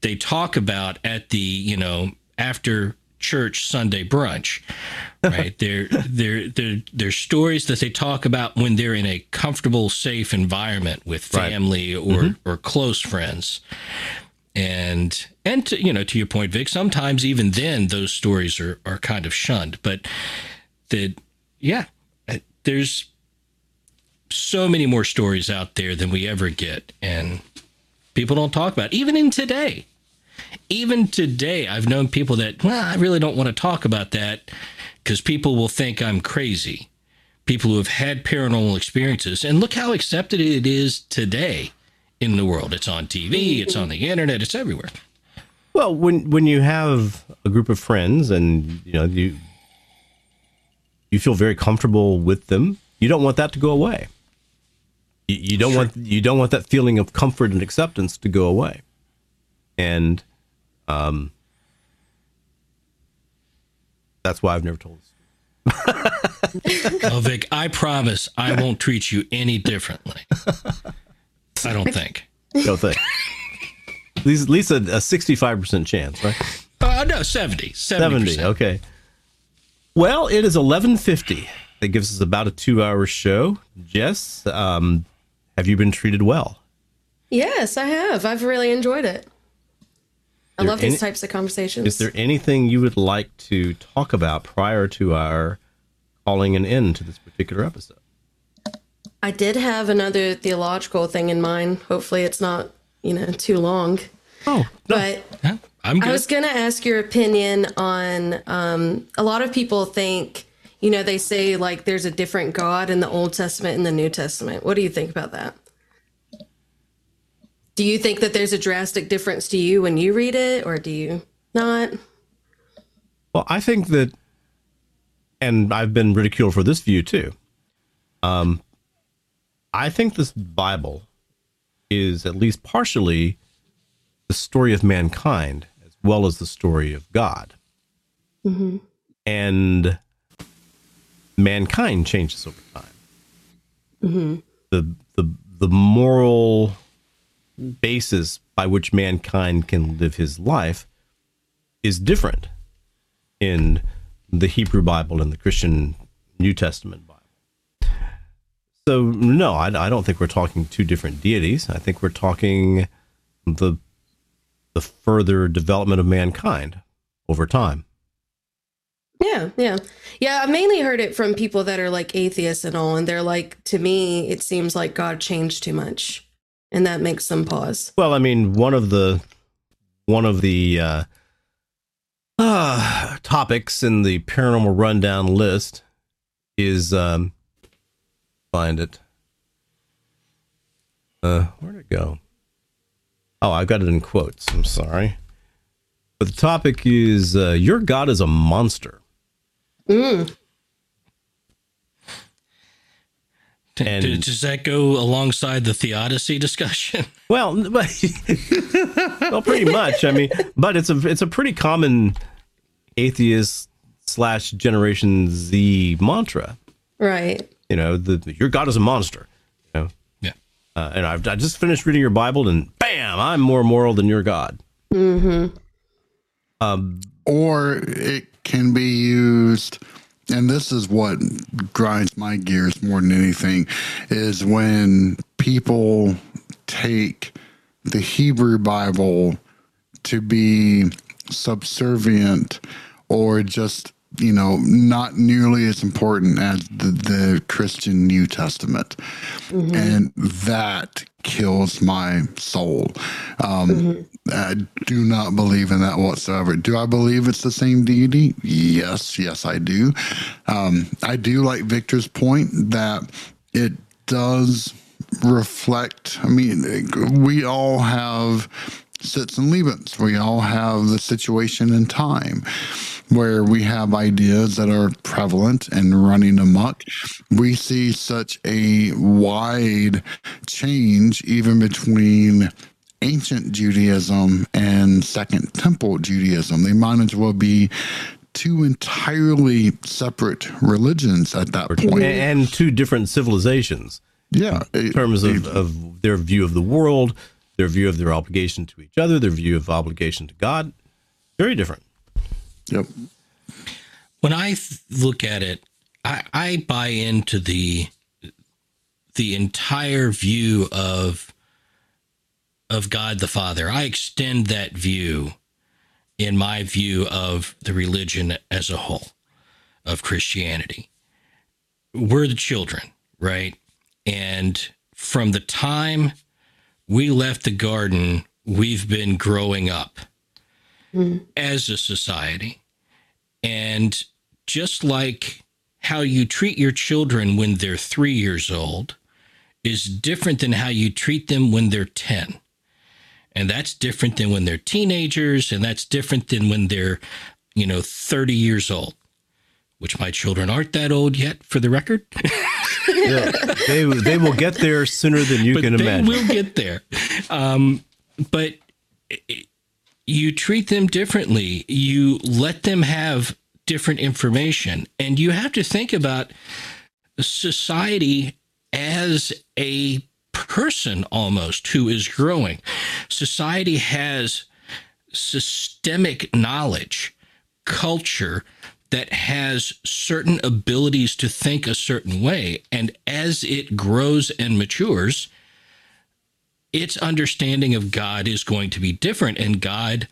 they talk about at the you know after church Sunday brunch, right? *laughs* they're they're they're they're stories that they talk about when they're in a comfortable, safe environment with Right. family or or close friends, and and to, you know to your point, Vic, sometimes even then those stories are are kind of shunned, but the yeah, uh, there's so many more stories out there than we ever get, and people don't talk about. it. Even in today, even today, I've known people that, well, I really don't want to talk about that because people will think I'm crazy. People who have had paranormal experiences, and look how accepted it is today in the world. It's on TV, it's on the internet, it's everywhere. Well, when when you have a group of friends and you know you you feel very comfortable with them, you don't want that to go away. You, you don't want you don't want that feeling of comfort and acceptance to go away. And um that's why I've never told this. Oh, *laughs* Vic, I promise I won't treat you any differently. I don't think. No thing. At least, at least a, a 65% chance, right? Uh, no, 70. 70%. 70 okay well it is 1150 that gives us about a two hour show jess um, have you been treated well Yes, I have. I've really enjoyed it. I love these types of conversations. is there anything you would like to talk about prior to our calling an end to this particular episode I did have another theological thing in mind. Hopefully, it's not you know too long. oh But Yeah, I'm good. I was going to ask your opinion on um, a lot of people think, you know, they say like there's a different God in the Old Testament and the New Testament. What do you think about that? Do you think that there's a drastic difference to you when you read it, or do you not? well i think that and i've been ridiculed for this view too um, i think this bible is at least partially the story of mankind as well as the story of God. And mankind changes over time. The, the, the moral basis by which mankind can live his life is different in the Hebrew Bible and the Christian New Testament Bible. So, no, I, I don't think we're talking two different deities. I think we're talking the the further development of mankind over time. Yeah, yeah. Yeah, I mainly heard it from people that are like atheists and all, and they're like, to me, it seems like God changed too much. And that makes them pause. Well, I mean, one of the one of the uh, uh, topics in the paranormal rundown list is um, find it. Uh, where'd it go? Oh, I've got it in quotes. I'm sorry, but the topic is uh, your God is a monster. D- and- does that go alongside the theodicy discussion? *laughs* Well, but, *laughs* well, pretty much. I mean, but it's a it's a pretty common atheist slash Generation Z mantra. Right. You know, the your God is a monster. You know, Yeah. uh, and I've I just finished reading your Bible, and bam, I'm more moral than your God. Um, or it can be used and this is what grinds my gears more than anything is when people take the hebrew bible to be subservient or just you know not nearly as important as the, the christian new testament and that kills my soul um, I do not believe in that whatsoever. Do I believe it's the same deity? Yes, yes, I do. Um, I do like Victor's point that it does reflect. I mean, we all have Sitz im Leben. We all have the situation in time where we have ideas that are prevalent and running amok. We see such a wide change even between ancient Judaism and Second Temple Judaism. They might as well be two entirely separate religions at that point. and two different civilizations Yeah. in terms of, of their view of the world, their view of their obligation to each other, their view of obligation to God. Very different. Yep. when I th- look at it, I, I buy into the the entire view of of God the Father. I extend that view in my view of the religion as a whole of Christianity. We're the children, right? And from the time we left the garden, we've been growing up hmm. as a society. And just like how you treat your children when they're three years old is different than how you treat them when they're 10. And that's different than when they're teenagers. And that's different than when they're, you know, 30 years old, which my children aren't that old yet, for the record. *laughs* Yeah. they they will get there sooner than you but can they imagine. will get there. Um, but you treat them differently. You let them have different information, and you have to think about society as a person almost who is growing. Society has systemic knowledge, culture that has certain abilities to think a certain way. And as it grows and matures, its understanding of God is going to be different. And God,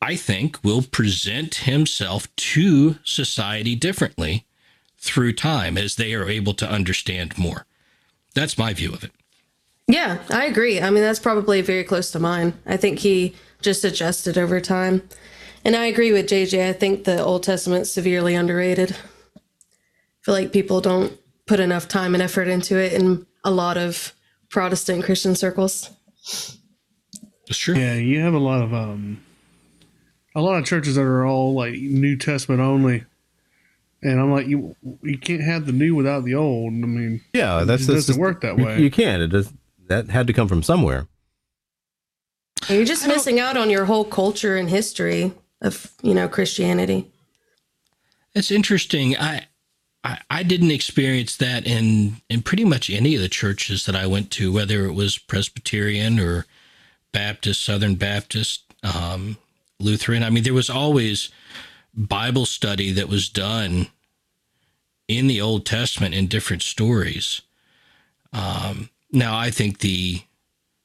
I think, will present himself to society differently through time as they are able to understand more. That's my view of it. Yeah, I agree. I mean, that's probably very close to mine. I think he just adjusted over time. And I agree with JJ. I think the Old Testament's severely underrated. I feel like people don't put enough time and effort into it in a lot of Protestant Christian circles. It's true. Yeah, you have a lot of um, a lot of churches that are all like New Testament only, and I'm like, you you can't have the new without the old. I mean, yeah, that's it that's doesn't just- work that you- way. You can't. It does. That had to come from somewhere. You're just missing out on your whole culture and history of, you know, Christianity. It's interesting. I, I I didn't experience that in in pretty much any of the churches that I went to, whether it was Presbyterian or Baptist, Southern Baptist, um, Lutheran. I mean, there was always Bible study that was done in the Old Testament in different stories. Um, now, I think the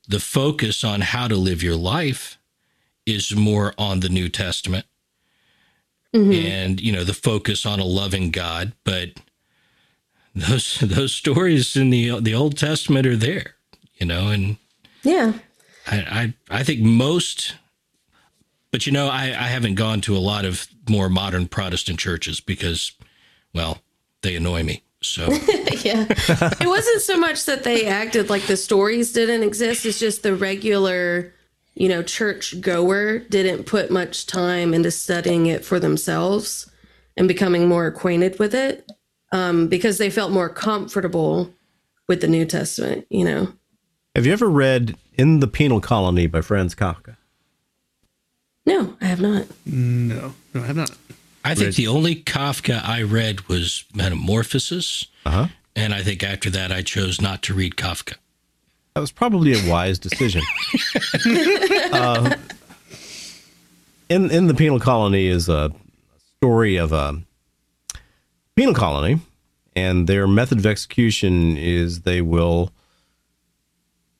the focus on how to live your life is more on the New Testament mm-hmm. and you know the focus on a loving God, but those *laughs* those stories in the the Old Testament are there, you know, and Yeah. I I, I think most, but you know, I I haven't gone to a lot of more modern Protestant churches because, well, they annoy me. So *laughs* yeah. It wasn't so much that they acted like the stories didn't exist, it's just the regular, you know, church goer didn't put much time into studying it for themselves and becoming more acquainted with it um, because they felt more comfortable with the New Testament, you know. Have you ever read In the Penal Colony by Franz Kafka? No, I have not. no, no, I have not. I think the only Kafka I read was Metamorphosis, Uh-huh. and I think after that I chose not to read Kafka. That was probably a wise decision. *laughs* uh, in in the penal colony is a story of a penal colony, and their method of execution is they will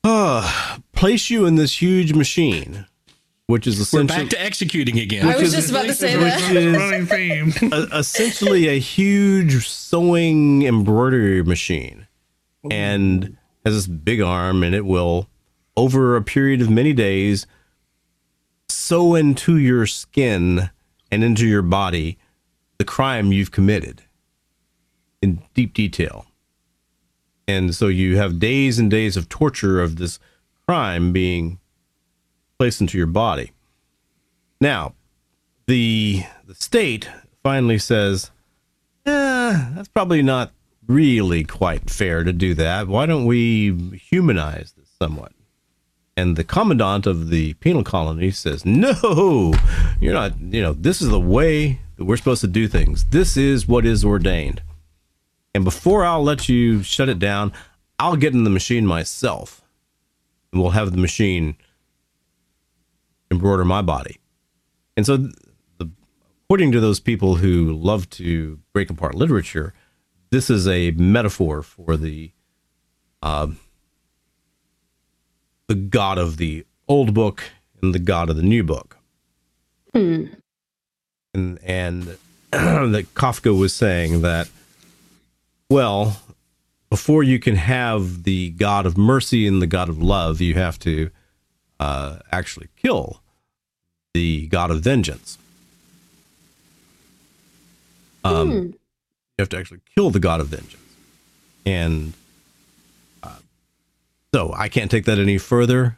uh, place you in this huge machine, which is We're essentially back to executing again. I was just about to say which that. is Running theme. a- *laughs* essentially a huge sewing embroidery machine and has this big arm and it will over a period of many days sew into your skin and into your body the crime you've committed in deep detail And so you have days and days of torture of this crime being placed into your body. Now, the the state finally says, eh, that's probably not really quite fair to do that. Why don't we humanize this somewhat? And the commandant of the penal colony says, No, you're not, you know, this is the way that we're supposed to do things. This is what is ordained. And before I'll let you shut it down, I'll get in the machine myself. And we'll have the machine embroider my body. And so, the, according to those people who love to break apart literature, this is a metaphor for the uh, the God of the old book and the God of the new book. Hmm. And and *clears throat* that Kafka was saying that well, before you can have the God of mercy and the God of love, you have to uh, actually kill the God of vengeance. Um, Hmm. You have to actually kill the God of vengeance. And uh, so I can't take that any further.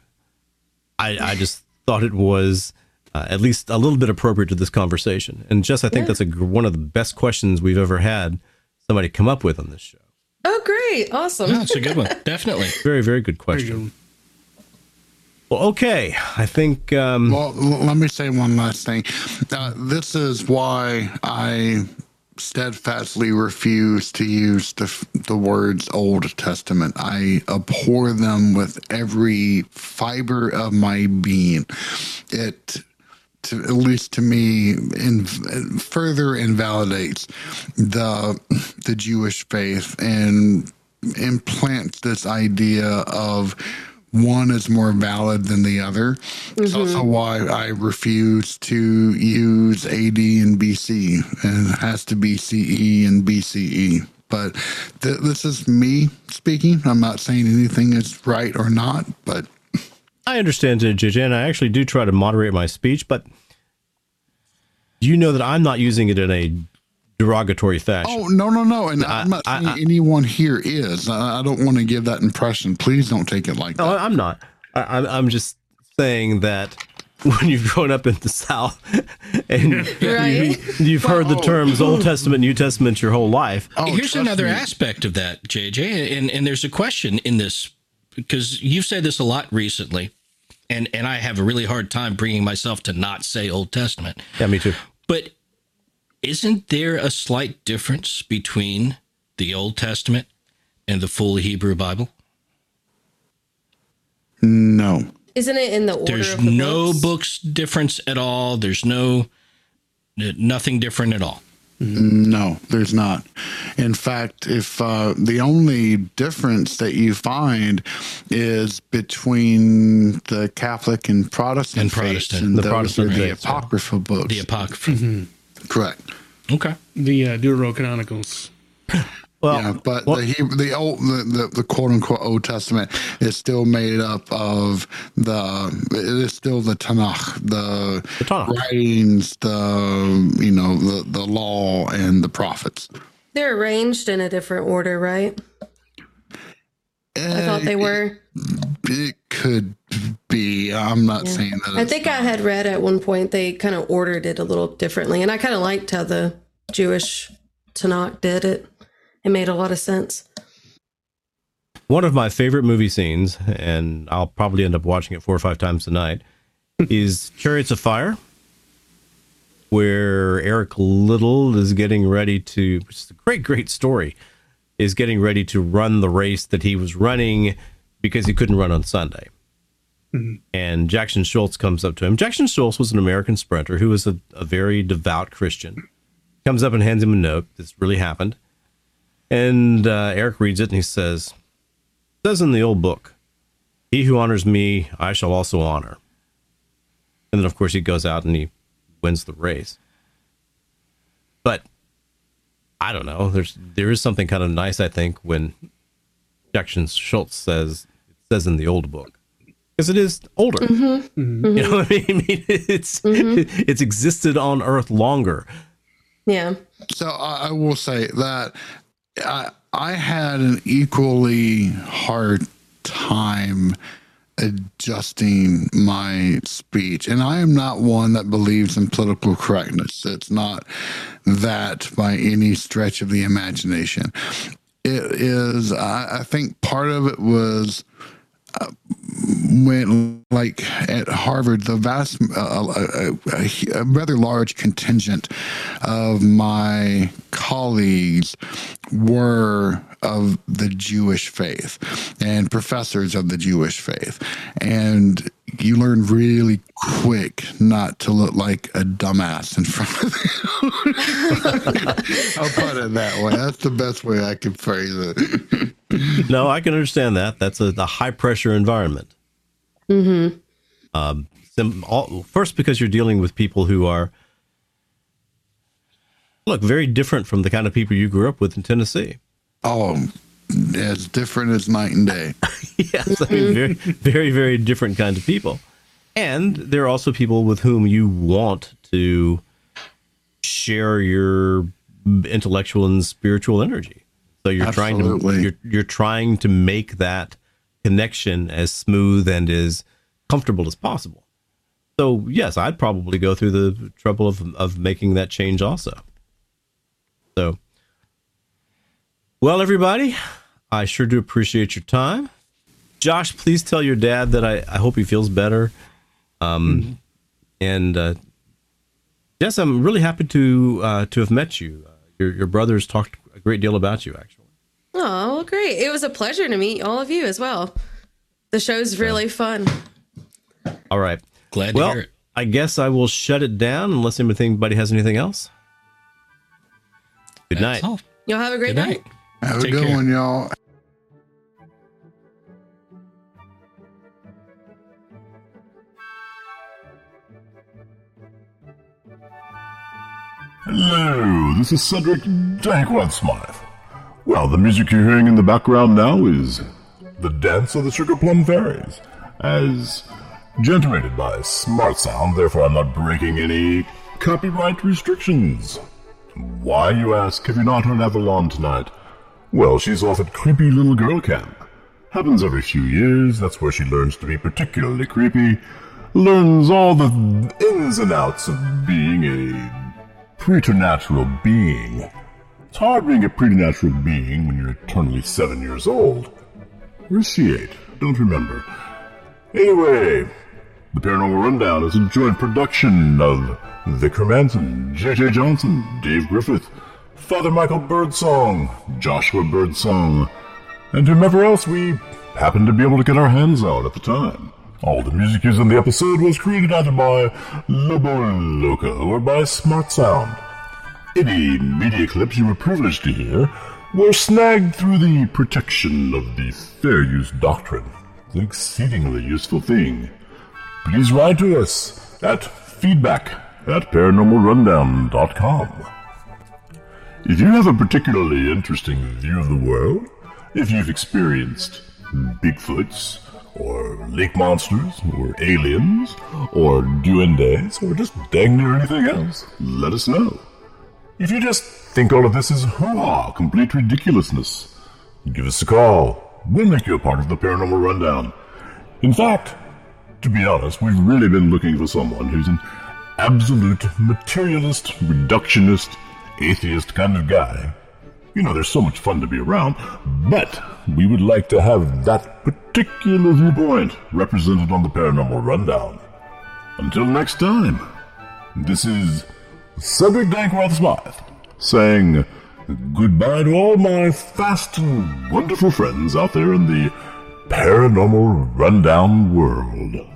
I, I just thought it was uh, at least a little bit appropriate to this conversation. And Jess, I think Yeah. that's a, one of the best questions we've ever had somebody come up with on this show. Oh, great. Awesome. No, it's a good one. *laughs* Definitely. Very, very good question. Well, okay. I think um, Well, l- let me say one last thing. Uh, this is why I steadfastly refuse to use the the words Old Testament. I abhor them with every fiber of my being. It to, at least to me, in, further invalidates the the Jewish faith and implants this idea of one is more valid than the other. It's also mm-hmm. why I refuse to use AD and BC, and it has to be CE and BCE. But th- this is me speaking. I'm not saying anything is right or not, but I understand it, JJ, and I actually do try to moderate my speech, but you know that I'm not using it in a derogatory fashion. Oh no no no! And I- I'm not I- saying I- anyone here is. I, I don't want to give that impression. Please don't take it like No, that. I'm not. I, I'm, I'm just saying that *laughs* when you've grown up in the South *laughs* and *laughs* Right. you, have heard the terms Old Testament, New Testament your whole life. Oh, Here's another me. aspect of that, JJ, and and there's a question in this because you've said this a lot recently, and and I have a really hard time bringing myself to not say Old Testament. Yeah, me too. But isn't there a slight difference between the Old Testament and the full Hebrew Bible? No. Isn't it in the order There's of the no books? books difference at all. There's no nothing different at all. No, there's not. In fact, if uh, the only difference that you find is between the Catholic and Protestant, And Protestant. and The Protestant are the faiths, yeah. apocryphal books. The Apocrypha. Mm-hmm. Correct. Okay. The uh, Deuterocanonicals. *laughs* Well, yeah, but well- the, Hebrew, the old the, the, the quote unquote Old Testament is still made up of the it is still the Tanakh, the, The Tanakh. writings, the you know the the law and the prophets. They're arranged in a different order, right? I thought they were. It could be. I'm not saying that. I it's think I had read at one point they kind of ordered it a little differently, and I kind of liked how the Jewish Tanakh did it. It made a lot of sense. one of my favorite movie scenes, and I'll probably end up watching it four or five times tonight, *laughs* is Chariots of Fire, where Eric Liddell is getting ready to, which is a great, great story, is getting ready to run the race that he was running because he couldn't run on Sunday. And Jackson Scholz comes up to him. Jackson Scholz was an American sprinter who was a, a very devout Christian. Comes up and hands him a note. This really happened. And uh, Eric reads it and he says, says in the old book, He who honors me, I shall also honor. And then, of course, he goes out and he wins the race. But I don't know. There's there is something kind of nice, I think, when Jackson Scholz says it says in the old book because it is older. Mm-hmm. Mm-hmm. You know what I mean? I *laughs* mean, it's mm-hmm. it's existed on Earth longer. Yeah. So I, I will say that I, I had an equally hard time adjusting my speech. And I am not one that believes in political correctness. It's not that by any stretch of the imagination. It is, I, I think part of it was uh, when, like at Harvard, the vast, uh, a, a, a, rather large contingent of my colleagues were of the Jewish faith and professors of the Jewish faith. And you learn really quick not to look like a dumbass in front of them. I'll put it that way. That's the best way I can phrase it. no, I can understand that. That's a, a high pressure environment. Mm-hmm. Um, all, first, because you're dealing with people who are, look, very different from the kind of people you grew up with in Tennessee. Oh, as different as night and day. *laughs* yes, I mean, very, very, very different kinds of people. And there are also people with whom you want to share your intellectual and spiritual energy. So you're Absolutely. trying to you're, you're trying to make that connection as smooth and as comfortable as possible. So yes, I'd probably go through the trouble of of making that change also. So well, everybody, I sure do appreciate your time. Josh, please tell your dad that I, I hope he feels better. Um, mm-hmm. And uh, yes, I'm really happy to uh, to have met you. Uh, your your brothers talked a great deal about you, actually. Oh, well, great! It was a pleasure to meet all of you as well. The show's really fun. All right, glad well, to hear it. I guess I will shut it down unless anybody has anything else. Good That's night. All. Y'all have a great Good night. night. Have Take a good care. one, y'all. Hello, this is Cedric Dankworth Smythe. Well, the music you're hearing in the background now is The Dance of the Sugar Plum Fairies, as generated by Smart Sound, therefore I'm not breaking any copyright restrictions. Why, you ask, have you not heard Avalon tonight? Well, she's off at creepy little girl camp. Happens every few years, that's where she learns to be particularly creepy, learns all the ins and outs of being a preternatural being. It's hard being a preternatural being when you're eternally seven years old. Where's she eight? Don't remember. Anyway, the Paranormal Rundown is a joint production of Vic Hermanson, J.J. Johnson, Dave Griffith, Father Michael Birdsong, Joshua Birdsong, and whomever else we happened to be able to get our hands on at the time. All the music used in the episode was created either by Lobo Loco or by Smart Sound. Any media clips you were privileged to hear were snagged through the protection of the Fair Use Doctrine, an exceedingly useful thing. Please write to us at feedback at paranormalrundown.com. If you have a particularly interesting view of the world, if you've experienced Bigfoots, or lake monsters, or aliens, or duendes, or just dang near anything else, let us know. If you just think all of this is hurrah, complete ridiculousness, give us a call. We'll make you a part of the Paranormal Rundown. In fact, to be honest, we've really been looking for someone who's an absolute materialist, reductionist, atheist kind of guy. You know, there's so much fun to be around, but we would like to have that particular viewpoint represented on the Paranormal Rundown. Until next time, this is Cedric Dankworth Smythe saying goodbye to all my fast and wonderful friends out there in the Paranormal Rundown world.